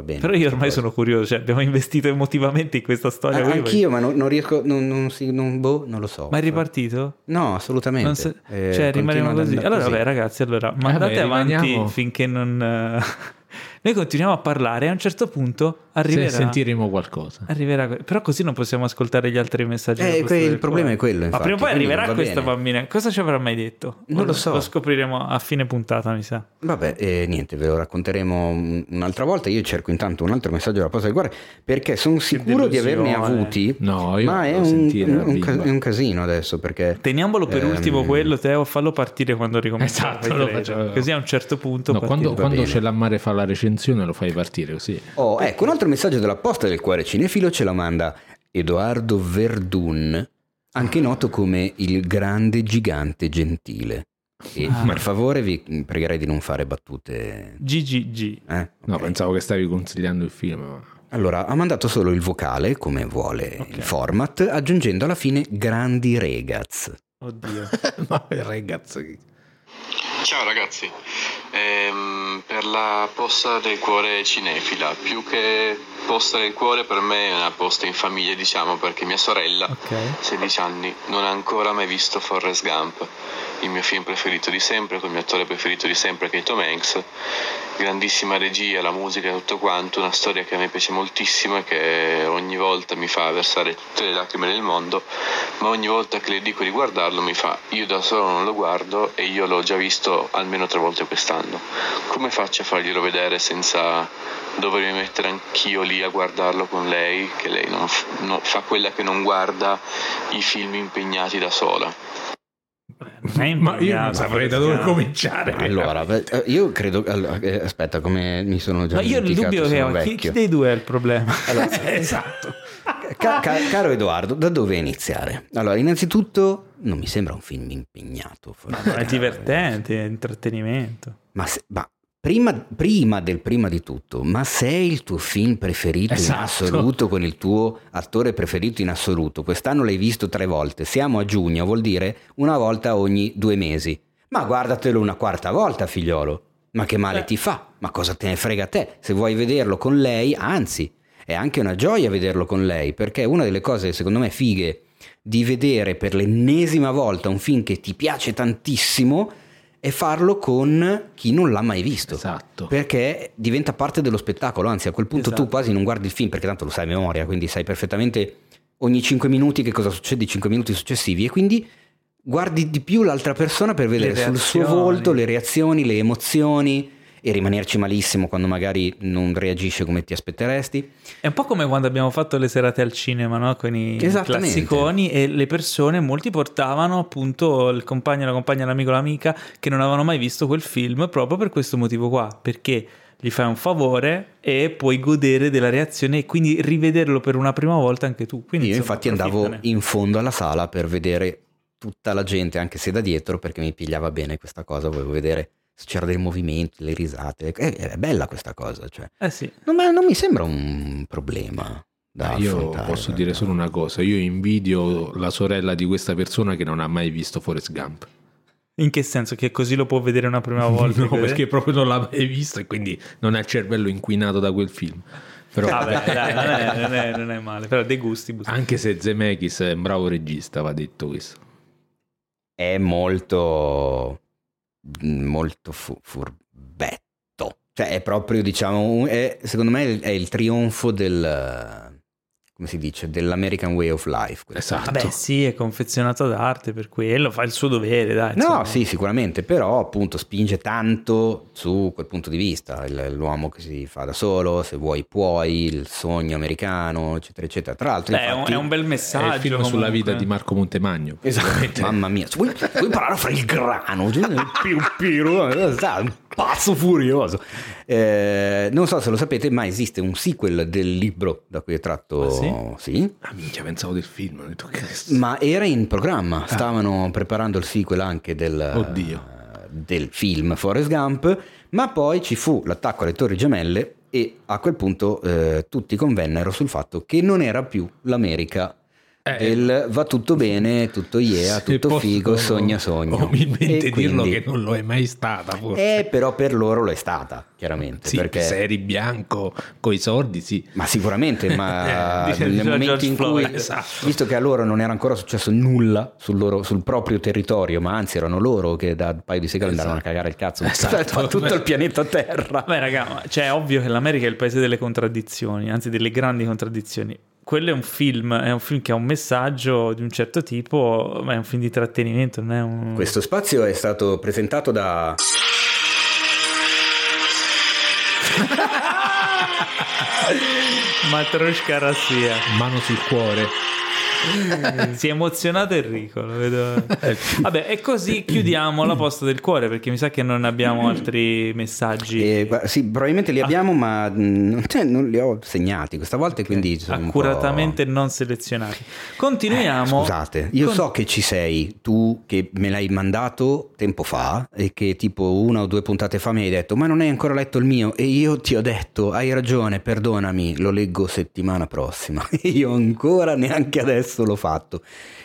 Speaker 2: bene.
Speaker 1: Però io ormai
Speaker 2: cosa.
Speaker 1: sono curioso, cioè abbiamo investito emotivamente in questa storia.
Speaker 2: Ah, anch'io, ma non, non riesco, non, non si, non, boh, non lo so.
Speaker 1: Ma è ripartito?
Speaker 2: No, assolutamente.
Speaker 1: Se-
Speaker 2: Eh,
Speaker 1: cioè rimaniamo così. Allora,
Speaker 2: così.
Speaker 1: vabbè, ragazzi, allora mandate
Speaker 3: Vabbè,
Speaker 1: avanti
Speaker 3: rimaniamo-
Speaker 1: finché non. eh, Noi continuiamo a parlare e a un certo punto
Speaker 3: Se
Speaker 1: arriverà.
Speaker 3: sentiremo qualcosa.
Speaker 1: arriverà però così non possiamo ascoltare gli altri messaggi.
Speaker 2: Eh, que- il problema
Speaker 1: cuore.
Speaker 2: è quello,
Speaker 1: Ma
Speaker 2: infatti,
Speaker 1: prima o poi arriverà questa
Speaker 2: bene.
Speaker 1: bambina. Cosa ci avrà mai detto?
Speaker 2: Non lo so.
Speaker 1: Lo scopriremo a fine puntata, mi sa.
Speaker 2: Vabbè, eh, niente, ve lo racconteremo un- un'altra volta. Io cerco intanto un altro messaggio della posta del cuore perché sono sicuro di averne avuti.
Speaker 3: No, io
Speaker 2: ma è un, un- un ca- un casino adesso perché
Speaker 1: Teniamolo per
Speaker 2: Ehm,
Speaker 1: ultimo quello, Teo, fallo partire quando ricominciamo.
Speaker 3: Esatto, lo
Speaker 1: Così a un certo punto
Speaker 3: No, quando, quando c'è la mare fa la recensione lo fai partire così.
Speaker 2: Oh, ecco, un altro messaggio della posta del cuore cinefilo ce la manda Edoardo Verdun, anche noto come il grande gigante gentile. E
Speaker 1: Ah.
Speaker 2: per favore vi pregherei di non fare battute.
Speaker 1: GGG.
Speaker 2: eh?
Speaker 3: No,
Speaker 2: Ok.
Speaker 3: pensavo che stavi consigliando il film. ma-
Speaker 2: Allora, ha mandato solo il vocale, come vuole il format, aggiungendo alla fine grandi regaz.
Speaker 1: Oddio.
Speaker 3: no, ragazzi.
Speaker 5: Ciao ragazzi,
Speaker 6: Ehm, per la posta del cuore cinefila, più che posta del cuore per me è una posta in famiglia, diciamo, perché mia sorella,
Speaker 1: Ok.
Speaker 6: 16 anni, non ha ancora mai visto Forrest Gump, il mio film preferito di sempre, con il mio attore preferito di sempre che è Tom Hanks. Grandissima regia, la musica e tutto quanto, una storia che a me piace moltissimo e che ogni volta mi fa versare tutte le lacrime del mondo, ma ogni volta che le dico di guardarlo mi fa io da solo non lo guardo e io l'ho già visto almeno tre volte quest'anno. Come faccio a farglielo vedere senza dovermi mettere anch'io lì a guardarlo con lei, che lei non no- fa quella che non guarda i film impegnati da sola?
Speaker 3: Ma io non saprei da dove
Speaker 1: no.
Speaker 3: cominciare.
Speaker 2: Allora, eh, io credo. allora, eh, aspetta, come mi sono già
Speaker 1: Ma io ho il dubbio che ho, chi, chi
Speaker 2: vecchio.
Speaker 1: dei due è il problema?
Speaker 3: esatto.
Speaker 2: Ca- ca- caro Edoardo, da dove iniziare? Allora, innanzitutto, non mi sembra un film impegnato. forse.
Speaker 1: è divertente, è intrattenimento.
Speaker 2: Ma, se- ma prima, prima del prima di tutto, ma se è il tuo film preferito in
Speaker 3: Esatto.
Speaker 2: assoluto con il tuo attore preferito in assoluto, quest'anno l'hai visto tre volte, siamo a giugno, vuol dire una volta ogni due mesi. Ma guardatelo una quarta volta, figliolo. Ma che male
Speaker 1: Eh.
Speaker 2: ti fa? Ma cosa te ne frega a te? Se vuoi vederlo con lei, anzi, è anche una gioia vederlo con lei, perché una delle cose secondo me fighe di vedere per l'ennesima volta un film che ti piace tantissimo è farlo con chi non l'ha mai visto.
Speaker 3: Esatto.
Speaker 2: Perché diventa parte dello spettacolo, anzi a quel punto tu
Speaker 1: Esatto.
Speaker 2: quasi non guardi il film perché tanto lo sai a memoria, quindi sai perfettamente ogni 5 minuti che cosa succede i 5 minuti successivi e quindi guardi di più l'altra persona per vedere sul suo volto le reazioni, le emozioni e rimanerci malissimo quando magari non reagisce come ti aspetteresti.
Speaker 1: È un po' come quando abbiamo fatto le serate al cinema, no? Con i classiconi e le persone, molti portavano appunto il compagno, la compagna, l'amico, l'amica che non avevano mai visto quel film proprio per questo motivo qua, perché gli fai un favore e puoi godere della reazione e quindi rivederlo per una prima volta anche tu. Quindi,
Speaker 2: Io
Speaker 1: insomma,
Speaker 2: infatti andavo in fondo alla sala per vedere tutta la gente, anche se da dietro, perché mi pigliava bene questa cosa, volevo vedere c'era del movimento, le risate. È, è bella questa cosa, cioè.
Speaker 1: Eh sì.
Speaker 2: Non, ma non mi sembra un problema da
Speaker 3: Io posso dire solo una cosa: io invidio la sorella di questa persona che non ha mai visto Forrest Gump.
Speaker 1: In che senso? Che così lo può vedere una prima volta?
Speaker 3: No, perché proprio non l'ha mai visto e quindi non ha il cervello inquinato da quel film. Però,
Speaker 1: Vabbè, dai, non è, non, è, non è male, però dei gusti.
Speaker 3: anche se Zemeckis è un bravo regista, va detto questo.
Speaker 2: È molto, molto fu- furbetto. Cioè è proprio, diciamo, è- secondo me è il trionfo del... come si dice? Dell'American Way of Life. questo.
Speaker 3: Esatto.
Speaker 1: Vabbè, sì, è confezionato d'arte per quello, fa il suo dovere, dai.
Speaker 2: No,
Speaker 1: insomma.
Speaker 2: sì, sicuramente, però appunto spinge tanto su quel punto di vista, il- l'uomo che si fa da solo, se vuoi puoi, il sogno americano, eccetera, eccetera. Tra l'altro,
Speaker 1: Beh, è, un,
Speaker 2: infatti,
Speaker 1: è un bel
Speaker 3: È
Speaker 1: messaggio.
Speaker 3: il film sulla
Speaker 1: comunque.
Speaker 3: vita di Marco Montemagno.
Speaker 2: Esatto, mamma mia, vuoi, vuoi parlare a fare il grano? Più, sta, un pazzo furioso. Eh, non so se lo sapete, ma esiste un sequel del libro da cui è tratto.
Speaker 1: Ah,
Speaker 2: sì?
Speaker 3: Ah, minchia, pensavo del film. Ho detto.
Speaker 2: Ma era in programma, stavano preparando il sequel anche del,
Speaker 3: Oddio.
Speaker 2: del film Forrest Gump, ma poi ci fu l'attacco alle Torri Gemelle e a quel punto eh, tutti convennero sul fatto che non era più l'America del va tutto bene, tutto yeah, tutto
Speaker 3: posso
Speaker 2: figo, sogna sogno.
Speaker 3: Umilmente
Speaker 2: E
Speaker 3: dirlo
Speaker 2: quindi-
Speaker 3: che non lo è mai stata, forse.
Speaker 2: Eh, però per loro lo è stata, chiaramente.
Speaker 3: sì,
Speaker 2: perché...
Speaker 3: se eri bianco coi soldi, sì.
Speaker 2: Ma sicuramente, ma
Speaker 1: Eh,
Speaker 2: nel momento
Speaker 1: George
Speaker 2: in cui,
Speaker 1: Floyd.
Speaker 3: Esatto.
Speaker 2: visto che a loro non era ancora successo nulla sul, loro- sul proprio territorio, ma anzi erano loro che da un paio di secoli andavano a cagare il cazzo,
Speaker 3: Esatto.
Speaker 2: tutto il pianeta Terra.
Speaker 1: Beh, raga, ma- cioè, è ovvio che l'America è il paese delle contraddizioni, anzi delle grandi contraddizioni. Quello è un film, è un film che ha un messaggio di un certo tipo, ma è un film di trattenimento, non è un...
Speaker 2: Questo spazio è stato presentato da...
Speaker 1: Matrosca Rassia.
Speaker 3: Mano sul cuore.
Speaker 1: si è emozionato Enrico, lo vedo. Vabbè, e così chiudiamo la posta del cuore, perché mi sa che non abbiamo altri messaggi.
Speaker 2: Eh, sì, probabilmente li abbiamo, ma mh, cioè, non li ho segnati questa volta e quindi
Speaker 1: accuratamente non selezionati. Continuiamo.
Speaker 2: Scusate, io
Speaker 1: con-
Speaker 2: so che ci sei, tu che me l'hai mandato tempo fa e che tipo una o due puntate fa mi hai detto ma non hai ancora letto il mio e io ti ho detto hai ragione, perdonami, lo leggo settimana prossima e io ancora neanche adesso l'ho fatto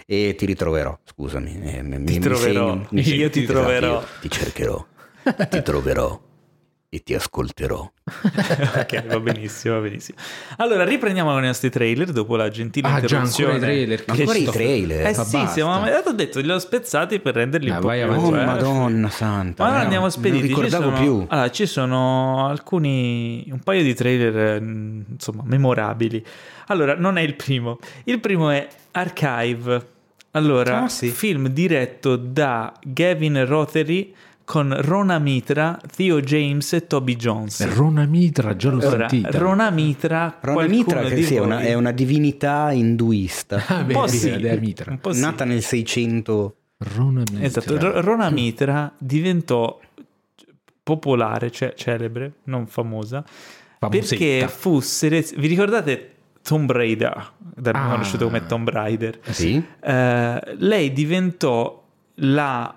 Speaker 2: e ti ritroverò, scusami. eh, mi- mi- mi
Speaker 1: troverò.
Speaker 2: segno- mi
Speaker 1: Io ti troverò.
Speaker 2: Esatto, io ti cercherò. Ti troverò e ti ascolterò.
Speaker 1: ok, va benissimo, va benissimo. Allora, riprendiamo con i nostri trailer dopo la gentile
Speaker 3: Ah, già,
Speaker 1: interruzione.
Speaker 3: ancora i trailer. Che
Speaker 2: ancora i
Speaker 3: sto-
Speaker 2: trailer?
Speaker 1: Eh
Speaker 3: Ma
Speaker 1: sì,
Speaker 3: basta.
Speaker 1: siamo, ho detto, li ho spezzati per renderli
Speaker 3: Ah,
Speaker 1: un po'
Speaker 3: vai
Speaker 1: più...
Speaker 3: avanti.
Speaker 2: Oh,
Speaker 1: eh.
Speaker 2: madonna santa.
Speaker 1: Ma allora
Speaker 2: no,
Speaker 1: andiamo
Speaker 2: Non
Speaker 1: spediti. Ci
Speaker 2: ricordavo
Speaker 1: sono-
Speaker 2: più.
Speaker 1: Allora, ci sono alcuni, un paio di trailer, eh, insomma, memorabili. Allora, non è il primo. Il primo è Archive. Allora,
Speaker 2: Ah, sì.
Speaker 1: film diretto da Gavin Rothery con Rona Mitra, Theo James e Toby Jones.
Speaker 3: Rona Mitra, già l'ho
Speaker 1: Ora,
Speaker 3: sentita.
Speaker 1: Rona Mitra,
Speaker 2: Rona
Speaker 1: qualcuno
Speaker 2: Mitra che sì, è, una, è una divinità induista.
Speaker 3: Ah,
Speaker 1: un po' sì,
Speaker 3: Mitra.
Speaker 1: un po' sì.
Speaker 2: nata nel 600.
Speaker 3: Rona Mitra.
Speaker 1: Esatto, Rona Mitra diventò popolare, cioè celebre, non famosa,
Speaker 3: Famosetta.
Speaker 1: perché fu selezionata. Vi ricordate Tomb Raider, da
Speaker 3: Ah.
Speaker 1: conosciuto come Tomb Raider?
Speaker 2: Sì.
Speaker 1: Eh, lei diventò la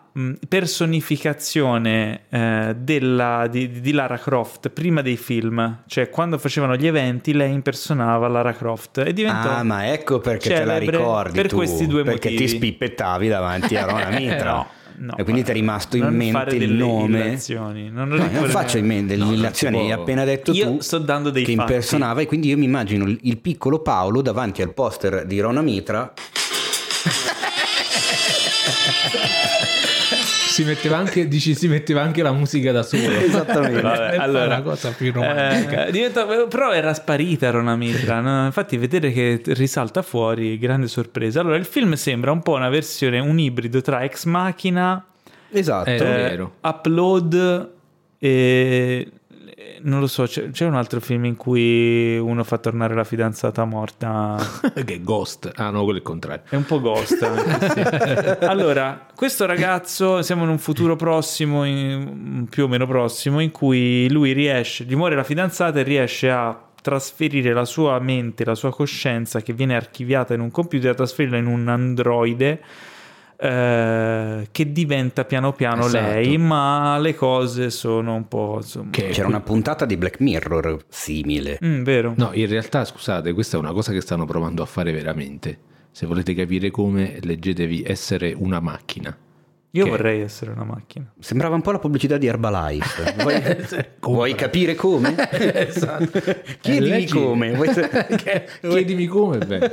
Speaker 1: personificazione eh, della- di, di Lara Croft prima dei film, cioè quando facevano gli eventi lei impersonava Lara Croft e diventò
Speaker 2: Ah, ma ecco perché te la ricordi
Speaker 1: per
Speaker 2: tu,
Speaker 1: questi due
Speaker 2: perché
Speaker 1: motivi.
Speaker 2: ti spippettavi davanti a Rona Mitra.
Speaker 1: No, no,
Speaker 2: e quindi ti è rimasto in mente il nome.
Speaker 1: non,
Speaker 2: No, non faccio in mente
Speaker 3: non
Speaker 2: illazioni, hai appena detto
Speaker 1: Io
Speaker 2: tu
Speaker 1: sto dando dei
Speaker 2: che
Speaker 1: fatti.
Speaker 2: impersonava e quindi io mi immagino il, il piccolo Paolo davanti al poster di Rona Mitra
Speaker 3: Si metteva anche, dici, si metteva anche la musica da solo.
Speaker 2: Esattamente.
Speaker 1: Vabbè, allora,
Speaker 3: la cosa più romantica.
Speaker 1: eh, diventa- però era sparita Rona Mitra, no? infatti vedere che risalta fuori, grande sorpresa. Allora il film sembra un po' una versione, un ibrido tra Ex Machina,
Speaker 2: esatto
Speaker 3: Eh, vero.
Speaker 1: Upload e... Non lo so, c'è, c'è un altro film in cui uno fa tornare la fidanzata morta.
Speaker 3: che ghost. Ah no, quello è il contrario.
Speaker 1: È un po' ghost anche, sì. Allora, questo ragazzo, siamo in un futuro prossimo, in- più o meno prossimo, in cui lui riesce, gli muore la fidanzata e riesce a trasferire la sua mente, la sua coscienza che viene archiviata in un computer, a trasferirla in un androide eh, che diventa piano piano
Speaker 3: Esatto.
Speaker 1: lei, ma le cose sono un po' insomma...
Speaker 3: Che-
Speaker 2: c'era una puntata di Black Mirror simile
Speaker 1: Mm, vero?
Speaker 3: No, in realtà, scusate, questa è una cosa che stanno provando a fare veramente. Se volete capire come, leggetevi Essere una macchina.
Speaker 1: Io
Speaker 3: che-
Speaker 1: vorrei essere una macchina.
Speaker 2: sembrava un po' la pubblicità di Herbalife vuoi, vuoi capire come?
Speaker 3: esatto.
Speaker 2: chiedimi
Speaker 3: Leggi-
Speaker 2: come Vuoi-
Speaker 3: Chiedimi come, beh.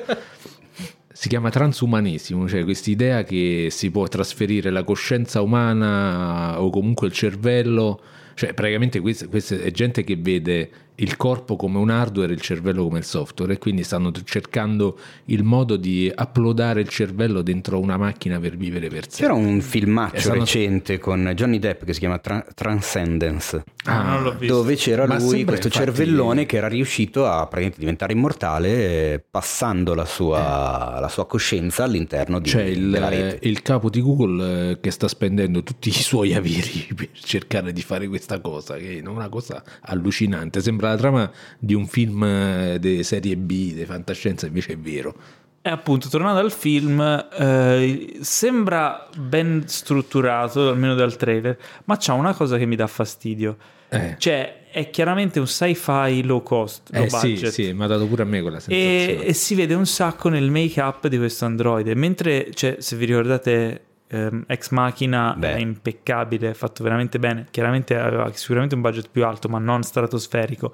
Speaker 3: Si chiama transumanesimo, cioè quest'idea che si può trasferire la coscienza umana o comunque il cervello, cioè praticamente questa, questa è gente che vede il corpo come un hardware e il cervello come il software e quindi stanno cercando il modo di uploadare il cervello dentro una macchina per vivere per sé.
Speaker 2: c'era un filmaccio
Speaker 3: E stanno-
Speaker 2: recente con Johnny Depp che si chiama Tra- Transcendence
Speaker 1: Ah, non l'ho visto.
Speaker 2: dove c'era
Speaker 3: Ma
Speaker 2: lui, questo
Speaker 3: infatti-
Speaker 2: cervellone che era riuscito a praticamente diventare immortale eh, passando la sua, la sua coscienza all'interno di,
Speaker 3: C'è il,
Speaker 2: della rete.
Speaker 3: il capo di Google eh, che sta spendendo tutti i suoi averi per cercare di fare questa cosa, che è una cosa allucinante. Sembra la trama di un film eh, di serie B, di fantascienza, invece è vero.
Speaker 1: E appunto, tornando al film, eh, sembra ben strutturato, almeno dal trailer, ma c'ha una cosa che mi dà fastidio.
Speaker 3: Eh.
Speaker 1: Cioè, è chiaramente un sci-fi low cost, low
Speaker 3: Eh sì,
Speaker 1: budget.
Speaker 3: sì, mi ha dato pure a me quella
Speaker 1: E,
Speaker 3: sensazione.
Speaker 1: e si vede un sacco nel make-up di questo androide. Mentre, cioè, se vi ricordate, ehm, Ex Machina
Speaker 2: Beh.
Speaker 1: è impeccabile, è fatto veramente bene. Chiaramente aveva sicuramente un budget più alto, ma non stratosferico.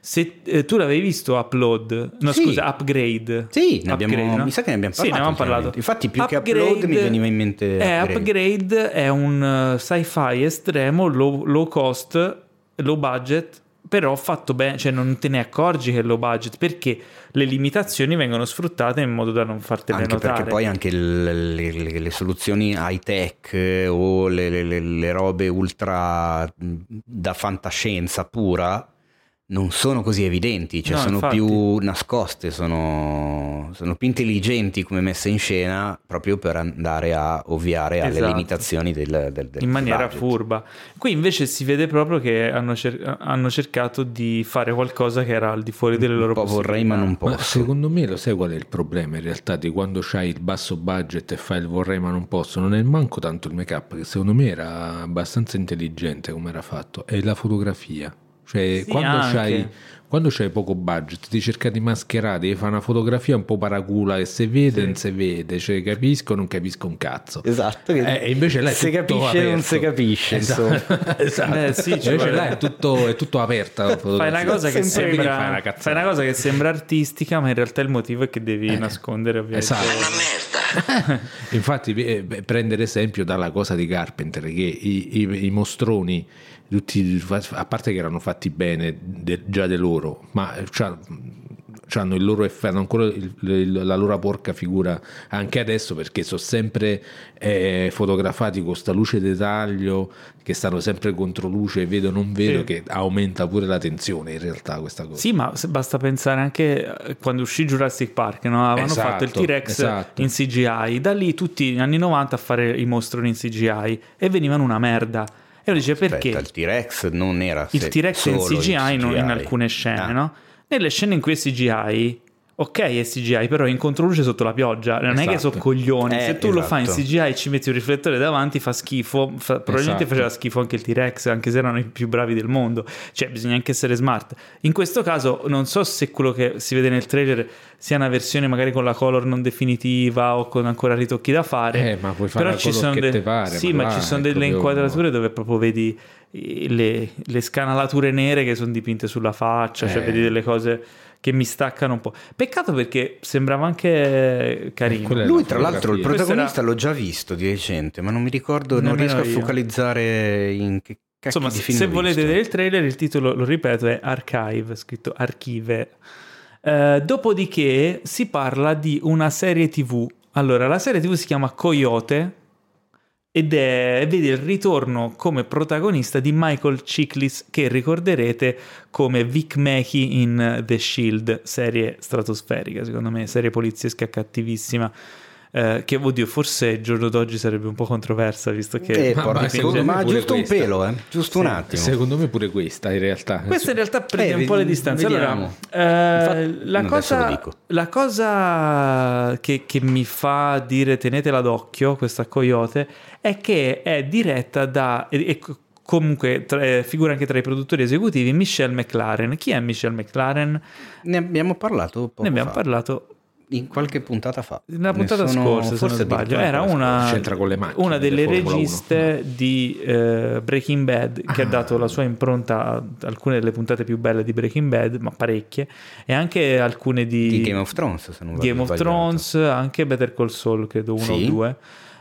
Speaker 1: Se eh, tu l'avevi visto Upload, no
Speaker 2: Sì.
Speaker 1: scusa, Upgrade.
Speaker 2: Sì, ne abbiamo-
Speaker 1: Upgrade, no?
Speaker 2: mi sa che ne abbiamo
Speaker 1: Sì, ne
Speaker 2: parlato
Speaker 1: abbiamo parlato.
Speaker 2: Infatti, più che Upload mi veniva in mente
Speaker 1: Eh,
Speaker 2: Upgrade.
Speaker 1: Upgrade è un eh, sci-fi estremo, low, low cost, low budget, però fatto bene, cioè non te ne accorgi che è low budget perché le limitazioni vengono sfruttate in modo da non fartele
Speaker 2: Anche
Speaker 1: notare.
Speaker 2: perché poi anche le, le- le soluzioni high tech o le, le- robe ultra da fantascienza pura non sono così evidenti, cioè
Speaker 1: No,
Speaker 2: sono
Speaker 1: infatti.
Speaker 2: più nascoste, sono, sono più intelligenti come messe in scena proprio per andare a ovviare alle
Speaker 1: Esatto.
Speaker 2: limitazioni del, del, del
Speaker 1: in maniera
Speaker 2: budget.
Speaker 1: furba. Qui invece si vede proprio che hanno, cer- hanno cercato di fare qualcosa che era al di fuori delle loro
Speaker 2: Un po' vorrei ma non
Speaker 3: Ma
Speaker 2: posso.
Speaker 3: secondo me lo sai qual è il problema in realtà di quando c'hai il basso budget e fai il vorrei ma non posso? Non è manco tanto il make up, che secondo me era abbastanza intelligente come era fatto, è la fotografia. Cioè,
Speaker 1: Sì,
Speaker 3: quando c'hai, quando c'hai poco budget, ti cerca di mascherare, devi fare una fotografia un po' paracula che se vede, non si vede, cioè capisco, non capisco un cazzo.
Speaker 2: Esatto, che
Speaker 3: Eh, e invece là
Speaker 2: se capisce non
Speaker 3: aperto.
Speaker 2: si capisce,
Speaker 3: Esatto.
Speaker 2: insomma.
Speaker 3: Esatto.
Speaker 1: Eh, sì, ci
Speaker 3: invece là è tutto, è tutto aperto. la
Speaker 1: Fai una, cosa che sembra,
Speaker 3: fai una
Speaker 1: fai una cosa che sembra artistica, ma in realtà il motivo è che devi nascondere ovviamente.
Speaker 3: Esatto.
Speaker 4: Una merda.
Speaker 3: Infatti, eh, prendere esempio dalla cosa di Carpenter, che i, i- i mostroni, tutti, a parte che erano fatti bene de- già di loro, ma hanno il loro effetto, hanno ancora il- il- la loro porca figura anche adesso perché sono sempre eh, fotografati con sta luce di taglio che stanno sempre contro luce, vedo non vedo,
Speaker 1: Sì.
Speaker 3: che aumenta pure la tensione in realtà questa cosa.
Speaker 1: Sì, ma basta pensare anche eh, quando uscì Jurassic Park, no? avevano
Speaker 3: Esatto,
Speaker 1: fatto il T-Rex
Speaker 3: esatto.
Speaker 1: in CGI, da lì tutti negli anni 90 a fare i mostroni in CGI e venivano una merda. E uno dice perché?
Speaker 2: Aspetta, il T-Rex non era
Speaker 1: il T-Rex in
Speaker 2: solo
Speaker 1: CGI, non in
Speaker 2: CGI.
Speaker 1: alcune scene,
Speaker 2: Ah.
Speaker 1: no? Nelle scene in cui è CGI, ok è CGI, però è in controluce sotto la pioggia, non è che
Speaker 3: Esatto.
Speaker 1: sono coglioni.
Speaker 2: Eh,
Speaker 1: Se tu lo fai in
Speaker 2: esatto.
Speaker 1: CGI e ci metti un riflettore davanti fa schifo, fa- probabilmente
Speaker 3: Esatto.
Speaker 1: faceva schifo anche il T-Rex, anche se erano i più bravi del mondo. Cioè, bisogna anche essere smart. In questo caso non so se quello che si vede nel trailer sia una versione magari con la color non definitiva o con ancora ritocchi da fare.
Speaker 3: Eh, ma puoi fare
Speaker 1: però ci sono
Speaker 3: che
Speaker 1: de-
Speaker 3: te pare,
Speaker 1: Sì,
Speaker 3: ma là
Speaker 1: ci sono delle inquadrature dove proprio vedi le, le scanalature nere che sono dipinte sulla faccia, cioè
Speaker 3: Eh.
Speaker 1: vedi delle cose che mi staccano un po'. Peccato perché sembrava anche carino.
Speaker 3: è
Speaker 2: Lui,
Speaker 3: la
Speaker 2: tra l'altro, il protagonista l'ho già visto di recente, ma non mi ricordo, non
Speaker 1: Nemmeno
Speaker 2: riesco a
Speaker 1: io.
Speaker 2: focalizzare in che cacchio
Speaker 1: Insomma,
Speaker 2: di
Speaker 1: se,
Speaker 2: film
Speaker 1: se
Speaker 2: ho
Speaker 1: volete
Speaker 2: visto.
Speaker 1: vedere il trailer, il titolo, lo ripeto, è Archive, scritto Archive. Eh, dopodiché si parla di una serie TV. Allora, la serie TV si chiama Coyote ed è, vede il ritorno come protagonista di Michael Chiklis, che ricorderete come Vic Mackey in The Shield, serie stratosferica, secondo me, serie poliziesca cattivissima. Eh, che oddio, forse il giorno d'oggi sarebbe un po' controversa, visto che
Speaker 2: Eh,
Speaker 3: Ma-
Speaker 2: porca
Speaker 3: ma
Speaker 2: miseria,
Speaker 3: secondo me
Speaker 2: ma
Speaker 3: pure
Speaker 2: giusto un
Speaker 3: questa.
Speaker 2: pelo, eh? giusto un attimo.
Speaker 3: Secondo me pure questa in realtà.
Speaker 1: Questa in realtà prende
Speaker 2: Eh,
Speaker 1: un po' le distanze. Allora,
Speaker 2: vediamo.
Speaker 1: eh,
Speaker 2: Infatti,
Speaker 1: la,
Speaker 2: adesso lo
Speaker 1: cosa,
Speaker 2: dico.
Speaker 1: la cosa che, che mi fa dire tenetela d'occhio, questa Coyote, è che è diretta da... E, e comunque tra- eh, figura anche tra i produttori esecutivi Michelle McLaren. Chi è Michelle McLaren?
Speaker 2: Ne abbiamo parlato poco
Speaker 1: ne abbiamo
Speaker 2: fa,
Speaker 1: parlato
Speaker 2: in qualche puntata fa.
Speaker 1: nella
Speaker 2: Ne
Speaker 1: puntata
Speaker 2: sono-
Speaker 1: scorsa, se
Speaker 2: forse
Speaker 1: sbaglio,
Speaker 2: addirittura
Speaker 1: era una,
Speaker 3: macchine
Speaker 1: una delle
Speaker 3: delle Formula 1.
Speaker 1: registe di eh, Breaking Bad che ha
Speaker 3: Ah.
Speaker 1: dato la sua impronta a alcune delle puntate più belle di Breaking Bad, ma parecchie, e anche alcune di,
Speaker 2: di Game of Thrones, se non vado
Speaker 1: Game of. Thrones, anche Better Call Saul, credo uno
Speaker 2: Sì.
Speaker 1: o due.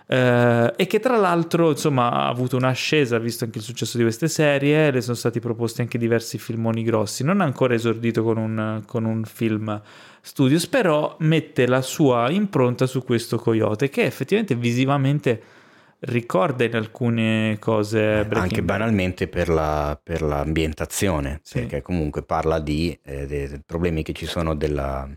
Speaker 1: Eh, e che tra l'altro insomma ha avuto un'ascesa visto anche il successo di queste serie le sono stati proposti anche diversi filmoni grossi non ha ancora esordito con un, con un film studios però mette la sua impronta su questo Coyote che effettivamente visivamente ricorda in alcune cose Breaking
Speaker 2: anche
Speaker 1: Bad.
Speaker 2: banalmente per, la- per l'ambientazione,
Speaker 1: Sì.
Speaker 2: perché comunque parla di eh, dei problemi che ci sono della,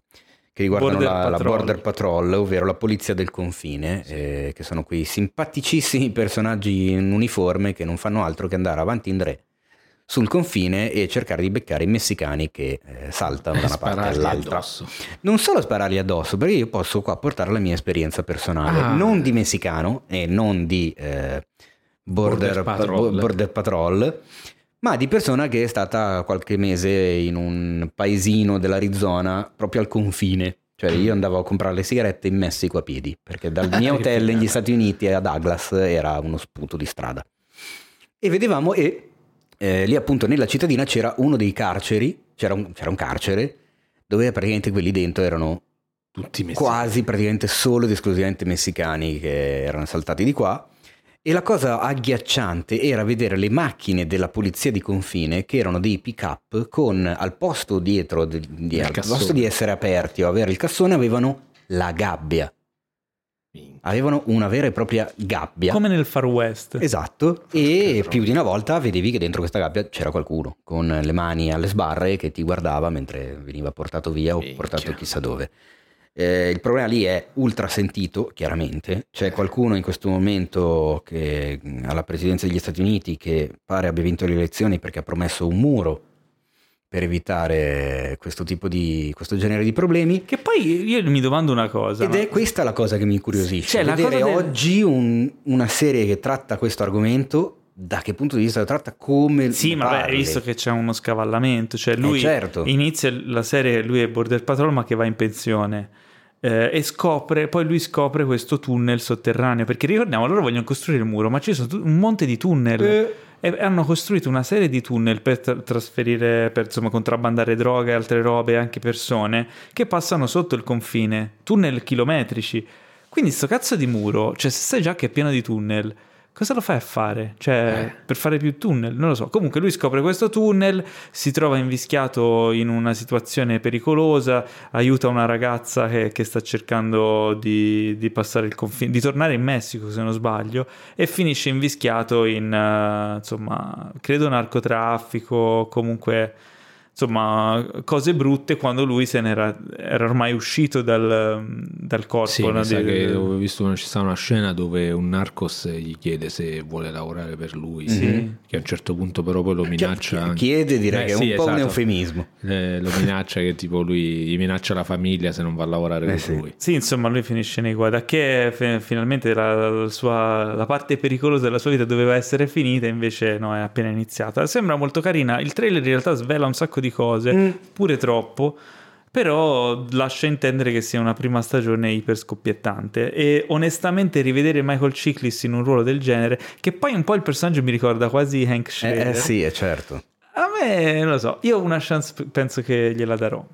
Speaker 2: che riguardano
Speaker 1: Border
Speaker 2: la, la. Border Patrol, ovvero la polizia del confine, eh, che sono quei simpaticissimi personaggi in uniforme che non fanno altro che andare avanti in re sul confine e cercare di beccare i messicani che eh, saltano da una parte all'altra.
Speaker 3: addosso.
Speaker 2: Non solo sparargli addosso, perché io posso qua portare la mia esperienza personale,
Speaker 3: Ah.
Speaker 2: non di messicano e non di eh, border,
Speaker 3: Border Patrol.
Speaker 2: pa- border patrol, ma di persona che è stata qualche mese in un paesino dell'Arizona proprio al confine. Cioè io andavo a comprare le sigarette in Messico a piedi, perché dal mio hotel negli Stati Uniti a Douglas era uno sputo di strada. E vedevamo, e eh, lì appunto nella cittadina c'era uno dei carceri, c'era un, c'era un carcere, dove praticamente quelli dentro erano
Speaker 3: Tutti
Speaker 2: quasi praticamente solo ed esclusivamente messicani che erano saltati di qua. E la cosa agghiacciante era vedere le macchine della polizia di confine che erano dei pick up con al posto dietro di, di- al
Speaker 3: cassone.
Speaker 2: posto di essere aperti o avere il cassone avevano la gabbia. Avevano una vera e propria gabbia.
Speaker 1: come nel Far West
Speaker 2: Esatto, e più di una volta vedevi che dentro questa gabbia c'era qualcuno con le mani alle sbarre che ti guardava mentre veniva portato via o portato chissà dove. Eh, il problema lì è ultra sentito, chiaramente. C'è qualcuno in questo momento che alla presidenza degli Stati Uniti che pare abbia vinto le elezioni perché ha promesso un muro per evitare questo tipo di questo genere di problemi.
Speaker 1: che poi io mi domando una cosa
Speaker 2: Ed
Speaker 1: ma-
Speaker 2: è questa la cosa che mi incuriosisce.
Speaker 1: Cioè,
Speaker 2: vedere
Speaker 1: del-
Speaker 2: oggi un- una serie che tratta questo argomento da che punto di vista lo tratta, come
Speaker 1: Sì, ma beh, visto che c'è uno scavallamento, cioè lui
Speaker 2: certo.
Speaker 1: inizia la serie, lui è Border Patrol ma che va in pensione eh, e scopre, poi lui scopre questo tunnel sotterraneo, perché ricordiamo, loro vogliono costruire il muro, ma ci sono un monte di tunnel.
Speaker 2: Eh.
Speaker 1: E hanno costruito una serie di tunnel per tra- trasferire, per insomma contrabbandare droga e altre robe, anche persone, che passano sotto il confine, tunnel chilometrici. Quindi sto cazzo di muro, cioè se sai già che è pieno di tunnel, cosa lo fai a fare? Cioè, per fare più tunnel? Non lo so. Comunque lui scopre questo tunnel, si trova invischiato in una situazione pericolosa, aiuta una ragazza che, che sta cercando di, di passare il confine, di tornare in Messico se non sbaglio, e finisce invischiato in, eh, insomma, credo narcotraffico, comunque... Insomma, cose brutte quando lui se n'era era ormai uscito dal, dal corpo.
Speaker 3: Sì,
Speaker 1: no,
Speaker 3: mi sa
Speaker 1: di-
Speaker 3: che ho visto una, ci sta una scena dove un narcos gli chiede se vuole lavorare per lui,
Speaker 1: Sì.
Speaker 3: che a un certo punto però poi lo minaccia.
Speaker 2: Chiede, direi
Speaker 3: Eh,
Speaker 2: che è
Speaker 3: sì,
Speaker 2: un po' un
Speaker 3: esatto.
Speaker 2: eufemismo.
Speaker 3: Eh, lo minaccia che tipo lui gli minaccia la famiglia se non va a lavorare
Speaker 2: Eh,
Speaker 3: per
Speaker 2: sì.
Speaker 3: lui.
Speaker 1: Sì, insomma, lui finisce nei guai. Da che fi- finalmente la, la sua- la parte pericolosa della sua vita doveva essere finita, invece no, è appena iniziata. Sembra molto carina. Il trailer in realtà svela un sacco di cose, pure troppo. Però lascia intendere che sia una prima stagione iper scoppiettante. E onestamente, rivedere Michael Chiklis in un ruolo del genere, che poi un po' il personaggio mi ricorda quasi Hank
Speaker 2: Eh,
Speaker 1: Schrader.
Speaker 2: eh, sì, è certo.
Speaker 1: A me non lo so, io una chance penso che gliela darò.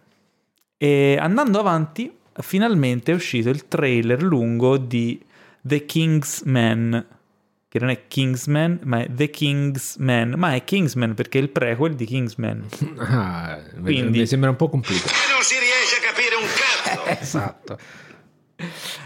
Speaker 1: E andando avanti, finalmente è uscito il trailer lungo di The Kingsman, che non è Kingsman, ma è The Kingsman, ma è Kingsman perché è il prequel di Kingsman.
Speaker 3: Ah,
Speaker 1: Quindi-
Speaker 3: mi sembra un po' complicato.
Speaker 4: Non si riesce a capire un cazzo.
Speaker 3: Esatto.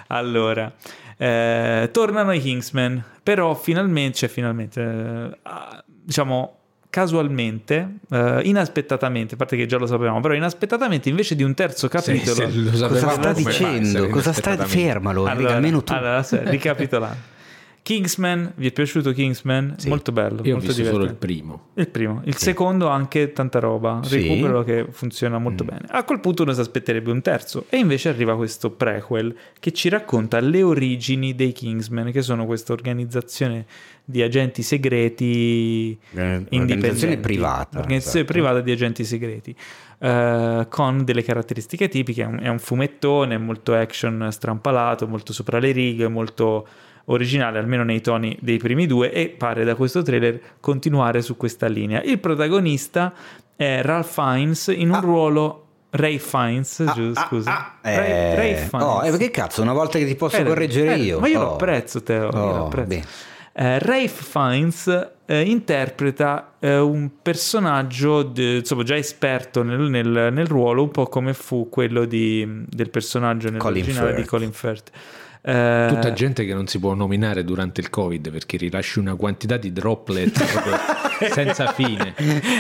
Speaker 1: Allora, eh, tornano i Kingsman, però finalmente, cioè finalmente, eh, ah, diciamo casualmente, eh, inaspettatamente, a parte che già lo sapevamo, però inaspettatamente invece di un terzo capitolo...
Speaker 3: se lo
Speaker 2: Cosa sta dicendo? Cosa sta fermalo,
Speaker 1: Allora,
Speaker 2: almeno tu.
Speaker 1: allora, ricapitolando. Kingsman, vi è piaciuto Kingsman?
Speaker 2: Sì.
Speaker 1: Molto bello,
Speaker 3: Io ho
Speaker 1: molto
Speaker 3: visto solo il
Speaker 1: divertente.
Speaker 3: primo.
Speaker 1: Il primo, il secondo anche tanta roba,
Speaker 2: Sì.
Speaker 1: recupero che funziona molto bene. A quel punto uno si aspetterebbe un terzo e invece arriva questo prequel che ci racconta le origini dei Kingsman, che sono questa organizzazione di agenti segreti
Speaker 2: Eh,
Speaker 1: indipendenti.
Speaker 2: Organizzazione privata.
Speaker 1: Organizzazione
Speaker 2: esatto.
Speaker 1: privata di agenti segreti. eh, con delle caratteristiche tipiche, è un, è un fumettone, molto action strampalato, molto sopra le righe, molto originale, almeno nei toni dei primi due, e pare da questo trailer continuare su questa linea. Il protagonista è Ralph Fiennes in un
Speaker 2: Ah.
Speaker 1: ruolo Ray Fiennes,
Speaker 2: Ah,
Speaker 1: giusto,
Speaker 2: ah,
Speaker 1: scusa.
Speaker 2: ah,
Speaker 1: Ray,
Speaker 2: eh,
Speaker 1: Ray Fiennes.
Speaker 2: Oh, eh, che cazzo, una volta che ti posso
Speaker 1: Eh,
Speaker 2: correggere io.
Speaker 1: Ma io
Speaker 2: Oh.
Speaker 1: lo apprezzo, Teo.
Speaker 2: Oh,
Speaker 1: lo apprezzo. Eh, Rafe Fiennes eh, interpreta eh, un personaggio de- insomma, già esperto nel, nel- nel ruolo, un po' come fu quello di- del personaggio nell'originale
Speaker 2: Colin
Speaker 1: di. Colin Firth. Eh,
Speaker 3: Tutta gente che non si può nominare durante il Covid perché rilasci una quantità di droplet senza fine.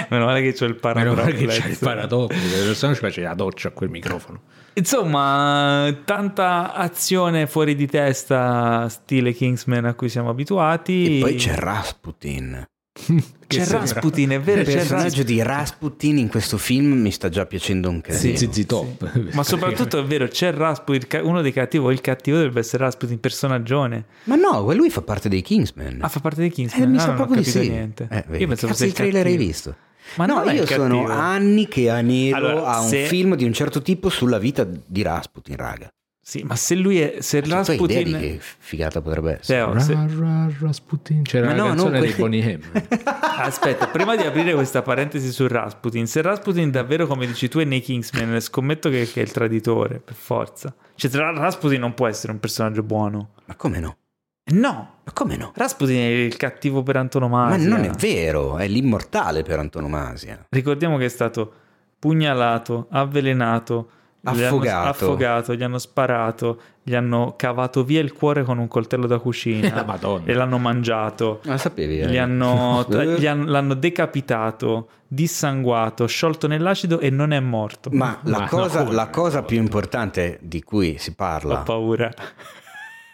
Speaker 1: Meno male che c'ho il
Speaker 3: Meno male che
Speaker 1: paradroplet.
Speaker 3: c'è il paradoppo, se no ci faceva la doccia a quel microfono.
Speaker 1: Insomma, tanta azione fuori di testa, stile Kingsman a cui siamo abituati.
Speaker 2: E poi c'è Rasputin.
Speaker 1: C'è
Speaker 3: sembra-
Speaker 1: Rasputin, è vero,
Speaker 2: Il
Speaker 1: c'è
Speaker 2: personaggio di Rasputin in questo film mi sta già piacendo un casino.
Speaker 3: Zizi top.
Speaker 1: Ma soprattutto è vero, c'è Rasputin, uno dei cattivi, o il cattivo dovrebbe essere Rasputin, personaggione.
Speaker 2: Ma no, lui fa parte dei Kingsman.
Speaker 1: Ah, fa parte dei
Speaker 2: Eh,
Speaker 1: Kingsman.
Speaker 2: mi
Speaker 1: Ah,
Speaker 2: sa
Speaker 1: non ho
Speaker 2: proprio di sì.
Speaker 1: niente.
Speaker 2: Eh, vedi,
Speaker 1: Io
Speaker 2: cazzo
Speaker 1: fosse
Speaker 2: il trailer hai
Speaker 1: cattivo.
Speaker 2: visto?
Speaker 1: Ma
Speaker 2: no, io sono anni che anelo
Speaker 1: Allora,
Speaker 2: a un
Speaker 1: se-
Speaker 2: film di un certo tipo sulla vita di Rasputin, raga.
Speaker 1: Sì, ma se lui è. Se
Speaker 2: Ma tu hai idea di
Speaker 1: Rasputin.
Speaker 2: che figata potrebbe essere?
Speaker 1: Teo, se-
Speaker 3: Ra, ra, Rasputin. C'era
Speaker 2: Ma
Speaker 3: la
Speaker 2: no,
Speaker 3: canzone
Speaker 2: non
Speaker 3: dei Bonnie M.
Speaker 1: Aspetta, prima di aprire questa parentesi su Rasputin, se Rasputin davvero, come dici tu, è nei Kingsman, scommetto che, che è il traditore, per forza. Cioè, tra- Rasputin non può essere un personaggio buono.
Speaker 2: Ma come no?
Speaker 1: No,
Speaker 2: Ma come no?
Speaker 1: Rasputin è il cattivo per
Speaker 2: Ma
Speaker 1: antonomasia.
Speaker 2: non è vero, è l'immortale per antonomasia.
Speaker 1: Ricordiamo che è stato pugnalato, avvelenato, gli hanno-
Speaker 2: Affogato.
Speaker 1: affogato, gli hanno sparato, gli hanno cavato via il cuore con un coltello da cucina
Speaker 3: La
Speaker 1: e l'hanno mangiato.
Speaker 2: Ma sapevi? eh?
Speaker 1: Gli hanno, gli han- l'hanno decapitato, dissanguato, sciolto nell'acido e non è morto.
Speaker 2: Ma la,
Speaker 3: Ma no,
Speaker 2: cosa,
Speaker 3: come?
Speaker 2: la cosa più importante di cui si
Speaker 1: Ho
Speaker 2: parla
Speaker 1: paura.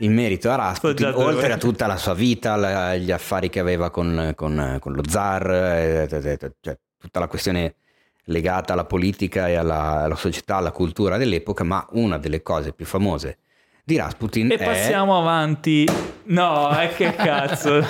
Speaker 2: in merito a Rasputin, oltre a tutta la sua vita, la- gli affari che aveva con, con- con lo zar, eh, eh, eh, cioè, tutta la questione legata alla politica e alla, alla società, alla cultura dell'epoca, ma una delle cose più famose di Rasputin
Speaker 1: E
Speaker 2: è-
Speaker 1: passiamo avanti. No, è che cazzo.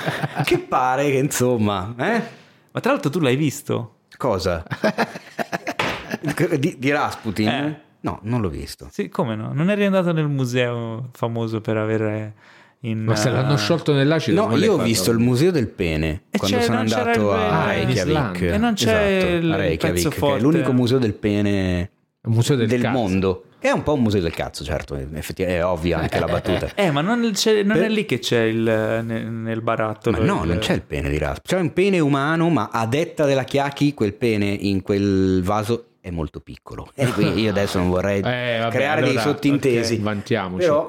Speaker 2: che pare che insomma, eh?
Speaker 1: Ma tra l'altro tu l'hai visto?
Speaker 2: Cosa? di, di Rasputin?
Speaker 1: Eh.
Speaker 2: No, non l'ho visto.
Speaker 1: Sì, come no? Non eri andato nel museo famoso per avere in...
Speaker 3: Ma se l'hanno
Speaker 1: eh,
Speaker 3: sciolto nell'acido
Speaker 2: No, io ho visto il museo del pene
Speaker 1: E
Speaker 2: quando sono andato
Speaker 1: il
Speaker 2: a.
Speaker 3: Ah,
Speaker 2: Reykjavik.
Speaker 1: E non c'è
Speaker 2: Esatto,
Speaker 1: il
Speaker 2: Reykjavik,
Speaker 1: pezzo
Speaker 2: che è
Speaker 1: forte.
Speaker 2: l'unico museo del pene
Speaker 3: museo del,
Speaker 2: del, mondo. Che è un po' un museo del cazzo, certo, effettivamente è ovvia anche la battuta.
Speaker 1: Eh, ma non, c'è- non
Speaker 2: Per-
Speaker 1: è lì che c'è il nel, nel barattolo.
Speaker 2: Ma no,
Speaker 1: il-
Speaker 2: non c'è il pene di Rasputin. C'è un pene umano, ma a detta della Chiacchi, quel pene in quel vaso è molto piccolo. E quindi io adesso non vorrei
Speaker 3: Eh, vabbè,
Speaker 2: creare dei
Speaker 3: allora,
Speaker 2: sottintesi.
Speaker 3: ok, vantiamoci.
Speaker 2: Però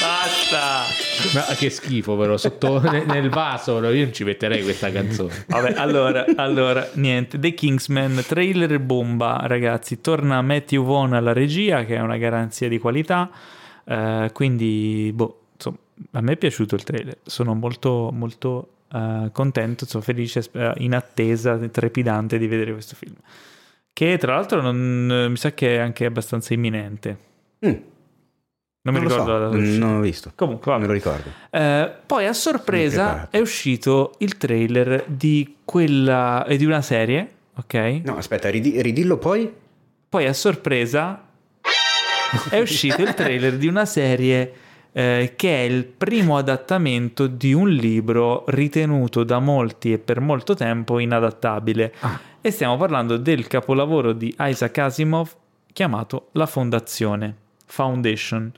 Speaker 1: Basta!
Speaker 3: Ma che schifo, però. Sotto ne- nel vaso, però, io non ci metterei questa canzone.
Speaker 1: Vabbè, allora, allora, niente, The Kingsman, trailer bomba, ragazzi, torna Matthew Vaughn alla regia, che è una garanzia di qualità, eh, quindi, boh, insomma, a me è piaciuto il trailer, sono molto, molto eh, contento, sono felice, eh, in attesa, trepidante di vedere questo film, che tra l'altro non, mi sa che è anche abbastanza imminente,
Speaker 2: mm,
Speaker 1: non mi
Speaker 2: lo
Speaker 1: ricordo
Speaker 2: so,
Speaker 1: la data
Speaker 2: non l'ho visto.
Speaker 1: Comunque,
Speaker 2: Non
Speaker 1: vabbè.
Speaker 2: me lo ricordo.
Speaker 1: Eh, poi a
Speaker 2: Mi
Speaker 1: sorpresa è uscito il trailer di quella eh, di una serie, ok?
Speaker 2: No, aspetta, ridi- ridillo poi.
Speaker 1: Poi a sorpresa è uscito il trailer di una serie eh, che è il primo adattamento di un libro ritenuto da molti e per molto tempo inadattabile. E stiamo parlando del capolavoro di Isaac Asimov chiamato La Fondazione, Foundation.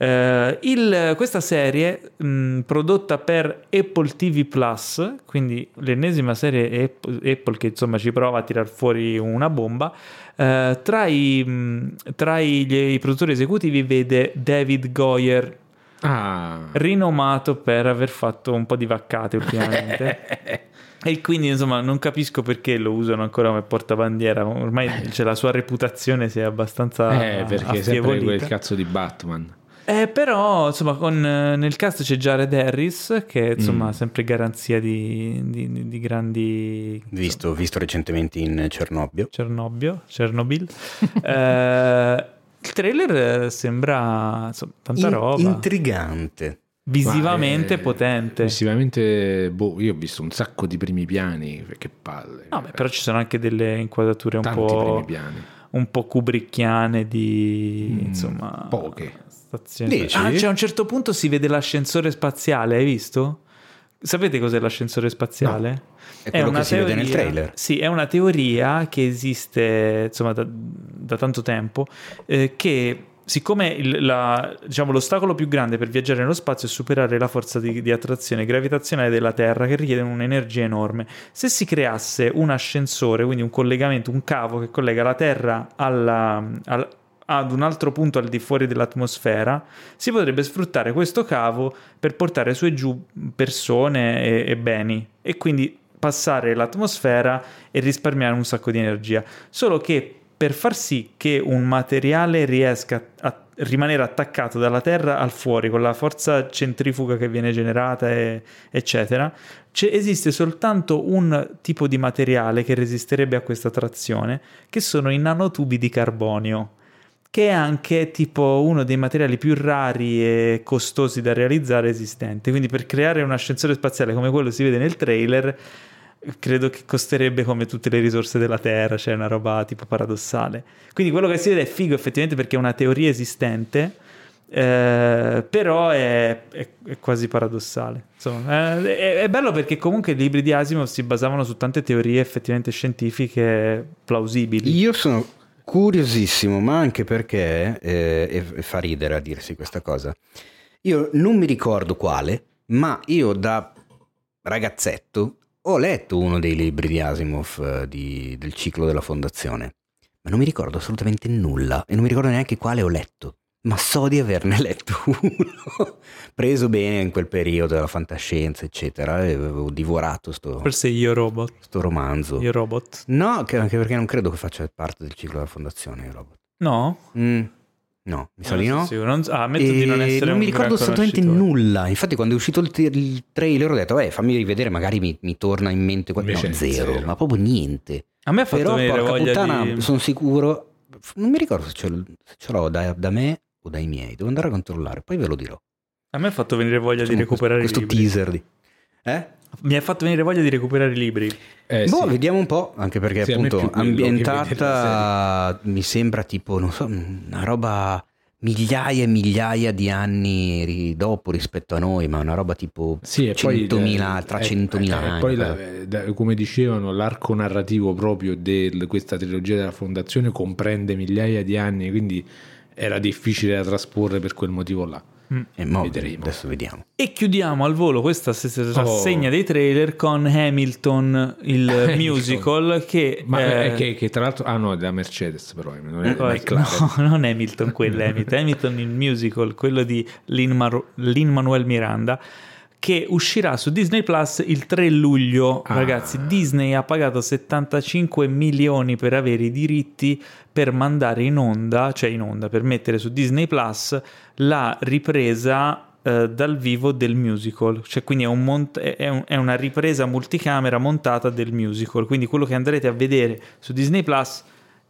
Speaker 1: Eh, il- questa serie mh, prodotta per Apple TV Plus, quindi l'ennesima serie Apple, Apple che insomma ci prova a tirar fuori una bomba, eh, tra, i, mh, tra i- gli- i produttori esecutivi vede David Goyer,
Speaker 3: Ah,
Speaker 1: rinomato per aver fatto un po' di vaccate ultimamente. E quindi insomma non capisco perché lo usano ancora come portabandiera, ormai c'è la sua reputazione si è abbastanza
Speaker 3: eh, perché sempre
Speaker 1: affievolita.
Speaker 3: quel cazzo di Batman.
Speaker 1: Eh, però, insomma, con, eh, nel cast c'è Jared Harris, che insomma
Speaker 3: Mm.
Speaker 1: sempre garanzia di, di- di- di grandi...
Speaker 2: Visto, visto recentemente in Cernobio.
Speaker 1: Cernobio, Chernobyl. Eh, il trailer eh, sembra insomma, tanta
Speaker 2: In-
Speaker 1: roba,
Speaker 2: intrigante.
Speaker 1: Visivamente
Speaker 3: Ma, eh,
Speaker 1: potente.
Speaker 3: Visivamente, boh, io ho visto un sacco di primi piani, che palle.
Speaker 1: No, beh, però ci sono anche delle inquadrature un
Speaker 3: Tanti primi
Speaker 1: po',
Speaker 3: piani.
Speaker 1: un po' kubrickiane di...
Speaker 3: Mm,
Speaker 1: insomma...
Speaker 3: poche.
Speaker 1: Stazioni.
Speaker 2: Dici?
Speaker 1: Ah, cioè a un certo punto si vede l'ascensore spaziale, hai visto? Sapete cos'è l'ascensore spaziale?
Speaker 2: È quello che si vede nel trailer.
Speaker 1: Sì, è una teoria che esiste insomma da, da tanto tempo, eh, che siccome il- la- diciamo, l'ostacolo più grande per viaggiare nello spazio è superare la forza di, di attrazione gravitazionale della Terra, che richiede un'energia enorme, se si creasse un ascensore, quindi un collegamento, un cavo che collega la Terra alla- al- ad un altro punto al di fuori dell'atmosfera, si potrebbe sfruttare questo cavo per portare su e giù persone e, e beni e quindi passare l'atmosfera e risparmiare un sacco di energia. Solo che per far sì che un materiale riesca a rimanere attaccato dalla Terra al fuori con la forza centrifuga che viene generata, e- eccetera, c'è- esiste soltanto un tipo di materiale che resisterebbe a questa trazione, che sono i nanotubi di carbonio che è anche tipo uno dei materiali più rari e costosi da realizzare esistenti. Quindi per creare un ascensore spaziale come quello si vede nel trailer, credo che costerebbe come tutte le risorse della Terra, cioè una roba tipo paradossale. Quindi quello che si vede è figo effettivamente perché è una teoria esistente. eh, però è, è- è quasi paradossale. Insomma, eh, è, è bello perché comunque i libri di Asimov si basavano su tante teorie effettivamente scientifiche plausibili.
Speaker 2: Io sono curiosissimo, ma anche perché, eh, e fa ridere a dirsi questa cosa, io non mi ricordo quale, ma io da ragazzetto ho letto uno dei libri di Asimov eh, di- del ciclo della fondazione, ma non mi ricordo assolutamente nulla e non mi ricordo neanche quale ho letto. Ma so di averne letto uno, preso bene in quel periodo della fantascienza, eccetera, e avevo divorato sto,
Speaker 1: Forse io robot.
Speaker 2: sto romanzo.
Speaker 1: Io robot.
Speaker 2: No, che- anche perché non credo che faccia parte del ciclo della fondazione il robot.
Speaker 1: No?
Speaker 2: Mm, no, mi sa
Speaker 1: Non
Speaker 2: di no.
Speaker 1: sicuro. Non- ah, di non
Speaker 2: non mi ricordo assolutamente nulla. Infatti, quando è uscito il, il trailer, ho detto, eh, fammi rivedere, magari mi, mi torna in mente qualcosa. No, zero,
Speaker 3: zero.
Speaker 2: ma proprio niente.
Speaker 1: A me ha fatto
Speaker 2: Però,
Speaker 1: venire
Speaker 2: porca puttana,
Speaker 1: di...
Speaker 2: sono sicuro. non mi ricordo se ce, se ce l'ho da, da me o dai miei, devo andare a controllare, poi ve lo dirò.
Speaker 1: A me ha fatto venire voglia di
Speaker 2: Insomma,
Speaker 1: recuperare
Speaker 2: questo, questo teaser di... Eh?
Speaker 1: Mi ha fatto venire voglia di recuperare i libri.
Speaker 3: Eh,
Speaker 2: boh,
Speaker 3: sì.
Speaker 2: vediamo un po', anche perché
Speaker 3: Sì,
Speaker 2: appunto ambientata mi sembra tipo, non so, una roba migliaia e migliaia di anni ri- dopo rispetto a noi, ma una roba tipo
Speaker 3: Sì, e poi
Speaker 2: 100.000,
Speaker 3: eh,
Speaker 2: tra
Speaker 3: eh,
Speaker 2: 100.000
Speaker 3: eh,
Speaker 2: anni.
Speaker 3: poi la- eh, da- come dicevano, l'arco narrativo proprio di questa trilogia della fondazione comprende migliaia di anni, quindi era difficile da trasporre per quel motivo là.
Speaker 2: E mo-
Speaker 3: vedremo.
Speaker 2: Adesso vediamo.
Speaker 1: E chiudiamo al volo questa
Speaker 3: Oh.
Speaker 1: rassegna dei trailer con Hamilton, il
Speaker 3: Hamilton.
Speaker 1: musical che...
Speaker 3: Ma
Speaker 1: eh,
Speaker 3: che, che tra l'altro, ah no, è da Mercedes però, eh, non è McLaren.
Speaker 1: no, non Hamilton quello, Hamilton, Hamilton il musical, quello di Lin-Manuel Miranda che uscirà su Disney Plus il 3 luglio.
Speaker 3: Ah.
Speaker 1: Ragazzi, Disney ha pagato 75 milioni per avere i diritti per mandare in onda, cioè in onda, per mettere su Disney Plus la ripresa eh, dal vivo del musical. Cioè, quindi è, un mont- è un- è una ripresa multicamera montata del musical. Quindi quello che andrete a vedere su Disney Plus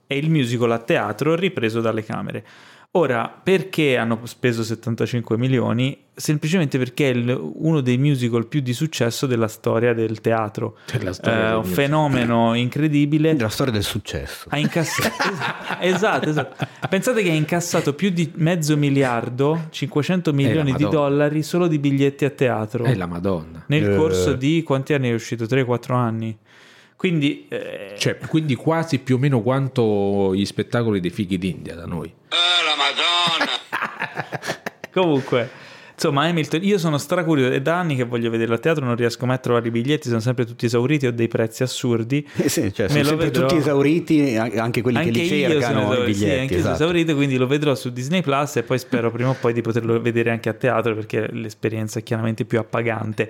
Speaker 1: è il musical a teatro ripreso dalle camere. Ora, perché hanno speso 75 milioni? Semplicemente perché è il- uno dei musical più di successo della storia del teatro.
Speaker 3: Della storia
Speaker 1: Eh,
Speaker 3: del
Speaker 1: un
Speaker 3: musical.
Speaker 1: fenomeno incredibile.
Speaker 2: La storia del successo.
Speaker 1: Ha incassato esatto, esatto. Pensate che ha incassato più di mezzo miliardo, 500 milioni di dollari solo di biglietti a teatro
Speaker 3: È la Madonna.
Speaker 1: nel
Speaker 2: Eh.
Speaker 1: corso di quanti anni è uscito? 3-4 anni. Quindi eh,
Speaker 3: Cioè, quindi quasi più o meno quanto gli spettacoli dei fighi d'India da noi.
Speaker 4: Eh, la Madonna!
Speaker 1: Comunque, insomma, Hamilton, io sono stracurioso. È da anni che voglio vederlo a teatro, non riesco mai a trovare i biglietti, sono sempre tutti esauriti, ho dei prezzi assurdi.
Speaker 2: Eh sì, cioè, sono sempre
Speaker 1: vedrò.
Speaker 2: tutti esauriti, an- anche quelli
Speaker 1: Anche
Speaker 2: che li cercano
Speaker 1: sono
Speaker 2: i
Speaker 1: esaurito, sì,
Speaker 2: biglietti.
Speaker 1: anche io sono
Speaker 2: esatto.
Speaker 1: esaurito, quindi lo vedrò su Disney Plus e poi spero prima o poi di poterlo vedere anche a teatro perché l'esperienza è chiaramente più appagante.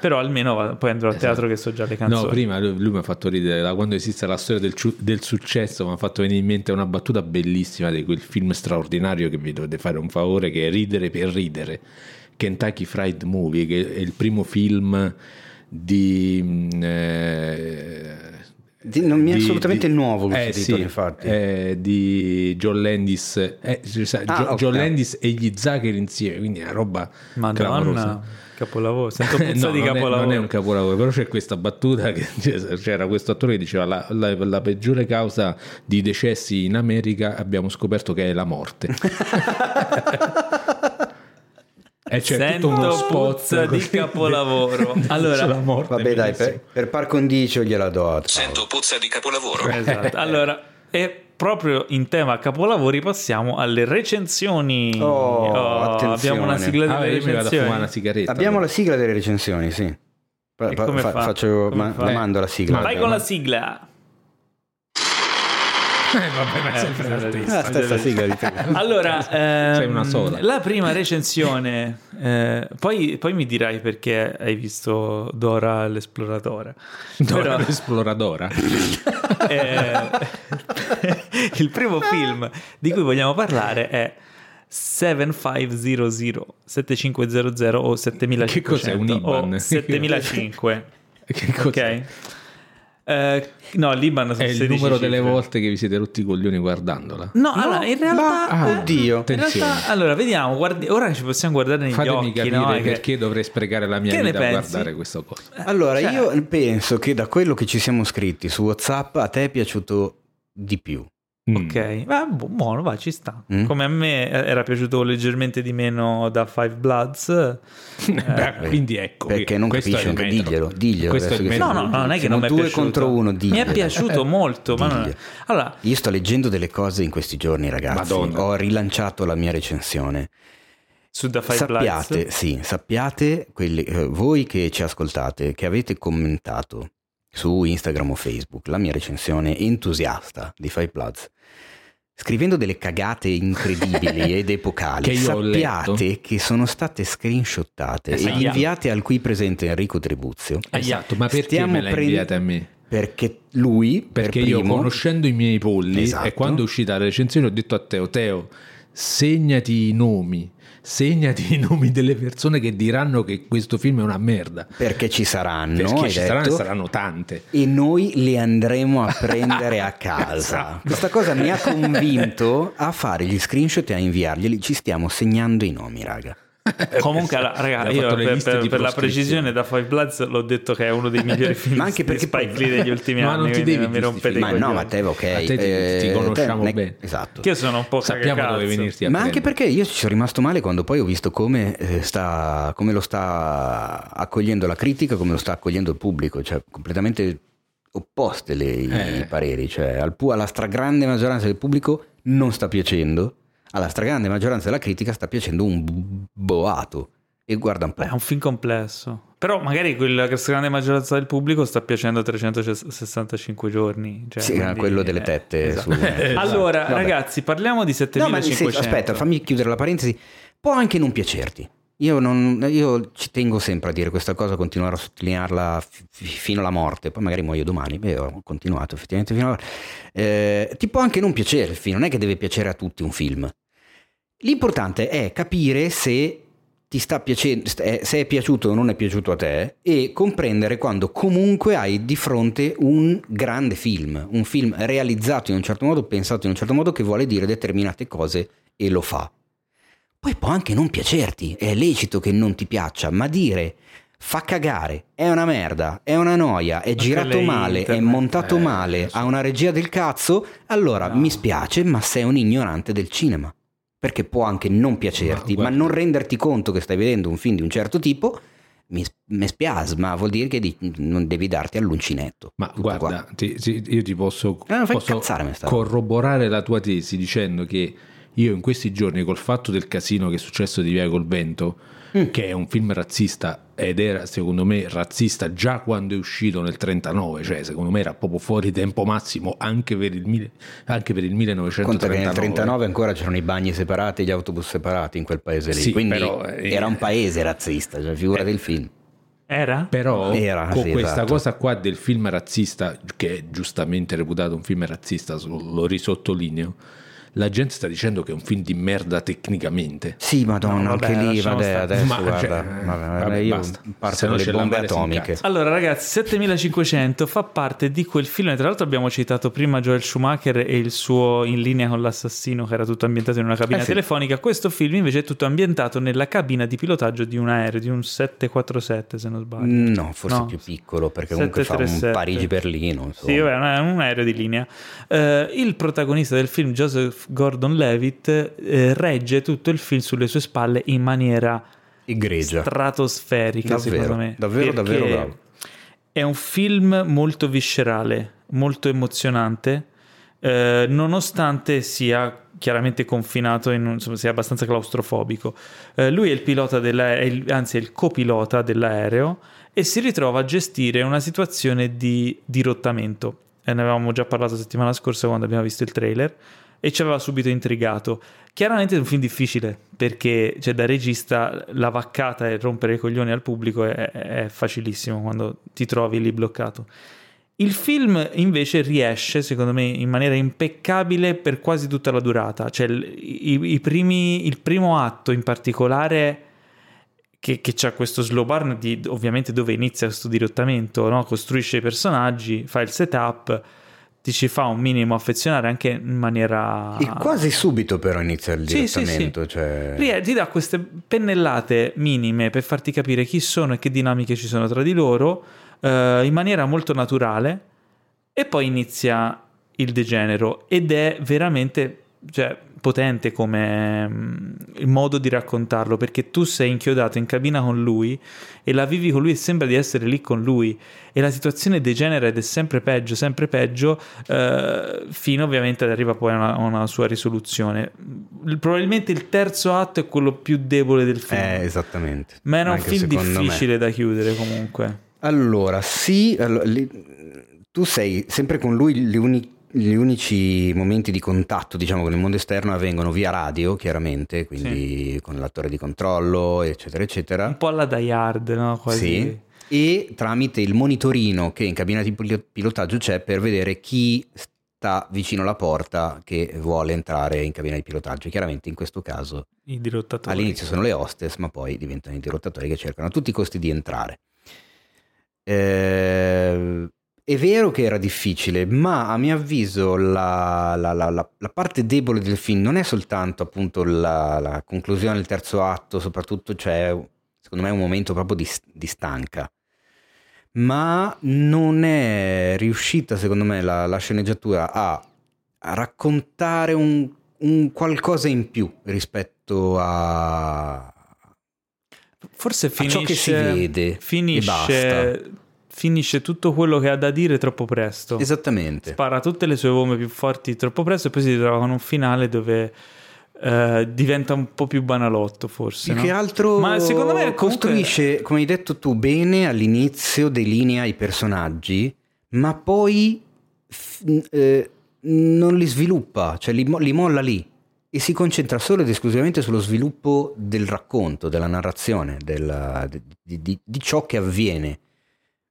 Speaker 1: Però almeno poi andrò a teatro che so già le canzoni.
Speaker 3: No, prima lui, lui mi ha fatto ridere da quando esiste la storia del, del successo. Mi ha fatto venire in mente una battuta bellissima di quel film straordinario che vi dovete fare un favore, che è Ridere per ridere. Kentucky Fried Movie, che è il primo film di. mm, eh,
Speaker 2: Di- non mi è
Speaker 3: di-
Speaker 2: assolutamente
Speaker 3: di-
Speaker 2: nuovo questo
Speaker 3: eh,
Speaker 2: titolo,
Speaker 3: sì,
Speaker 2: infatti.
Speaker 3: eh, di John Landis, eh, cioè,
Speaker 2: Ah.
Speaker 3: John Landis e gli Zucker insieme, quindi è una roba
Speaker 1: Madonna,
Speaker 3: clamorosa.
Speaker 1: capolavoro. Sento puzza
Speaker 3: No,
Speaker 1: di
Speaker 3: non è-
Speaker 1: capolavoro.
Speaker 3: non è un capolavoro, però c'è questa battuta che c'era questo attore che diceva la, la- la peggiore causa di decessi in America abbiamo scoperto che è la morte. e c'è
Speaker 1: Sento
Speaker 3: tutto uno spot
Speaker 1: puzza di capolavoro. Allora-.
Speaker 2: Vabbè, dai, per, per par condicio gliela do. a-
Speaker 4: Sento puzza di capolavoro.
Speaker 1: Esatto. Allora, e proprio in tema capolavori passiamo alle recensioni.
Speaker 2: Oh, attenzione.
Speaker 1: abbiamo una sigla
Speaker 3: Ah,
Speaker 1: delle
Speaker 3: io mi vado a
Speaker 1: recensioni.
Speaker 3: fumare una sigaretta.
Speaker 2: Abbiamo la sigla delle recensioni, sì.
Speaker 1: E come
Speaker 2: fa-
Speaker 1: fa?
Speaker 2: faccio,
Speaker 1: Come
Speaker 2: ma-
Speaker 1: fa?
Speaker 2: la mando la sigla.
Speaker 1: Vai con la sigla.
Speaker 3: Eh, vabbè, ma è sempre
Speaker 1: Eh.
Speaker 2: Ah, stessa sigla di prima.
Speaker 1: Allora, ehm,
Speaker 3: una sola.
Speaker 1: la prima recensione, eh, poi, poi mi dirai perché hai visto Dora l'esploratore.
Speaker 3: Dora
Speaker 1: Però-
Speaker 3: l'esploradora.
Speaker 1: Eh, il primo film di cui vogliamo parlare è 7500 7500 o 7500
Speaker 3: Che cos'è, un IBAN?
Speaker 1: o 7005
Speaker 3: Che cos'è?
Speaker 1: ok Eh, no l'Iban sono
Speaker 3: È il
Speaker 1: 16
Speaker 3: numero delle
Speaker 1: cifre.
Speaker 3: volte che vi siete rotti i coglioni guardandola.
Speaker 1: No, allora in realtà,
Speaker 2: ah, oddio.
Speaker 1: in
Speaker 3: Attenzione.
Speaker 1: realtà allora vediamo, guardi, ora ci possiamo guardare negli
Speaker 3: Fatemi
Speaker 1: occhi,
Speaker 3: capire
Speaker 1: no? Che-
Speaker 3: perché dovrei sprecare la mia
Speaker 1: Che
Speaker 3: vita a guardare questa cosa.
Speaker 2: Allora,
Speaker 1: Cioè-
Speaker 2: io penso che da quello che ci siamo scritti su WhatsApp a te è piaciuto di più.
Speaker 3: Mm.
Speaker 1: Ok, va bu- buono, va, ci sta.
Speaker 2: Mm.
Speaker 1: Come a me eh, era piaciuto leggermente di meno da Five Bloods.
Speaker 3: Beh, quindi ecco
Speaker 2: Perché non
Speaker 3: metro.
Speaker 2: diglielo, diglielo
Speaker 3: Questo è
Speaker 2: adesso
Speaker 3: il
Speaker 2: che
Speaker 3: metro.
Speaker 1: No, no, no, non è che non mi è
Speaker 2: due
Speaker 1: piaciuto.
Speaker 2: contro uno,
Speaker 1: Mi è
Speaker 2: diglielo.
Speaker 1: piaciuto molto. Ma non...
Speaker 2: Diglielo.
Speaker 1: Allora,
Speaker 2: Io sto leggendo delle cose in questi giorni, ragazzi.
Speaker 3: Madonna.
Speaker 2: Ho rilanciato la mia recensione.
Speaker 1: su da Five
Speaker 2: sappiate,
Speaker 1: Bloods.
Speaker 2: sì, sappiate, quelli- eh, voi che ci ascoltate, che avete commentato su Instagram o Facebook la mia recensione entusiasta di Five Bloods, scrivendo delle cagate incredibili ed epocali,
Speaker 3: Che io
Speaker 2: sappiate che sono state screenshottate
Speaker 1: Esatto.
Speaker 2: ed inviate al qui presente Enrico Trebuzio.
Speaker 3: Esatto, ma perché
Speaker 2: Stiamo
Speaker 3: me la
Speaker 2: prend-
Speaker 3: inviate a me?
Speaker 2: Perché lui,
Speaker 3: Perché
Speaker 2: per
Speaker 3: io
Speaker 2: primo,
Speaker 3: conoscendo i miei polli
Speaker 2: Esatto.
Speaker 3: e quando è uscita la recensione ho detto a Teo, Teo, segnati i nomi, segnati i nomi delle persone che diranno che questo film è una merda.
Speaker 2: Perché ci saranno,
Speaker 3: Perché ci saranno, saranno tante.
Speaker 2: e noi le andremo a prendere a casa.
Speaker 3: Esatto.
Speaker 2: Questa cosa mi ha convinto a fare gli screenshot e a inviarglieli. Ci stiamo segnando i nomi, raga.
Speaker 1: Comunque, alla- raga,
Speaker 3: Abbiamo
Speaker 1: io per, per- per la precisione da Five Bloods l'ho detto che è uno dei migliori film
Speaker 2: Ma anche perché poi-
Speaker 1: Spike Lee degli ultimi
Speaker 3: Ma
Speaker 1: anni.
Speaker 3: non ti devi
Speaker 1: mi rompete.
Speaker 2: Ma no, ma te ok.
Speaker 3: A te ti-
Speaker 2: eh,
Speaker 3: ti conosciamo
Speaker 2: te-
Speaker 3: bene.
Speaker 2: Esatto.
Speaker 1: Che io sono un po'
Speaker 3: Sappiamo dove venirti a
Speaker 2: Ma anche perché io ci sono rimasto male quando poi ho visto come, eh, sta, come lo sta accogliendo la critica, come lo sta accogliendo il pubblico, cioè completamente opposte le- i,
Speaker 3: Eh.
Speaker 2: i pareri, cioè al alla stragrande maggioranza del pubblico non sta piacendo, alla stragrande maggioranza della critica sta piacendo un boato. E guarda un po'.
Speaker 1: Beh, è un film complesso. Però magari quella grande maggioranza del pubblico sta piacendo 365 giorni. Cioè,
Speaker 2: Sì,
Speaker 1: quindi-
Speaker 2: quello delle tette.
Speaker 1: esatto.
Speaker 2: su-
Speaker 1: Allora,
Speaker 2: Vabbè.
Speaker 1: ragazzi, parliamo di
Speaker 2: No, ma
Speaker 1: 7500.
Speaker 2: aspetta, fammi chiudere la parentesi. Può anche non piacerti. Io, non- io ci tengo sempre a dire questa cosa, continuare a sottolinearla fi- fino alla morte. Poi magari muoio domani. Beh, ho continuato effettivamente fino alla eh, Ti può anche non piacere il film, non è che deve piacere a tutti un film. L'importante è capire se ti sta piacendo, eh, se è piaciuto o non è piaciuto a te e comprendere quando comunque hai di fronte un grande film, un film realizzato in un certo modo, pensato in un certo modo che vuole dire determinate cose e lo fa. Poi può anche non piacerti, è lecito che non ti piaccia, ma dire fa cagare, è una merda, è una noia, è girato
Speaker 1: le
Speaker 2: male, è
Speaker 1: internet,
Speaker 2: montato
Speaker 3: eh,
Speaker 2: male, ha una regia del cazzo, allora
Speaker 1: No.
Speaker 2: mi spiace, ma sei un ignorante del cinema. Perché può anche non piacerti,
Speaker 3: Ma
Speaker 2: ma, non renderti conto che stai vedendo un film di un certo tipo, mi, mi spiasma, vuol dire che di- non devi darti all'uncinetto.
Speaker 3: Ma guarda, ti- ti- io ti posso,
Speaker 2: fai
Speaker 3: posso corroborare la tua tesi dicendo che io in questi giorni col fatto del casino che è successo di Via col Vento,
Speaker 2: Mm.
Speaker 3: che è un film razzista ed era secondo me razzista già quando è uscito nel 39, cioè secondo me era proprio fuori tempo massimo anche per il, anche per il
Speaker 2: Conta che
Speaker 3: 1939.
Speaker 2: nel 39 ancora c'erano i bagni separati e gli autobus separati in quel paese lì,
Speaker 3: Sì,
Speaker 2: quindi
Speaker 3: però, eh,
Speaker 2: era un paese razzista, cioè figura
Speaker 3: eh,
Speaker 2: del film.
Speaker 1: Era?
Speaker 3: Però
Speaker 2: Era,
Speaker 3: con
Speaker 2: sì,
Speaker 3: questa
Speaker 2: esatto.
Speaker 3: cosa qua del film razzista, che è giustamente reputato un film razzista, lo risottolineo, la gente sta dicendo che è un film di merda tecnicamente.
Speaker 2: Sì, madonna,
Speaker 1: No, vabbè,
Speaker 2: anche lì, vabbè, adesso
Speaker 3: Ma,
Speaker 2: guarda,
Speaker 3: cioè,
Speaker 2: vabbè,
Speaker 3: vabbè,
Speaker 2: io
Speaker 3: basta. Se
Speaker 2: parto
Speaker 3: no
Speaker 2: con le
Speaker 3: c'è
Speaker 2: bombe atomiche.
Speaker 1: Allora, ragazzi, 7500 fa parte di quel film. Tra l'altro, abbiamo citato prima Joel Schumacher e il suo In linea con l'assassino, che era tutto ambientato in una cabina
Speaker 2: Eh sì.
Speaker 1: telefonica. Questo film, invece, è tutto ambientato nella cabina di pilotaggio di un aereo, di un 747, se non sbaglio.
Speaker 2: No, forse
Speaker 1: No.
Speaker 2: più piccolo perché comunque fa un
Speaker 1: 737.
Speaker 2: Parigi-Berlino. insomma.
Speaker 1: Sì, vabbè, un aereo- un aereo di linea. Eh, il protagonista del film, Joseph Gordon-Levitt, eh, regge tutto il film sulle sue spalle in maniera
Speaker 2: Egregia.
Speaker 1: stratosferica,
Speaker 2: Davvero,
Speaker 1: secondo me.
Speaker 2: davvero, davvero bravo.
Speaker 1: È un film molto viscerale, molto emozionante, eh, nonostante sia chiaramente confinato, in insomma, sia abbastanza claustrofobico. Eh, lui è il pilota della, è il- anzi è il copilota dell'aereo e si ritrova a gestire una situazione di dirottamento. E ne avevamo già parlato settimana scorsa quando abbiamo visto il trailer e ci aveva subito intrigato. Chiaramente è un film difficile perché cioè, da regista la vaccata e rompere i coglioni al pubblico è, è facilissimo quando ti trovi lì bloccato. Il film invece riesce, secondo me, in maniera impeccabile per quasi tutta la durata. Cioè, i- i primi- il primo atto in particolare, che, che c'ha questo slow burn di ovviamente dove inizia questo dirottamento, no? costruisce i personaggi, fa il setup, ti ci fa un minimo affezionare anche in maniera.
Speaker 2: E quasi subito però inizia il
Speaker 1: Sì, sì,
Speaker 2: direttamento.
Speaker 1: sì.
Speaker 2: Cioè...
Speaker 1: Rie- ti dà queste pennellate minime per farti capire chi sono e che dinamiche ci sono tra di loro eh, in maniera molto naturale e poi inizia il degenero ed è veramente cioè, potente come mm, il modo di raccontarlo perché tu sei inchiodato in cabina con lui e la vivi con lui e sembra di essere lì con lui e la situazione degenera ed è sempre peggio, sempre peggio eh, fino ovviamente ad arriva poi a una, a una sua risoluzione Il- probabilmente il terzo atto è quello più debole del film
Speaker 2: Eh, esattamente.
Speaker 1: ma era un film
Speaker 2: secondo me.
Speaker 1: difficile da chiudere comunque
Speaker 2: Allora, sì, allo- li- tu sei sempre con lui, uni- gli unici momenti di contatto, diciamo, con il mondo esterno avvengono via radio, chiaramente, quindi con l'attore di controllo, eccetera, eccetera.
Speaker 1: un po' alla Die Hard no? Quasi.
Speaker 2: Sì. E tramite il monitorino che in cabina di pil- pilotaggio c'è per vedere chi sta vicino alla porta che vuole entrare in cabina di pilotaggio. Chiaramente in questo caso
Speaker 1: I dirottatori.
Speaker 2: all'inizio sono le hostess, ma poi diventano i dirottatori che cercano a tutti i costi di entrare. Eh, è vero che era difficile, ma a mio avviso la, la- la- la- parte debole del film non è soltanto appunto la, conclusione del terzo atto, soprattutto c'è secondo me un momento proprio di, di stanca, ma non è riuscita secondo me la, sceneggiatura a, a raccontare un, un qualcosa in più rispetto a,
Speaker 1: Forse finisce,
Speaker 2: ciò che si vede e
Speaker 1: finisce. Finisce tutto quello che ha da dire troppo presto.
Speaker 2: Esattamente.
Speaker 1: Spara tutte le sue bombe più forti troppo presto e poi si ritrova con un finale dove eh, diventa un po' più banalotto forse.
Speaker 2: Più
Speaker 1: no?
Speaker 2: che altro
Speaker 1: Ma secondo me comunque-
Speaker 2: costruisce, come hai detto tu, bene all'inizio delinea i personaggi, ma poi f- eh, non li sviluppa, cioè li, mo- li molla lì e si concentra solo ed esclusivamente sullo sviluppo del racconto, della narrazione, della- di, di- di- di ciò che avviene.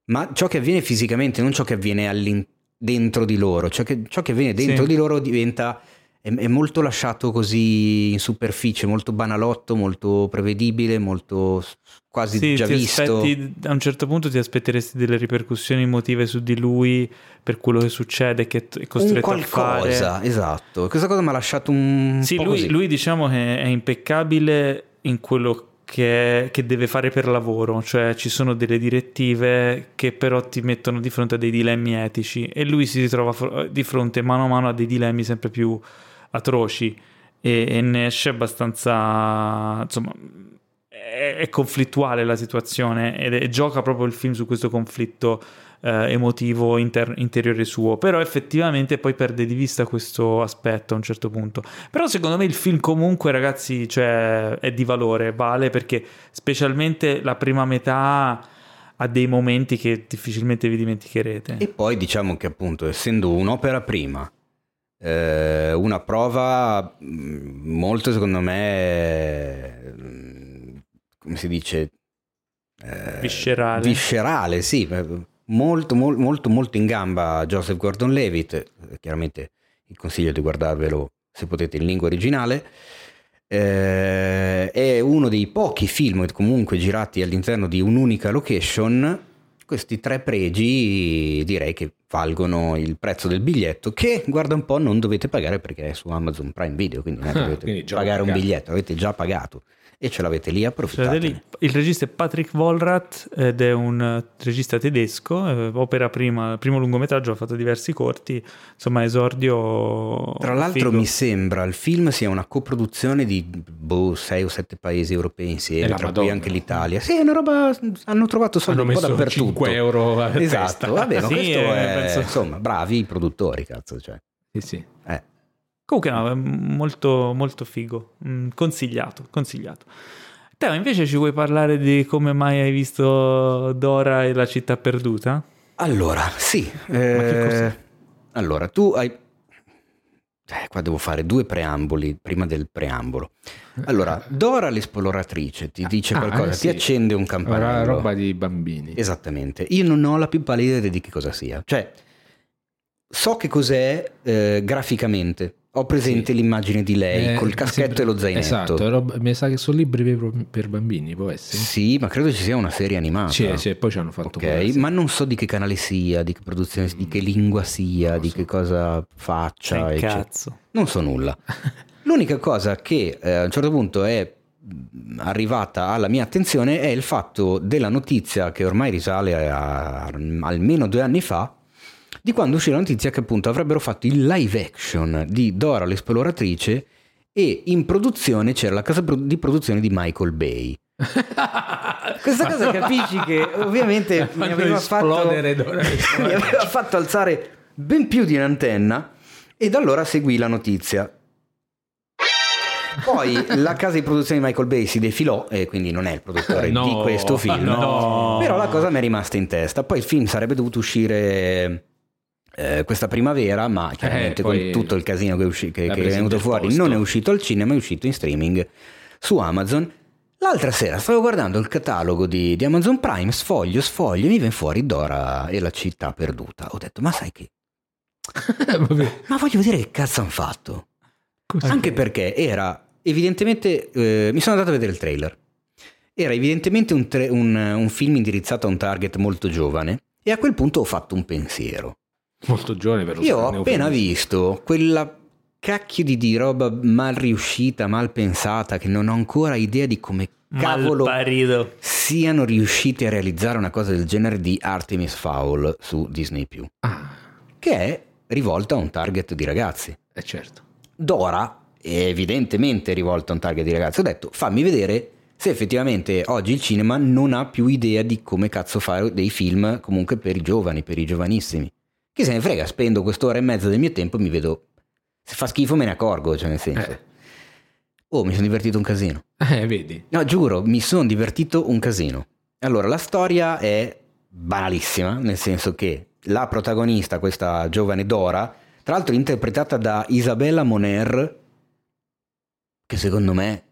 Speaker 2: Ma ciò che avviene fisicamente, non ciò che avviene dentro di loro. Ciò che, ciò che avviene dentro
Speaker 1: Sì.
Speaker 2: di loro diventa è, è molto lasciato così in superficie, molto banalotto, molto prevedibile, molto quasi
Speaker 1: Sì,
Speaker 2: già visto.
Speaker 1: aspetti- a un certo punto ti aspetteresti delle ripercussioni emotive su di lui per quello che succede, che è costretto a fare.
Speaker 2: qualcosa, esatto. Questa cosa mi ha lasciato un
Speaker 1: Sì,
Speaker 2: po'
Speaker 1: lui,
Speaker 2: così.
Speaker 1: lui diciamo che è impeccabile in quello che, che deve fare per lavoro, cioè ci sono delle direttive che però ti mettono di fronte a dei dilemmi etici e lui si ritrova di fronte mano a mano a dei dilemmi sempre più atroci e, e ne esce abbastanza, insomma, è, è conflittuale la situazione ed è- gioca proprio il film su questo conflitto eh, emotivo inter- interiore suo, però effettivamente poi perde di vista questo aspetto a un certo punto. Però secondo me il film comunque ragazzi cioè, è di valore, vale perché specialmente la prima metà ha dei momenti che difficilmente vi dimenticherete.
Speaker 2: E poi diciamo che appunto essendo un'opera prima, eh, una prova mh, molto secondo me, mh, come si dice? Eh,
Speaker 1: Viscerale.
Speaker 2: Viscerale, sì, molto, mol- molto, molto in gamba Joseph Gordon-Levitt, chiaramente vi consiglio di guardarvelo se potete in lingua originale. Eh, è uno dei pochi film comunque girati all'interno di un'unica location. Questi tre pregi direi che valgono il prezzo del biglietto, che guarda un po' non dovete pagare perché è su Amazon Prime Video, quindi non
Speaker 3: Ah,
Speaker 2: dovete
Speaker 3: già
Speaker 2: pagare un biglietto, avete già pagato e ce l'avete lì, approfittate.
Speaker 1: lì. Il regista è Patrick Wollrath ed è un eh, regista tedesco, eh, opera prima, primo lungometraggio, ha fatto diversi corti, insomma esordio...
Speaker 2: Tra l'altro
Speaker 1: figo.
Speaker 2: mi sembra il film sia una coproduzione di boh, 6 o 7 paesi europei insieme,
Speaker 3: la
Speaker 2: tra cui
Speaker 3: Madonna.
Speaker 2: anche l'Italia. Sì, è una roba, hanno trovato soldi
Speaker 3: Hanno
Speaker 2: un po' dappertutto.
Speaker 3: 5 euro a
Speaker 2: Esatto,
Speaker 3: testa.
Speaker 2: vabbè, ma
Speaker 1: Sì,
Speaker 2: questo
Speaker 1: eh,
Speaker 2: è,
Speaker 1: penso-
Speaker 2: insomma, bravi i produttori, cazzo, cioè.
Speaker 3: Sì, sì.
Speaker 1: Comunque no, è molto, molto figo, Mm, consigliato, consigliato. Teo, invece ci vuoi parlare di come mai hai visto Dora e la città perduta?
Speaker 2: Allora, sì.
Speaker 1: che
Speaker 2: eh,
Speaker 1: cos'è?
Speaker 2: allora, tu hai... Eh, qua devo fare due preamboli prima del preambolo. Allora, Dora l'esploratrice ti dice
Speaker 3: Ah,
Speaker 2: qualcosa,
Speaker 3: eh,
Speaker 2: ti
Speaker 3: sì.
Speaker 2: accende un
Speaker 3: Era
Speaker 2: campanello.
Speaker 3: roba di bambini.
Speaker 2: Esattamente. Io non ho la più pallida idea di che cosa sia. Cioè, so che cos'è eh, graficamente. Ho presente
Speaker 3: Sì.
Speaker 2: l'immagine di lei
Speaker 3: Eh,
Speaker 2: col caschetto
Speaker 3: sembra-
Speaker 2: e lo zainetto.
Speaker 3: Esatto, roba- mi sa che sono libri per, per bambini, può essere.
Speaker 2: Sì, ma credo ci sia una serie animata.
Speaker 3: Sì, sì, poi ci hanno fatto
Speaker 2: Ok, ma non so di che canale sia, di che produzione, di che lingua sia, di che cosa faccia. Eccetera.
Speaker 1: cazzo.
Speaker 2: Non so nulla. L'unica cosa che eh, a un certo punto è mh, arrivata alla mia attenzione è il fatto della notizia che ormai risale a, a almeno due anni fa, di quando uscì la notizia che appunto avrebbero fatto il live action di Dora l'esploratrice e in produzione c'era la casa di produzione di Michael Bay. Questa cosa capisci che ovviamente mi aveva, fatto, mi aveva fatto alzare ben più di un'antenna e da allora seguì la notizia. Poi la casa di produzione di Michael Bay si defilò e quindi non è il produttore
Speaker 3: No,
Speaker 2: di questo film.
Speaker 1: no.
Speaker 2: Però la cosa mi è rimasta in testa. Poi il film sarebbe dovuto uscire eh, questa primavera, ma chiaramente
Speaker 3: Eh,
Speaker 2: con tutto il casino che, è usci- che- che è venuto fuori non è uscito al cinema, è uscito in streaming su Amazon. L'altra sera stavo guardando il catalogo di, di Amazon Prime, sfoglio, sfoglio, e mi viene fuori Dora e la città perduta. Ho detto, ma sai che Ma voglio vedere che cazzo hanno fatto.
Speaker 3: così.
Speaker 2: Anche perché era evidentemente. eh, mi sono andato a vedere il trailer. Era evidentemente un, tre- un- un film indirizzato a un target molto giovane. E a quel punto ho fatto un pensiero.
Speaker 3: Molto giovane per
Speaker 2: Io
Speaker 3: usare
Speaker 2: ho appena
Speaker 3: neofemismi.
Speaker 2: visto quella cacchio di, di roba mal riuscita, mal pensata, che non ho ancora idea di come cavolo
Speaker 1: Malparido.
Speaker 2: siano riusciti a realizzare una cosa del genere di Artemis Fowl su Disney
Speaker 3: Ah,
Speaker 2: che è rivolta a un target di ragazzi.
Speaker 3: eh certo.
Speaker 2: Dora è evidentemente rivolta a un target di ragazzi. Ho detto fammi vedere se effettivamente oggi il cinema non ha più idea di come cazzo fare dei film comunque per i giovani, per i giovanissimi. Chi se ne frega, spendo quest'ora e mezza del mio tempo e mi vedo... Se fa schifo me ne accorgo, cioè nel senso...
Speaker 3: Eh.
Speaker 2: Oh, mi sono divertito un casino.
Speaker 3: Eh, vedi.
Speaker 2: No, giuro, mi sono divertito un casino. Allora, la storia è banalissima, nel senso che la protagonista, questa giovane Dora, tra l'altro interpretata da Isabella Moner, che secondo me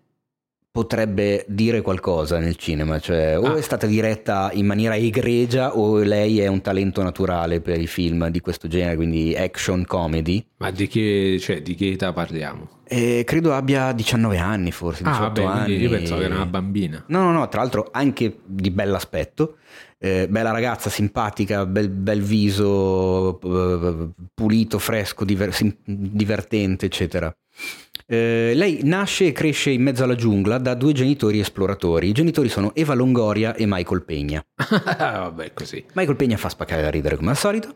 Speaker 2: potrebbe dire qualcosa nel cinema, cioè o
Speaker 3: Ah.
Speaker 2: è stata diretta in maniera egregia o lei è un talento naturale per i film di questo genere, quindi action comedy.
Speaker 3: Ma di che, cioè, di che età parliamo?
Speaker 2: E credo abbia 19 anni, forse 18
Speaker 3: Ah, vabbè,
Speaker 2: anni.
Speaker 3: io pensavo che era una bambina.
Speaker 2: No, no, no, tra l'altro anche di bell'aspetto, eh, bella ragazza, simpatica, bel, bel viso, eh, pulito, fresco, diver- divertente, eccetera. Eh, lei nasce e cresce in mezzo alla giungla da due genitori esploratori. I genitori sono Eva Longoria e Michael Pegna.
Speaker 3: Ah, vabbè, così.
Speaker 2: Michael Pegna fa spaccare da ridere come al solito.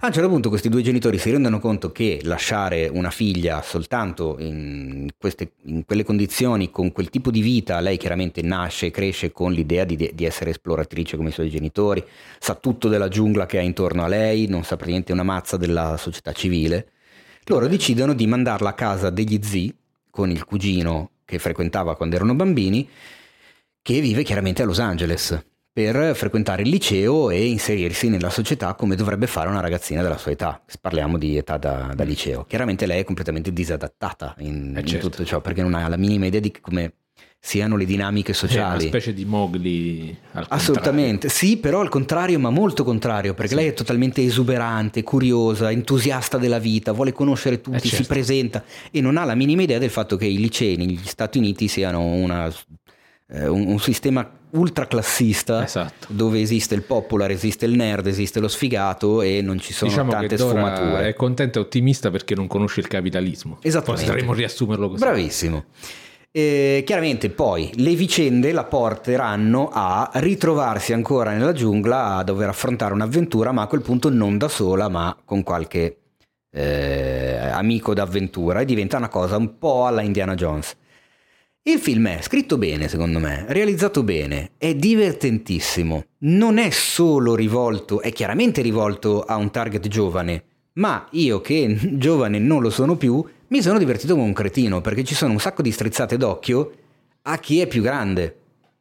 Speaker 2: A un certo punto questi due genitori si rendono conto che lasciare una figlia soltanto in, queste- in quelle condizioni, con quel tipo di vita, lei chiaramente nasce e cresce con l'idea di, di essere esploratrice come i suoi genitori, sa tutto della giungla che ha intorno a lei, non sa praticamente una mazza della società civile. Loro decidono di mandarla a casa degli zii con il cugino che frequentava quando erano bambini, che vive chiaramente a Los Angeles per frequentare il liceo e inserirsi nella società come dovrebbe fare una ragazzina della sua età. Parliamo di età da, da liceo. Chiaramente lei è completamente disadattata in,
Speaker 3: Eh,
Speaker 2: in
Speaker 3: certo.
Speaker 2: tutto ciò perché non ha la minima idea di come siano le dinamiche
Speaker 3: È una
Speaker 2: sociali.
Speaker 3: specie di Mowgli al
Speaker 2: Assolutamente, sì, però al contrario, ma molto contrario, perché lei è totalmente esuberante, curiosa, entusiasta della vita, vuole conoscere tutti,
Speaker 3: Eh, certo.
Speaker 2: si presenta e non ha la minima idea del fatto che i licei negli Stati Uniti siano una- eh, un, un sistema ultraclassista
Speaker 3: Esatto.
Speaker 2: dove esiste il popular, esiste il nerd, esiste lo sfigato e non ci sono
Speaker 3: Diciamo
Speaker 2: tante sfumature.
Speaker 3: è contenta e ottimista perché non conosce il capitalismo.
Speaker 2: Esattamente.
Speaker 3: Potremmo riassumerlo così.
Speaker 2: Bravissimo. E chiaramente poi le vicende la porteranno a ritrovarsi ancora nella giungla a dover affrontare un'avventura, ma a quel punto non da sola, ma con qualche eh, amico d'avventura e diventa una cosa un po' alla Indiana Jones. Il film è scritto bene, secondo me, realizzato bene, è divertentissimo, non è solo rivolto, è chiaramente rivolto a un target giovane, ma io che giovane non lo sono più, mi sono divertito come un cretino, perché ci sono un sacco di strizzate d'occhio a chi è più grande.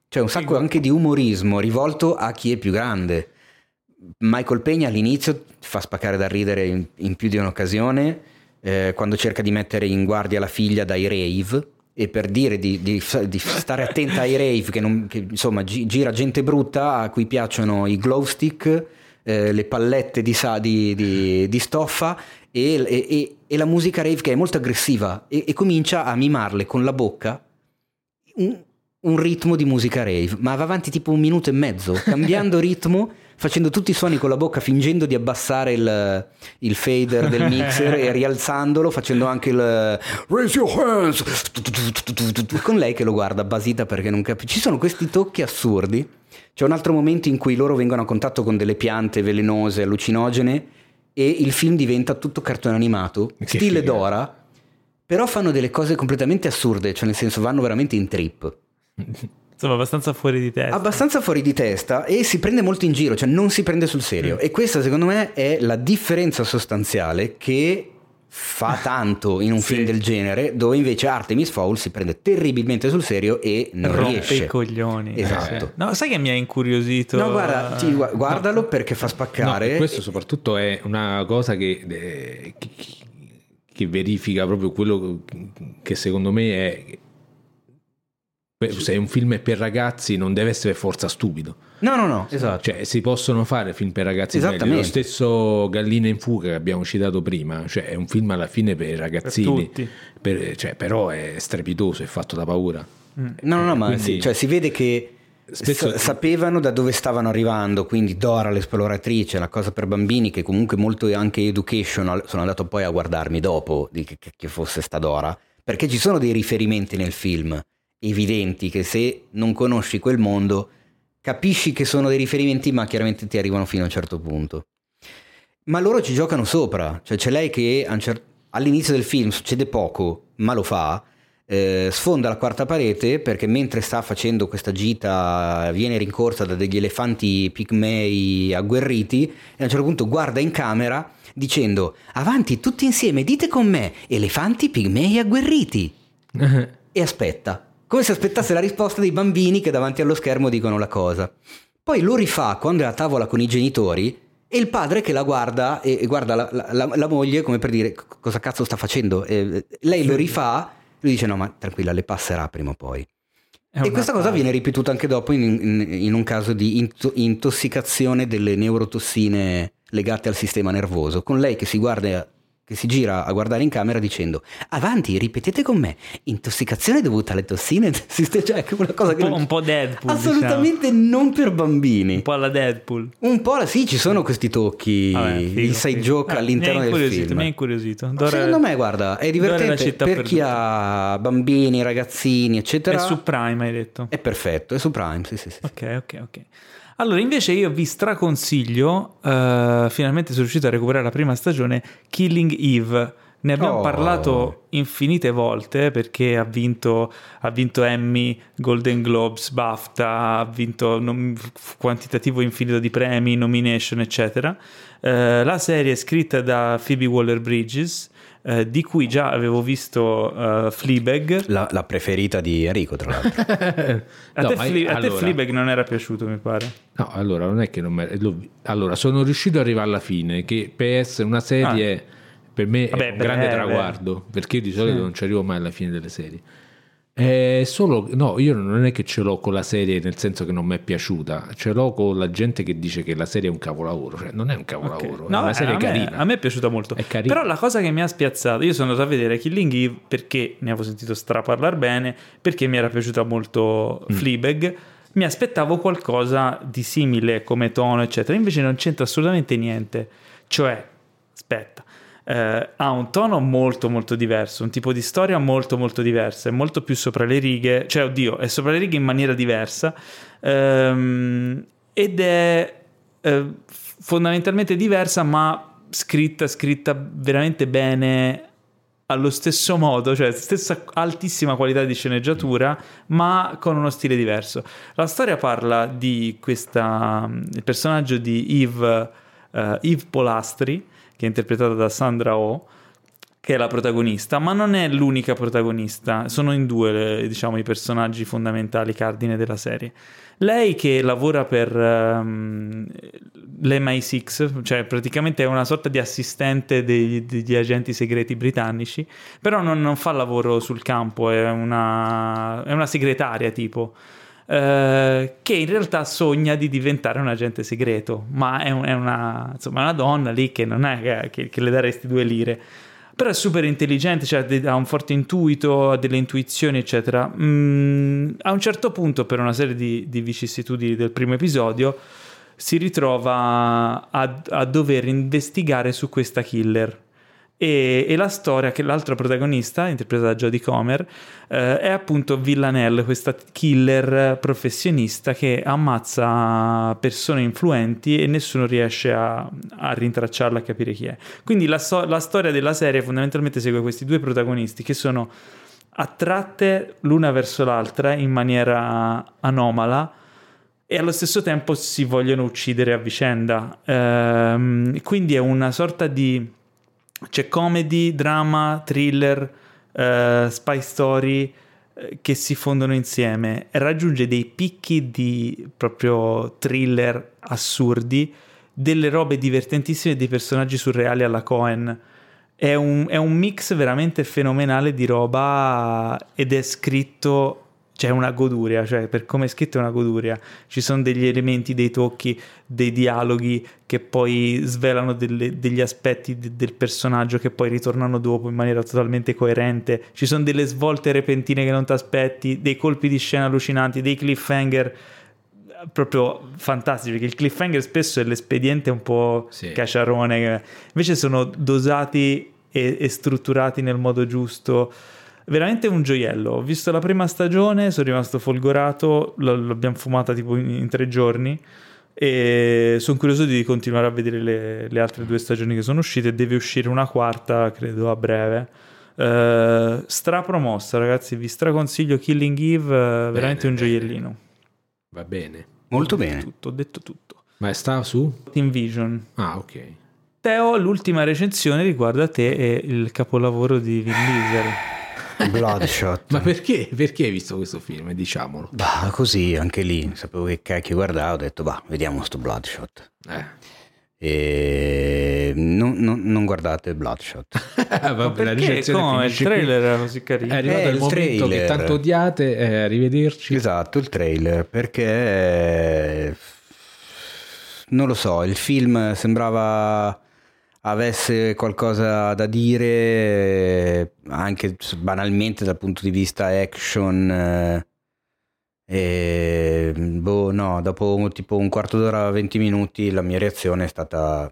Speaker 2: Cioè un sacco anche di umorismo rivolto a chi è più grande. Michael Pegna all'inizio fa spaccare da ridere in, in più di un'occasione eh, quando cerca di mettere in guardia la figlia dai rave e per dire di, di- di stare attenta ai rave che, non- che, insomma gi- gira gente brutta a cui piacciono i glow stick eh, le pallette di, di- di stoffa e, e- e- la musica rave che è molto aggressiva e, e comincia a mimarle con la bocca un, un ritmo di musica rave, ma va avanti tipo un minuto e mezzo, cambiando ritmo, facendo tutti i suoni con la bocca, fingendo di abbassare il, il fader del mixer e rialzandolo, facendo anche il raise your hands, con lei che lo guarda basita perché non capisce. Ci sono questi tocchi assurdi. C'è un altro momento in cui loro vengono a contatto con delle piante velenose, allucinogene e il film diventa tutto cartone animato,
Speaker 3: Che
Speaker 2: stile
Speaker 3: figa.
Speaker 2: Dora, però fanno delle cose completamente assurde, cioè nel senso vanno veramente in trip.
Speaker 1: Insomma, abbastanza fuori di testa.
Speaker 2: Abbastanza fuori di testa e si prende molto in giro, cioè non si prende sul serio. E questa secondo me è la differenza sostanziale che fa tanto in un
Speaker 1: Sì.
Speaker 2: film del genere, dove invece Artemis Fowl si prende terribilmente sul serio e non
Speaker 1: Rompe
Speaker 2: riesce.
Speaker 1: i coglioni.
Speaker 2: Esatto.
Speaker 1: Eh, No, sai che mi ha incuriosito?
Speaker 2: No, guarda, ti- gu- guardalo perché fa
Speaker 3: No,
Speaker 2: spaccare.
Speaker 3: e questo soprattutto è una cosa che, eh, che- che verifica proprio quello che secondo me è... Se un film è per ragazzi non deve essere forza stupido.
Speaker 2: No, no, no, esatto.
Speaker 3: Cioè, si possono fare film per ragazzi belli. Lo stesso Gallina in fuga che abbiamo citato prima, cioè è un film alla fine per ragazzini,
Speaker 1: tutti.
Speaker 3: per- cioè, però è strepitoso, è fatto da paura.
Speaker 2: No, no, no, ma
Speaker 3: Quindi-
Speaker 2: sì, cioè, si vede che
Speaker 3: Spesso-
Speaker 2: sa- sapevano da dove stavano arrivando, quindi Dora l'esploratrice, una cosa per bambini che comunque molto anche educational, sono andato poi a guardarmi dopo di che, che fosse sta Dora, perché ci sono dei riferimenti nel film evidenti che se non conosci quel mondo capisci che sono dei riferimenti ma chiaramente ti arrivano fino a un certo punto. Ma loro ci giocano sopra, cioè c'è lei che all'inizio del film succede poco, ma lo fa, eh, sfonda la quarta parete perché mentre sta facendo questa gita viene rincorsa da degli elefanti pigmei agguerriti e a un certo punto guarda in camera dicendo avanti tutti insieme dite con me elefanti pigmei agguerriti. E aspetta come se aspettasse la risposta dei bambini che davanti allo schermo dicono la cosa. Poi lo rifà quando è a tavola con i genitori e il padre che la guarda e e guarda la, la- la- moglie come per dire "C- cosa cazzo sta facendo? E lei lo rifà lui dice no ma tranquilla le passerà prima o poi. E questa cosa viene ripetuta anche dopo in, in- in un caso di into- intossicazione delle neurotossine legate al sistema nervoso, con lei che si guarda che si gira a guardare in camera dicendo avanti, ripetete con me, intossicazione dovuta alle tossine, cioè è una cosa che
Speaker 1: Un po',
Speaker 2: non-
Speaker 1: un po' Deadpool,
Speaker 2: assolutamente non per bambini.
Speaker 1: diciamo. un po' alla Deadpool.
Speaker 2: Un po' la- sì, ci sono questi tocchi,
Speaker 1: Vabbè, figo,
Speaker 2: inside
Speaker 1: figo.
Speaker 2: joke
Speaker 1: Eh,
Speaker 2: all'interno del film.
Speaker 1: Mi ha incuriosito. Dora-
Speaker 2: Secondo me, guarda, è
Speaker 1: è
Speaker 2: divertente per chi
Speaker 1: perduta.
Speaker 2: ha bambini, ragazzini,
Speaker 1: È
Speaker 2: eccetera.
Speaker 1: su Prime, hai detto.
Speaker 2: È perfetto, è su Prime, sì, sì, sì.
Speaker 1: Ok, ok, ok. Allora, invece io vi straconsiglio, eh, finalmente sono riuscito a recuperare la prima stagione, Killing Eve. Ne abbiamo
Speaker 2: Oh.
Speaker 1: parlato infinite volte perché ha vinto, ha vinto Emmy, Golden Globes, BAFTA, ha vinto nom- quantitativo infinito di premi, nomination, eccetera. Eh, la serie è scritta da Phoebe Waller-Bridges, eh, di cui già avevo visto eh, Fleabag.
Speaker 2: La, la preferita di Enrico, tra l'altro.
Speaker 1: A,
Speaker 3: No,
Speaker 1: te, Fle- a te
Speaker 3: allora-
Speaker 1: Fleabag non era piaciuto, mi pare.
Speaker 3: No, allora non è che non me... l'ho vi- Allora, sono riuscito ad arrivare alla fine, che per essere una serie per me
Speaker 1: Ah. Vabbè,
Speaker 3: è un grande
Speaker 1: breve.
Speaker 3: traguardo, perché io di solito non ci arrivo mai alla fine delle serie. È solo, no, io non è che ce l'ho con la serie nel senso che non mi è piaciuta, ce l'ho con la gente che dice che la serie è un capolavoro, cioè non è un capolavoro,
Speaker 1: Ok.
Speaker 3: è una
Speaker 1: eh,
Speaker 3: serie
Speaker 1: a me-
Speaker 3: carina.
Speaker 1: A me è piaciuta molto.
Speaker 3: È.
Speaker 1: Però la cosa che mi ha spiazzato, io sono andato a vedere Killing Eve perché ne avevo sentito straparlar bene, perché mi era piaciuta molto
Speaker 3: Mm.
Speaker 1: Fleabag. Mi aspettavo qualcosa di simile come tono, eccetera. Invece non c'entra assolutamente niente. Cioè, aspetta, eh, ha un tono molto molto diverso, un tipo di storia molto molto diversa, è molto più sopra le righe, cioè oddio, è sopra le righe in maniera diversa ehm, ed è eh, fondamentalmente diversa ma scritta, scritta veramente bene allo stesso modo, cioè stessa altissima qualità di sceneggiatura, ma con uno stile diverso. La storia parla di questa il personaggio di Eve, eh, Eve Polastri, che è interpretata da Sandra Oh, che è la protagonista, ma non è l'unica protagonista, sono in due diciamo, i personaggi fondamentali, cardine della serie. Lei che lavora per ehm, l'MI6, cioè praticamente è una sorta di assistente dei- degli agenti segreti britannici, però non, non fa lavoro sul campo, è una, è una segretaria tipo. Eh, che in realtà sogna di diventare un agente segreto, ma è, un- è una, insomma, una donna lì che non è che- che- le daresti due lire però è super intelligente, cioè ha un forte intuito, ha delle intuizioni, eccetera. Mm, a un certo punto, per una serie di, di vicissitudini del primo episodio, si ritrova a, a dover investigare su questa killer. E, e la storia che l'altra protagonista, interpretata da Jodie Comer, eh, è appunto Villanelle, questa killer professionista che ammazza persone influenti e nessuno riesce a, a rintracciarla, a capire chi è. Quindi la, so- la storia della serie fondamentalmente segue questi due protagonisti che sono attratte l'una verso l'altra in maniera anomala e allo stesso tempo si vogliono uccidere a vicenda. Ehm, quindi è una sorta di... c'è comedy, drama, thriller, eh, spy story eh, che si fondono insieme e raggiunge dei picchi di proprio thriller assurdi, delle robe divertentissime, dei personaggi surreali alla Cohen. È un, è un mix veramente fenomenale di roba ed è scritto c'è una goduria, cioè per come è scritto è una goduria. Ci sono degli elementi, dei tocchi, dei dialoghi che poi svelano delle- degli aspetti de- del personaggio che poi ritornano dopo in maniera totalmente coerente. Ci sono delle svolte repentine che non ti aspetti, dei colpi di scena allucinanti, dei cliffhanger eh, proprio fantastici, perché il cliffhanger spesso è l'espediente un po'
Speaker 3: Sì.
Speaker 1: caciarone, che- invece sono dosati e, e strutturati nel modo giusto. Veramente un gioiello. Ho visto la prima stagione, sono rimasto folgorato, l- l'abbiamo fumata tipo in, in tre giorni e sono curioso di continuare a vedere le, le altre due stagioni che sono uscite. Deve uscire una quarta, credo, a breve. Eh, strapromossa, ragazzi. Vi straconsiglio Killing Eve, eh, veramente un
Speaker 3: bene.
Speaker 1: gioiellino.
Speaker 3: Va bene.
Speaker 2: Molto
Speaker 1: Ho
Speaker 2: bene.
Speaker 1: Tutto, ho detto tutto.
Speaker 3: Ma sta su?
Speaker 1: In Vision.
Speaker 3: Ah, ok.
Speaker 1: Teo, l'ultima recensione riguarda te e il capolavoro di Vin Diesel.
Speaker 2: Bloodshot.
Speaker 3: Ma perché? Perché hai visto questo film? Diciamolo.
Speaker 2: Bah, così, anche lì, sapevo che cacchio guardavo, ho detto, bah, vediamo sto Bloodshot.
Speaker 3: Eh.
Speaker 2: E non, non- non guardate Bloodshot.
Speaker 3: Vabbè, la
Speaker 1: Perché? Come? Il
Speaker 3: finisce qui.
Speaker 1: trailer era così carino.
Speaker 3: È arrivato
Speaker 2: Eh,
Speaker 3: il
Speaker 2: il
Speaker 3: momento che
Speaker 2: trailer.
Speaker 3: tanto odiate. eh, arrivederci.
Speaker 2: Esatto, il trailer, perché non lo so, il film sembrava avesse qualcosa da dire anche banalmente dal punto di vista action eh, e boh no, dopo tipo un quarto d'ora, 20 minuti la mia reazione è stata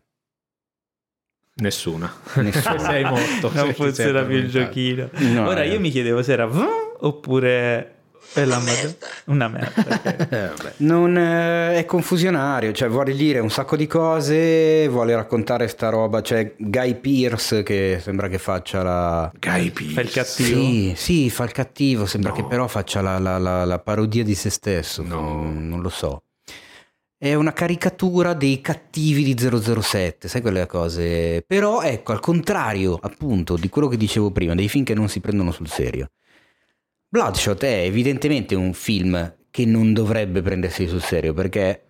Speaker 3: Nessuna.
Speaker 2: Nessuna.
Speaker 3: Sei morto.
Speaker 1: non funziona più il giochino.
Speaker 2: No,
Speaker 1: Ora
Speaker 2: eh.
Speaker 1: io mi chiedevo se era oppure è la mod- una merda.
Speaker 3: Eh.
Speaker 2: Non eh, è confusionario, cioè vuole dire un sacco di cose, vuole raccontare sta roba, c'è Guy Pierce che sembra che faccia la...
Speaker 3: Guy
Speaker 1: Fa il cattivo.
Speaker 2: Sì, sì, fa il cattivo, sembra
Speaker 3: No.
Speaker 2: che però faccia la, la- la- la parodia di se stesso,
Speaker 3: No.
Speaker 2: Non lo so. È una caricatura dei cattivi di 007, sai quelle cose? Però ecco, al contrario appunto di quello che dicevo prima, dei film che non si prendono sul serio. Bloodshot è evidentemente un film che non dovrebbe prendersi sul serio perché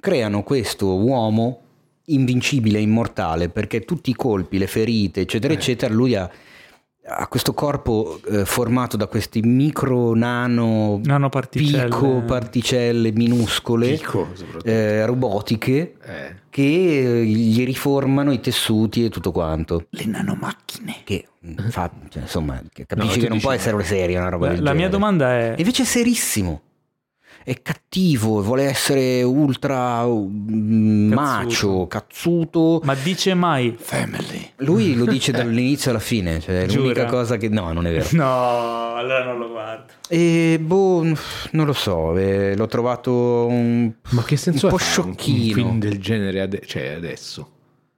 Speaker 2: creano questo uomo invincibile, immortale, perché tutti i colpi, le ferite, eccetera,
Speaker 3: Eh.
Speaker 2: eccetera, lui ha, ha questo corpo eh, formato da questi micro nano
Speaker 1: Nanoparticelle.
Speaker 2: pico particelle minuscole,
Speaker 3: Pico,
Speaker 2: eh, robotiche,
Speaker 3: Eh.
Speaker 2: che eh, gli riformano i tessuti e tutto quanto.
Speaker 1: Le nanomacchine.
Speaker 2: Che fa, cioè, insomma, capisci
Speaker 3: No,
Speaker 2: che non
Speaker 3: dici
Speaker 2: può essere seria una roba
Speaker 1: La,
Speaker 2: del
Speaker 1: la mia domanda è:
Speaker 2: invece è serissimo. È cattivo, vuole essere ultra mm, macio, cazzuto.
Speaker 1: ma dice mai family?
Speaker 2: Lui lo dice dall'inizio alla fine, cioè è l'unica
Speaker 1: Giura?
Speaker 2: cosa che... No, non è vero.
Speaker 1: No, allora non lo guardo.
Speaker 2: E boh, non lo so, eh, l'ho trovato un,
Speaker 3: Ma che senso
Speaker 2: un po'
Speaker 3: ha fare un-
Speaker 2: sciocchino.
Speaker 3: film del genere ade- cioè adesso?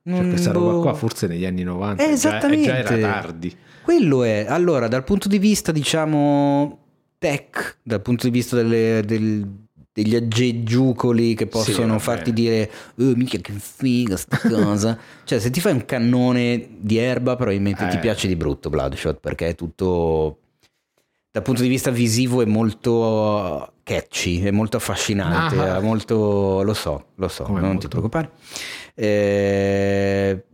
Speaker 3: Cioè,
Speaker 2: Non-
Speaker 3: questa roba
Speaker 2: boh.
Speaker 3: qua forse negli anni 90
Speaker 2: Eh,
Speaker 3: già-
Speaker 2: esattamente.
Speaker 3: già era tardi.
Speaker 2: Quello è, allora, dal punto di vista, diciamo, tech, dal punto di vista delle- del- degli aggeggiucoli che possono
Speaker 3: vabbè.
Speaker 2: farti dire, oh, mica che figa sta cosa. cioè, se ti fai un cannone di erba, probabilmente ti
Speaker 3: Eh.
Speaker 2: piace di brutto Bloodshot, perché è tutto, dal punto di vista visivo, è molto catchy, è molto affascinante,
Speaker 3: Ah.
Speaker 2: molto, lo so, lo so,
Speaker 3: Come
Speaker 2: non
Speaker 3: molto?
Speaker 2: ti preoccupare. Eh,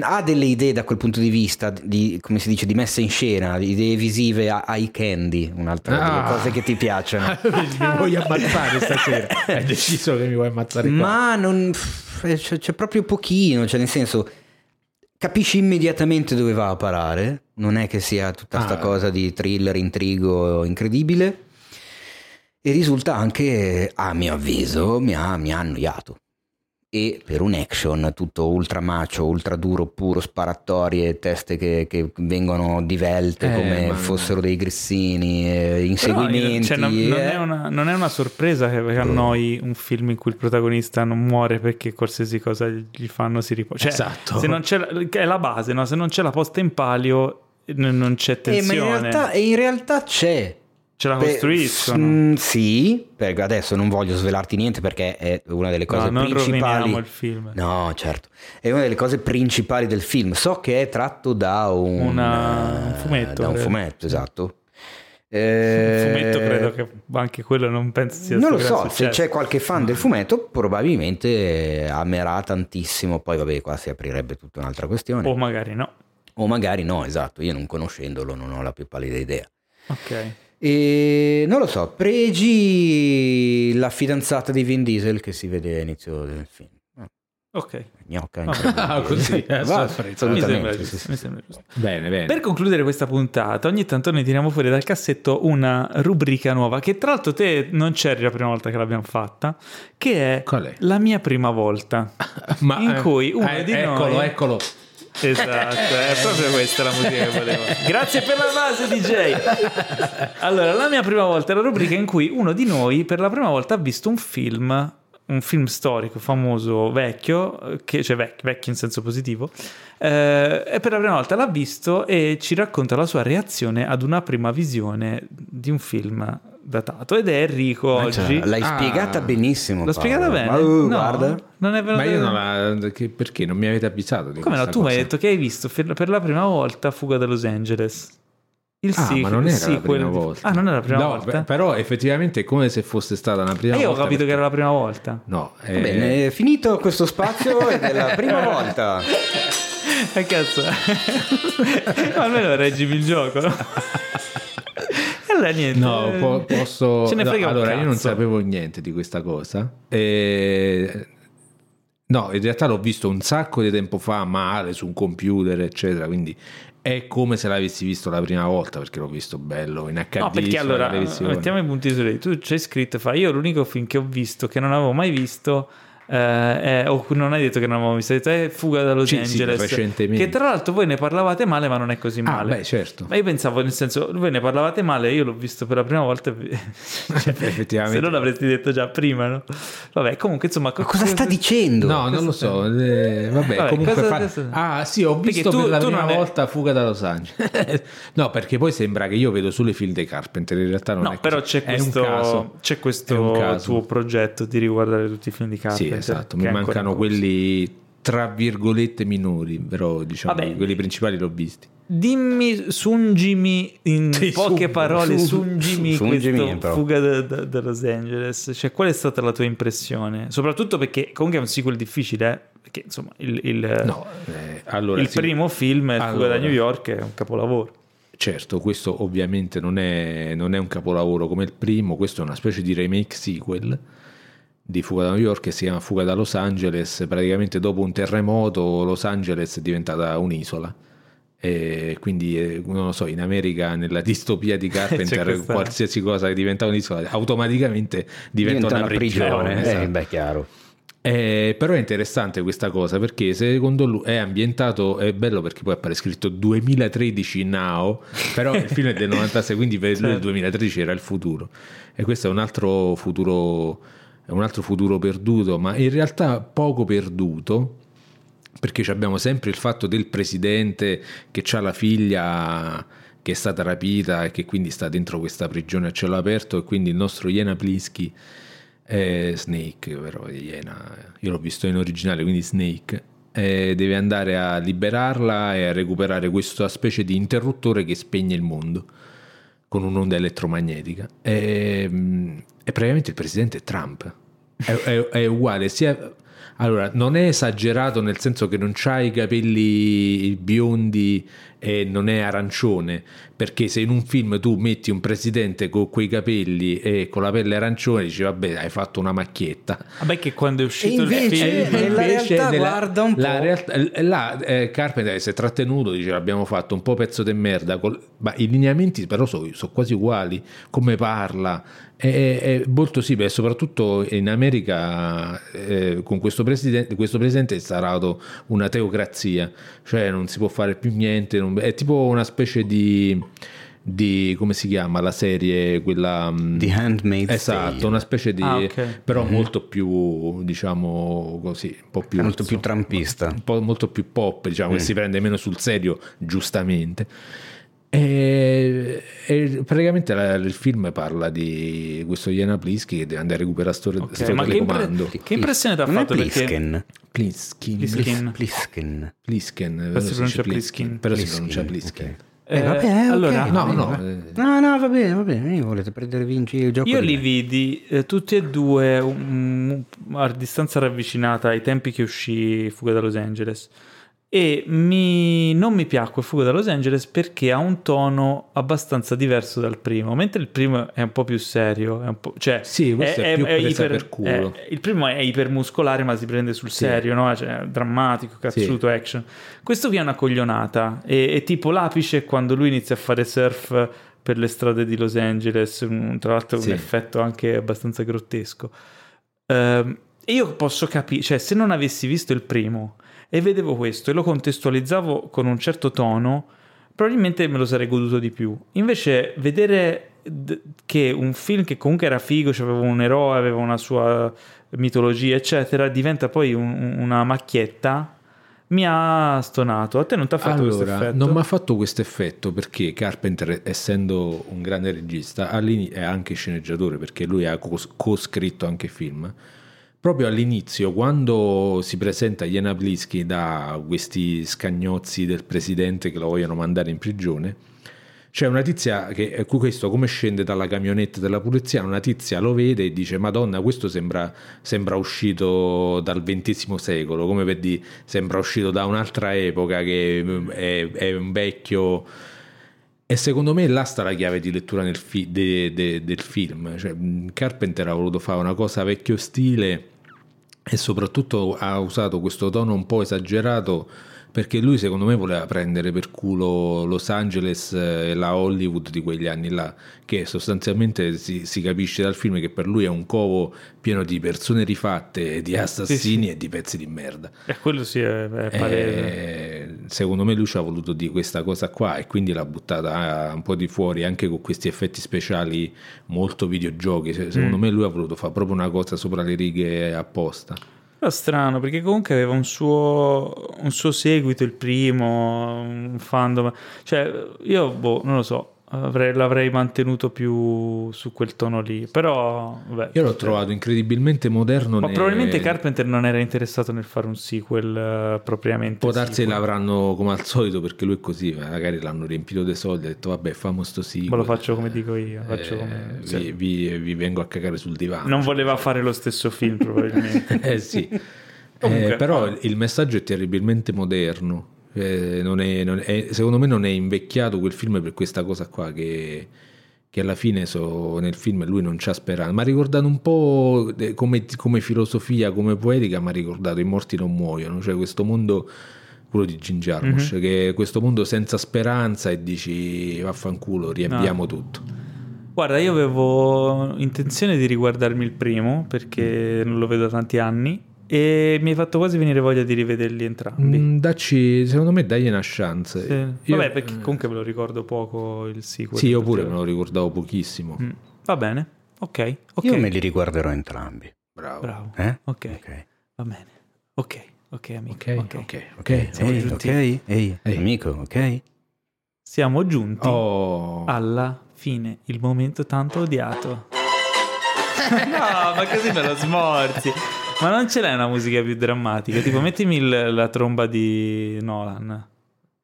Speaker 2: ha delle idee da quel punto di vista di, come si dice, di messa in scena, di idee visive a eye candy, un'altra delle
Speaker 3: Ah.
Speaker 2: cose che ti piacciono.
Speaker 3: mi vuoi ammazzare stasera? Hai deciso che mi vuoi ammazzare qua.
Speaker 2: Ma non, eh, c'è, c'è proprio pochino, cioè nel senso capisci immediatamente dove va a parare, non è che sia tutta sta
Speaker 3: Ah.
Speaker 2: cosa di thriller, intrigo incredibile e risulta anche, a mio avviso, mi ha, mi ha annoiato. E per un action tutto ultra macio, ultra duro, puro, sparatorie, teste che, che vengono divelte
Speaker 3: Eh,
Speaker 2: come fossero dei grissini, eh,
Speaker 1: Però,
Speaker 2: inseguimenti.
Speaker 1: cioè, non, non
Speaker 2: eh.
Speaker 1: è una, non è una sorpresa che annoi un film in cui il protagonista non muore perché qualsiasi cosa gli fanno si riposa. Cioè,
Speaker 3: Esatto.
Speaker 1: Se non c'è la, è la base, no? se non c'è la posta in palio, n- non c'è
Speaker 2: Eh, ma in
Speaker 1: tensione.
Speaker 2: realtà, e in realtà c'è.
Speaker 1: Ce la costruiscono.
Speaker 2: mm, sì, perché adesso non voglio svelarti niente perché è una delle cose
Speaker 1: no, non
Speaker 2: principali.
Speaker 1: roviniamo il film.
Speaker 2: No, certo, è una delle cose principali del film. So che è tratto da un,
Speaker 1: Una- un
Speaker 2: eh,
Speaker 1: fumetto,
Speaker 2: Da un fumetto, esatto.
Speaker 1: Il
Speaker 2: Eh,
Speaker 1: fumetto credo che anche quello non penso sia
Speaker 2: Non lo so,
Speaker 1: gran
Speaker 2: se
Speaker 1: successo.
Speaker 2: c'è qualche fan del fumetto probabilmente amerà tantissimo, poi vabbè qua si aprirebbe tutta un'altra questione.
Speaker 1: O magari no.
Speaker 2: O magari no, esatto, io non conoscendolo non ho la più pallida idea.
Speaker 1: Ok.
Speaker 2: E non lo so, pregi la fidanzata di Vin Diesel che si vede all'inizio del film.
Speaker 1: Ok.
Speaker 2: Gnocca.
Speaker 1: Ah,
Speaker 3: così, a
Speaker 2: Va, assolutamente,
Speaker 1: sembra
Speaker 2: sì,
Speaker 1: giusto,
Speaker 2: sì.
Speaker 3: Bene, bene.
Speaker 1: Per concludere questa puntata, ogni tanto noi tiriamo fuori dal cassetto una rubrica nuova che tra l'altro te non c'eri la prima volta che l'abbiamo fatta, che è,
Speaker 3: è?
Speaker 1: la mia prima volta.
Speaker 3: Ma,
Speaker 1: in
Speaker 3: eh,
Speaker 1: cui uno
Speaker 3: eh,
Speaker 1: di
Speaker 3: eccolo,
Speaker 1: noi
Speaker 3: eccolo.
Speaker 1: Esatto, è proprio questa la musica che volevo. Grazie per la base, DJ. Allora, la mia prima volta è la rubrica in cui uno di noi per la prima volta ha visto un film, un film storico famoso, vecchio, che, cioè vecchio, vecchio in senso positivo, eh, e per la prima volta l'ha visto e ci racconta la sua reazione ad una prima visione di un film datato. Ed è Enrico
Speaker 2: Ma cioè,
Speaker 1: oggi.
Speaker 2: l'hai
Speaker 3: Ah.
Speaker 2: spiegata benissimo.
Speaker 1: L'ho
Speaker 2: Paolo.
Speaker 1: spiegata bene?
Speaker 2: Ma, uh,
Speaker 1: no,
Speaker 2: guarda.
Speaker 1: non è
Speaker 3: Ma io non la... che- perché non mi avete avvisato di
Speaker 1: come no? Tu mi hai
Speaker 3: cosa?
Speaker 1: detto che hai visto per la prima volta Fuga da Los Angeles. Il
Speaker 3: Ah,
Speaker 1: sequel-
Speaker 3: ma non era la
Speaker 1: sequel
Speaker 3: prima
Speaker 1: di-
Speaker 3: volta.
Speaker 1: Ah, non era la prima
Speaker 3: No,
Speaker 1: volta?
Speaker 3: però effettivamente è come se fosse stata una prima
Speaker 1: E io ho
Speaker 3: volta.
Speaker 1: capito che
Speaker 3: perché-
Speaker 1: era la prima volta.
Speaker 3: No,
Speaker 2: Va
Speaker 3: eh,
Speaker 2: Bene, è finito questo spazio ed è la prima volta.
Speaker 1: E Eh, cazzo. Almeno reggimi il gioco. no? Allora niente.
Speaker 3: No, po- posso...
Speaker 1: Ce ne
Speaker 3: no,
Speaker 1: frega un
Speaker 3: allora, io non
Speaker 1: cazzo.
Speaker 3: sapevo niente di questa cosa. E... No, in realtà l'ho visto un sacco di tempo fa, male, su un computer, eccetera, quindi è come se l'avessi visto la prima volta, perché l'ho visto bello in HD
Speaker 1: No, perché allora mettiamo i punti su lei. Tu c'hai scritto, fa io l'unico film che ho visto che non avevo mai visto. Eh, è- o non hai detto che non avevo visto, hai detto è Fuga da Los
Speaker 3: Sì, sì,
Speaker 1: Angeles.
Speaker 3: recentemente.
Speaker 1: che tra l'altro voi ne parlavate male, ma non è così
Speaker 3: Ah,
Speaker 1: male.
Speaker 3: beh, certo.
Speaker 1: Ma io pensavo, nel senso, voi ne parlavate male, io l'ho visto per la prima volta. cioè,
Speaker 3: Effettivamente.
Speaker 1: Se non l'avresti detto già prima, no? Vabbè, comunque, insomma,
Speaker 2: Ma cosa sta dicendo?
Speaker 3: No, non lo so. eh, vabbè,
Speaker 1: Vabbè,
Speaker 3: comunque
Speaker 1: cosa
Speaker 3: fa- Ah, sì, ho visto
Speaker 1: tu-
Speaker 3: per la prima
Speaker 1: è-
Speaker 3: volta Fuga da Los Angeles. no, perché poi sembra che io vedo solo i film dei Carpenter, in realtà non
Speaker 1: No,
Speaker 3: è
Speaker 1: però
Speaker 3: così.
Speaker 1: c'è
Speaker 3: È un
Speaker 1: questo,
Speaker 3: caso.
Speaker 1: c'è
Speaker 3: È un
Speaker 1: questo
Speaker 3: caso.
Speaker 1: tuo progetto di riguardare tutti i film di
Speaker 3: Sì,
Speaker 1: Carpenter.
Speaker 3: Esatto, mi mancano quelli tra virgolette minori, però diciamo
Speaker 1: Vabbè.
Speaker 3: quelli principali l'ho visti.
Speaker 1: Dimmi, sungimi in
Speaker 3: Sì,
Speaker 1: poche
Speaker 3: sung-
Speaker 1: parole,
Speaker 2: sung-
Speaker 1: sungimi
Speaker 2: sungimi,
Speaker 1: questo
Speaker 2: però.
Speaker 1: fuga da, da- da Los Angeles. Cioè, qual è stata la tua impressione? Soprattutto perché comunque è un sequel difficile, eh? perché insomma il, il-
Speaker 3: No, eh, allora
Speaker 1: il
Speaker 3: sì,
Speaker 1: primo film, il Fuga da
Speaker 3: Allora.
Speaker 1: New York, è un capolavoro.
Speaker 3: Certo, questo ovviamente non è, non è un capolavoro come il primo, questo è una specie di remake sequel di Fuga da New York che si chiama Fuga da Los Angeles. Praticamente dopo un terremoto Los Angeles è diventata un'isola. E quindi, eh, non lo so, in America, nella distopia di Carpenter,
Speaker 1: questa-
Speaker 3: qualsiasi cosa che diventa un'isola automaticamente diventa, una, prigione.
Speaker 2: Eh,
Speaker 3: esatto.
Speaker 2: beh, chiaro.
Speaker 3: Eh, però è interessante questa cosa perché secondo lui è ambientato, è bello perché poi appare scritto 2013 now, però il film è del 96, quindi per lui il 2013 era il futuro. E questo è un altro futuro, un altro futuro perduto, ma in realtà poco perduto, perché abbiamo sempre il fatto del presidente che ha la figlia che è stata rapita e che quindi sta dentro questa prigione a cielo aperto e quindi il nostro Iena Pliski eh, Snake, però Iena, io l'ho visto in originale, quindi Snake, eh, deve andare a liberarla e a recuperare questa specie di interruttore che spegne il mondo con un'onda elettromagnetica. E, mm, e praticamente il presidente Trump. È, è- è uguale, sia... Allora, non è esagerato nel senso che non c'ha i capelli biondi e non è arancione, perché se in un film tu metti un presidente con quei capelli e con la pelle arancione, dici vabbè, hai fatto una macchietta.
Speaker 1: Vabbè, che quando è uscito
Speaker 2: invece-
Speaker 1: il film.
Speaker 2: Eh, nella realtà, guarda un po'.
Speaker 3: la realtà- là, eh, Carpenter si è trattenuto, dice l'abbiamo fatto un po' pezzo di merda, col- ma i lineamenti però sono quasi uguali, come parla, è, è- è molto simile, e soprattutto in America eh, con questo presidente, questo presidente è instaurato una teocrazia, cioè non si può fare più niente, non- è tipo una specie di... di come si chiama la serie quella mm,
Speaker 2: The Handmaid's
Speaker 3: esatto
Speaker 2: Tale.
Speaker 3: una specie di
Speaker 1: Ah, ok.
Speaker 3: però molto più diciamo così un po' più
Speaker 2: Molto più trampista.
Speaker 3: un po' molto più pop, diciamo, che si prende meno sul serio, giustamente. E, e praticamente la- il film parla di questo Iana Pliski che deve andare a recuperare sto,
Speaker 1: Ok,
Speaker 3: sto
Speaker 1: ma che, impre-
Speaker 3: telecomando.
Speaker 1: che impressione ti ha fatto?
Speaker 2: Plisken.
Speaker 3: Pliskin,
Speaker 1: Pliskin.
Speaker 2: Plisken.
Speaker 3: Plisken,
Speaker 1: Però si pronuncia Pliskin.
Speaker 3: però si
Speaker 2: Pliskin,
Speaker 3: pronuncia Pliskin.
Speaker 1: Eh,
Speaker 2: Eh, vabbè,
Speaker 1: allora,
Speaker 3: No,
Speaker 2: bene,
Speaker 3: no,
Speaker 2: va.
Speaker 3: eh.
Speaker 2: No, no, va bene, va bene. Io volete prendere vinci il gioco
Speaker 1: Io li
Speaker 2: me.
Speaker 1: vidi eh, tutti e due um, a distanza ravvicinata ai tempi che uscì Fuga da Los Angeles. E mi- non mi piacque Fuga da Los Angeles perché ha un tono abbastanza diverso dal primo, mentre il primo è un po' più serio, è un po', cioè
Speaker 3: Sì, questo è più presa per culo.
Speaker 1: è- il primo è ipermuscolare ma si prende sul
Speaker 3: Sì.
Speaker 1: serio, no? Cioè, drammatico, cazzuto, action. Questo qui è una coglionata, è, è tipo l'apice quando lui inizia a fare surf per le strade di Los Angeles, tra l'altro
Speaker 3: Sì.
Speaker 1: un effetto anche abbastanza grottesco. E io posso capire, cioè se non avessi visto il primo e vedevo questo e lo contestualizzavo con un certo tono, probabilmente me lo sarei goduto di più. Invece vedere che un film che comunque era figo, cioè aveva un eroe, aveva una sua mitologia, eccetera, diventa poi un- una macchietta, mi ha stonato. A te non ti ha fatto questo
Speaker 3: Allora,
Speaker 1: effetto?
Speaker 3: non mi ha fatto questo effetto perché Carpenter, essendo un grande regista, è anche sceneggiatore perché lui ha cos- co-scritto anche film. Proprio all'inizio, quando si presenta Jana Blisky da questi scagnozzi del presidente che lo vogliono mandare in prigione, c'è una tizia che eh, questo come scende dalla camionetta della polizia, una tizia lo vede e dice Madonna, questo sembra, sembra uscito dal XX secolo, come per dire, sembra uscito da un'altra epoca che mm, è, è un vecchio... E secondo me là sta la chiave di lettura fi- de- de- del film. Cioè, mh, Carpenter ha voluto fare una cosa vecchio stile e soprattutto ha usato questo tono un po' esagerato perché lui secondo me voleva prendere per culo Los Angeles eh, e la Hollywood di quegli anni là, che sostanzialmente si, si capisce dal film che per lui è un covo pieno di persone rifatte, di assassini
Speaker 1: sì.
Speaker 3: e di pezzi di merda.
Speaker 1: Eh, quello sì, è, è.
Speaker 3: Eh, secondo me lui ci ha voluto dire questa cosa qua e quindi l'ha buttata eh, un po' di fuori anche con questi effetti speciali molto videogiochi. Se- Secondo
Speaker 1: Mm.
Speaker 3: me lui ha voluto fare proprio una cosa sopra le righe apposta.
Speaker 1: Però strano perché comunque aveva un suo, un suo seguito, il primo, un fandom. Cioè, io, boh, non lo so, avrei- l'avrei mantenuto più su quel tono lì. Però, vabbè.
Speaker 3: Io l'ho trovato incredibilmente moderno.
Speaker 1: Ma
Speaker 3: ne-
Speaker 1: probabilmente Carpenter non era interessato nel fare un sequel eh, propriamente.
Speaker 3: Può darsi
Speaker 1: sequel.
Speaker 3: l'avranno come al solito perché lui è così, magari l'hanno riempito dei soldi, ha detto vabbè famo sto sequel.
Speaker 1: Ma lo faccio come dico io.
Speaker 3: Eh,
Speaker 1: come-
Speaker 3: vi,
Speaker 1: sì.
Speaker 3: vi- vi vengo a cagare sul divano.
Speaker 1: Non voleva fare lo stesso film, probabilmente.
Speaker 3: eh sì.
Speaker 1: Comunque,
Speaker 3: Eh, però il messaggio è terribilmente moderno. Eh, non è- non è- secondo me non è invecchiato quel film per questa cosa qua che, che alla fine so- nel film lui non c'ha speranza. Ma ha ricordato un po' come, come filosofia, come poetica, mi ha ricordato I morti non muoiono, cioè questo mondo, quello di Jim Jarmusch,
Speaker 1: Mhm.
Speaker 3: che questo mondo senza speranza e dici vaffanculo, riempiamo tutto.
Speaker 1: Guarda, io avevo intenzione di riguardarmi il primo perché non lo vedo da tanti anni e mi hai fatto quasi venire voglia di rivederli entrambi.
Speaker 3: Mm, dacci, secondo me dagli una chance.
Speaker 1: Sì.
Speaker 3: Io-
Speaker 1: Vabbè, perché comunque me lo ricordo poco il sequel.
Speaker 3: Sì, io pure me lo ricordavo pochissimo.
Speaker 1: Mm, Va bene, ok. ok.
Speaker 2: Io me li riguarderò entrambi.
Speaker 3: Bravo.
Speaker 1: Bravo.
Speaker 2: Eh?
Speaker 1: Ok,
Speaker 2: Ok.
Speaker 1: va bene. Ok, ok amico.
Speaker 3: Ok,
Speaker 1: ok.
Speaker 3: ok, ok.
Speaker 2: Ok,
Speaker 1: Siamo
Speaker 2: ehi,
Speaker 1: giunti.
Speaker 2: ok, ehi,
Speaker 3: Ehi.
Speaker 2: amico, ok?
Speaker 1: Siamo giunti
Speaker 3: Oh.
Speaker 1: alla fine, il momento tanto odiato. no, ma così me lo smorzi. Ma non ce l'hai una musica più drammatica? Tipo, mettimi il- la tromba di Nolan.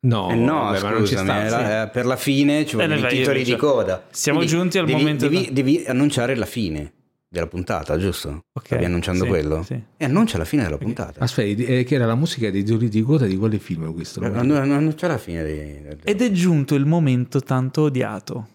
Speaker 3: No,
Speaker 2: Eh no,
Speaker 3: vabbè, ma non ci
Speaker 2: scusami,
Speaker 3: sta.
Speaker 2: era- eh, per la fine ci vogliono
Speaker 1: Eh,
Speaker 2: i titoli
Speaker 1: io-
Speaker 2: di coda.
Speaker 1: Siamo
Speaker 2: Quindi
Speaker 1: giunti al
Speaker 2: devi-
Speaker 1: momento
Speaker 2: Devi,
Speaker 1: da-
Speaker 2: devi annunciare la fine della puntata, giusto?
Speaker 1: Ok,
Speaker 2: Stavi annunciando
Speaker 1: sì,
Speaker 2: quello?
Speaker 1: sì.
Speaker 2: E annuncia la fine della puntata.
Speaker 3: Aspetta, eh, che era la musica dei titoli di coda di quale film questo?
Speaker 2: Eh, annu- Annuncia la fine di...
Speaker 1: Ed è giunto il momento tanto odiato.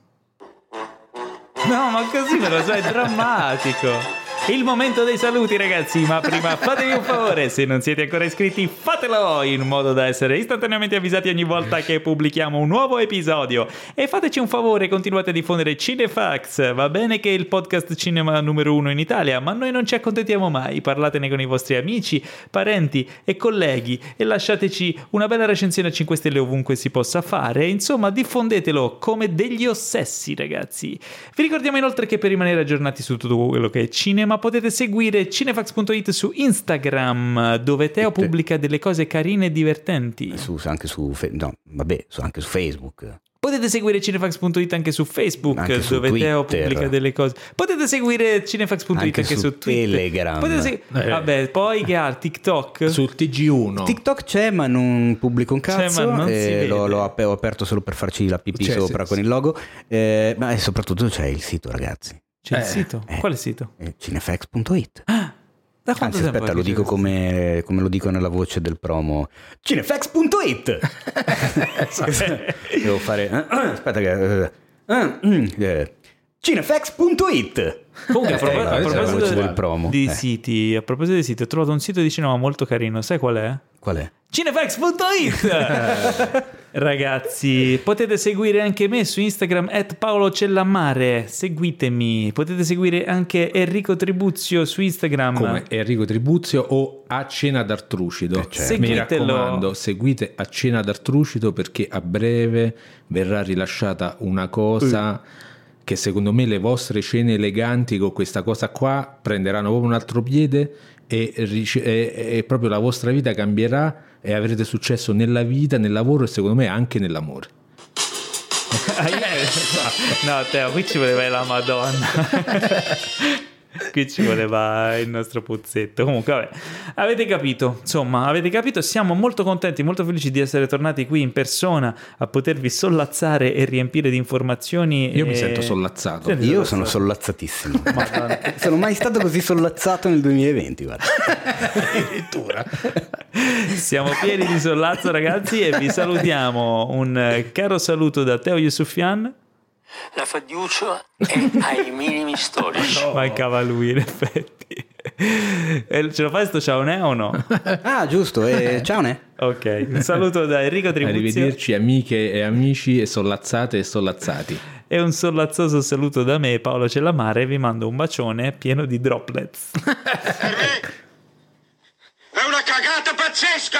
Speaker 1: No, ma così me lo sai, è drammatico. Il momento dei saluti, ragazzi. Ma prima fatevi un favore: se non siete ancora iscritti, fatelo in modo da essere istantaneamente avvisati ogni volta che pubblichiamo un nuovo episodio. E fateci un favore: continuate a diffondere Cinefax. Va bene che è il podcast cinema numero uno in Italia, ma noi non ci accontentiamo mai. Parlatene con i vostri amici, parenti e colleghi e lasciateci una bella recensione a 5 stelle ovunque si possa fare. Insomma, diffondetelo come degli ossessi, ragazzi. Vi ricordiamo inoltre che per rimanere aggiornati su tutto quello che è cinema potete seguire cinefax.it su Instagram, dove Teo
Speaker 2: Tutte.
Speaker 1: pubblica delle cose carine e divertenti.
Speaker 2: Su, anche su... No, vabbè, su- anche su Facebook.
Speaker 1: Potete seguire cinefax.it anche su Facebook,
Speaker 2: Anche su
Speaker 1: dove Teo
Speaker 2: Twitter.
Speaker 1: pubblica delle cose. Potete seguire cinefax.it anche,
Speaker 2: Anche
Speaker 1: su,
Speaker 2: su
Speaker 1: Twitter.
Speaker 2: Telegram.
Speaker 1: Potete segu-
Speaker 3: Eh.
Speaker 1: Vabbè, poi che ha TikTok?
Speaker 3: Sul TG1.
Speaker 2: TikTok c'è ma non pubblico un
Speaker 1: C'è,
Speaker 2: cazzo.
Speaker 1: ma non si
Speaker 2: eh, l'ho, l'ho ap- ho aperto solo per farci la pipì
Speaker 3: Cioè,
Speaker 2: sopra
Speaker 3: se-
Speaker 2: con il logo. Eh, ma soprattutto c'è il sito, ragazzi.
Speaker 1: C'è il
Speaker 3: Eh.
Speaker 1: sito.
Speaker 2: Eh.
Speaker 1: Quale sito?
Speaker 2: eh, Cinefax.it.
Speaker 1: Da quanto
Speaker 2: Anzi, aspetta, lo dico come, come lo dico nella voce del promo. Cinefx.it Devo fare... Aspetta che... eh, Cinefx.it
Speaker 1: Comunque, a, propos- a proposito del-
Speaker 2: promo.
Speaker 1: di siti, a proposito di siti, ho trovato un sito di cinema molto carino. Sai qual è?
Speaker 2: Qual è?
Speaker 1: Cinefax.it Ragazzi, potete seguire anche me su Instagram at Paolo Cellammare. Seguitemi. Potete seguire anche Enrico Tribuzio su Instagram.
Speaker 3: come Enrico Tribuzio o A Cena d'Artrucido.
Speaker 2: certo.
Speaker 3: Mi
Speaker 1: Seguitelo.
Speaker 3: raccomando, seguite A Cena d'Artrucido perché a breve verrà rilasciata una cosa che secondo me le vostre cene eleganti con questa cosa qua prenderanno proprio un altro piede e, e- e proprio la vostra vita cambierà e avrete successo nella vita, nel lavoro e secondo me anche nell'amore.
Speaker 1: Io- no, Teo, qui ci voleva la Madonna. qui ci voleva il nostro puzzetto. Comunque, vabbè, avete capito. Insomma, avete capito. Siamo molto contenti, molto felici di essere tornati qui in persona a potervi sollazzare e riempire di informazioni.
Speaker 3: Io mi
Speaker 1: e-
Speaker 3: sento sollazzato.
Speaker 1: Senti,
Speaker 2: Io sono sollazzatissimo. sono mai stato così sollazzato nel 2020, guarda.
Speaker 3: Addirittura.
Speaker 1: Siamo pieni di sollazzo, ragazzi, e vi salutiamo. Un caro saluto da Teo Yusufian.
Speaker 7: La Fadiuccio è ai minimi storici.
Speaker 1: Mancava lui, in effetti. Eh, Ce lo fai sto ciao ne o no?
Speaker 2: Ah, giusto. E ciao, ne?
Speaker 1: Ok, un saluto da Enrico Tribuzio
Speaker 3: Arrivederci amiche e amici e sollazzate e sollazzati.
Speaker 1: e un sollazzoso saluto da me, Paolo Cellamare. Vi mando un bacione pieno di droplets.
Speaker 4: È una cagata pazzesca!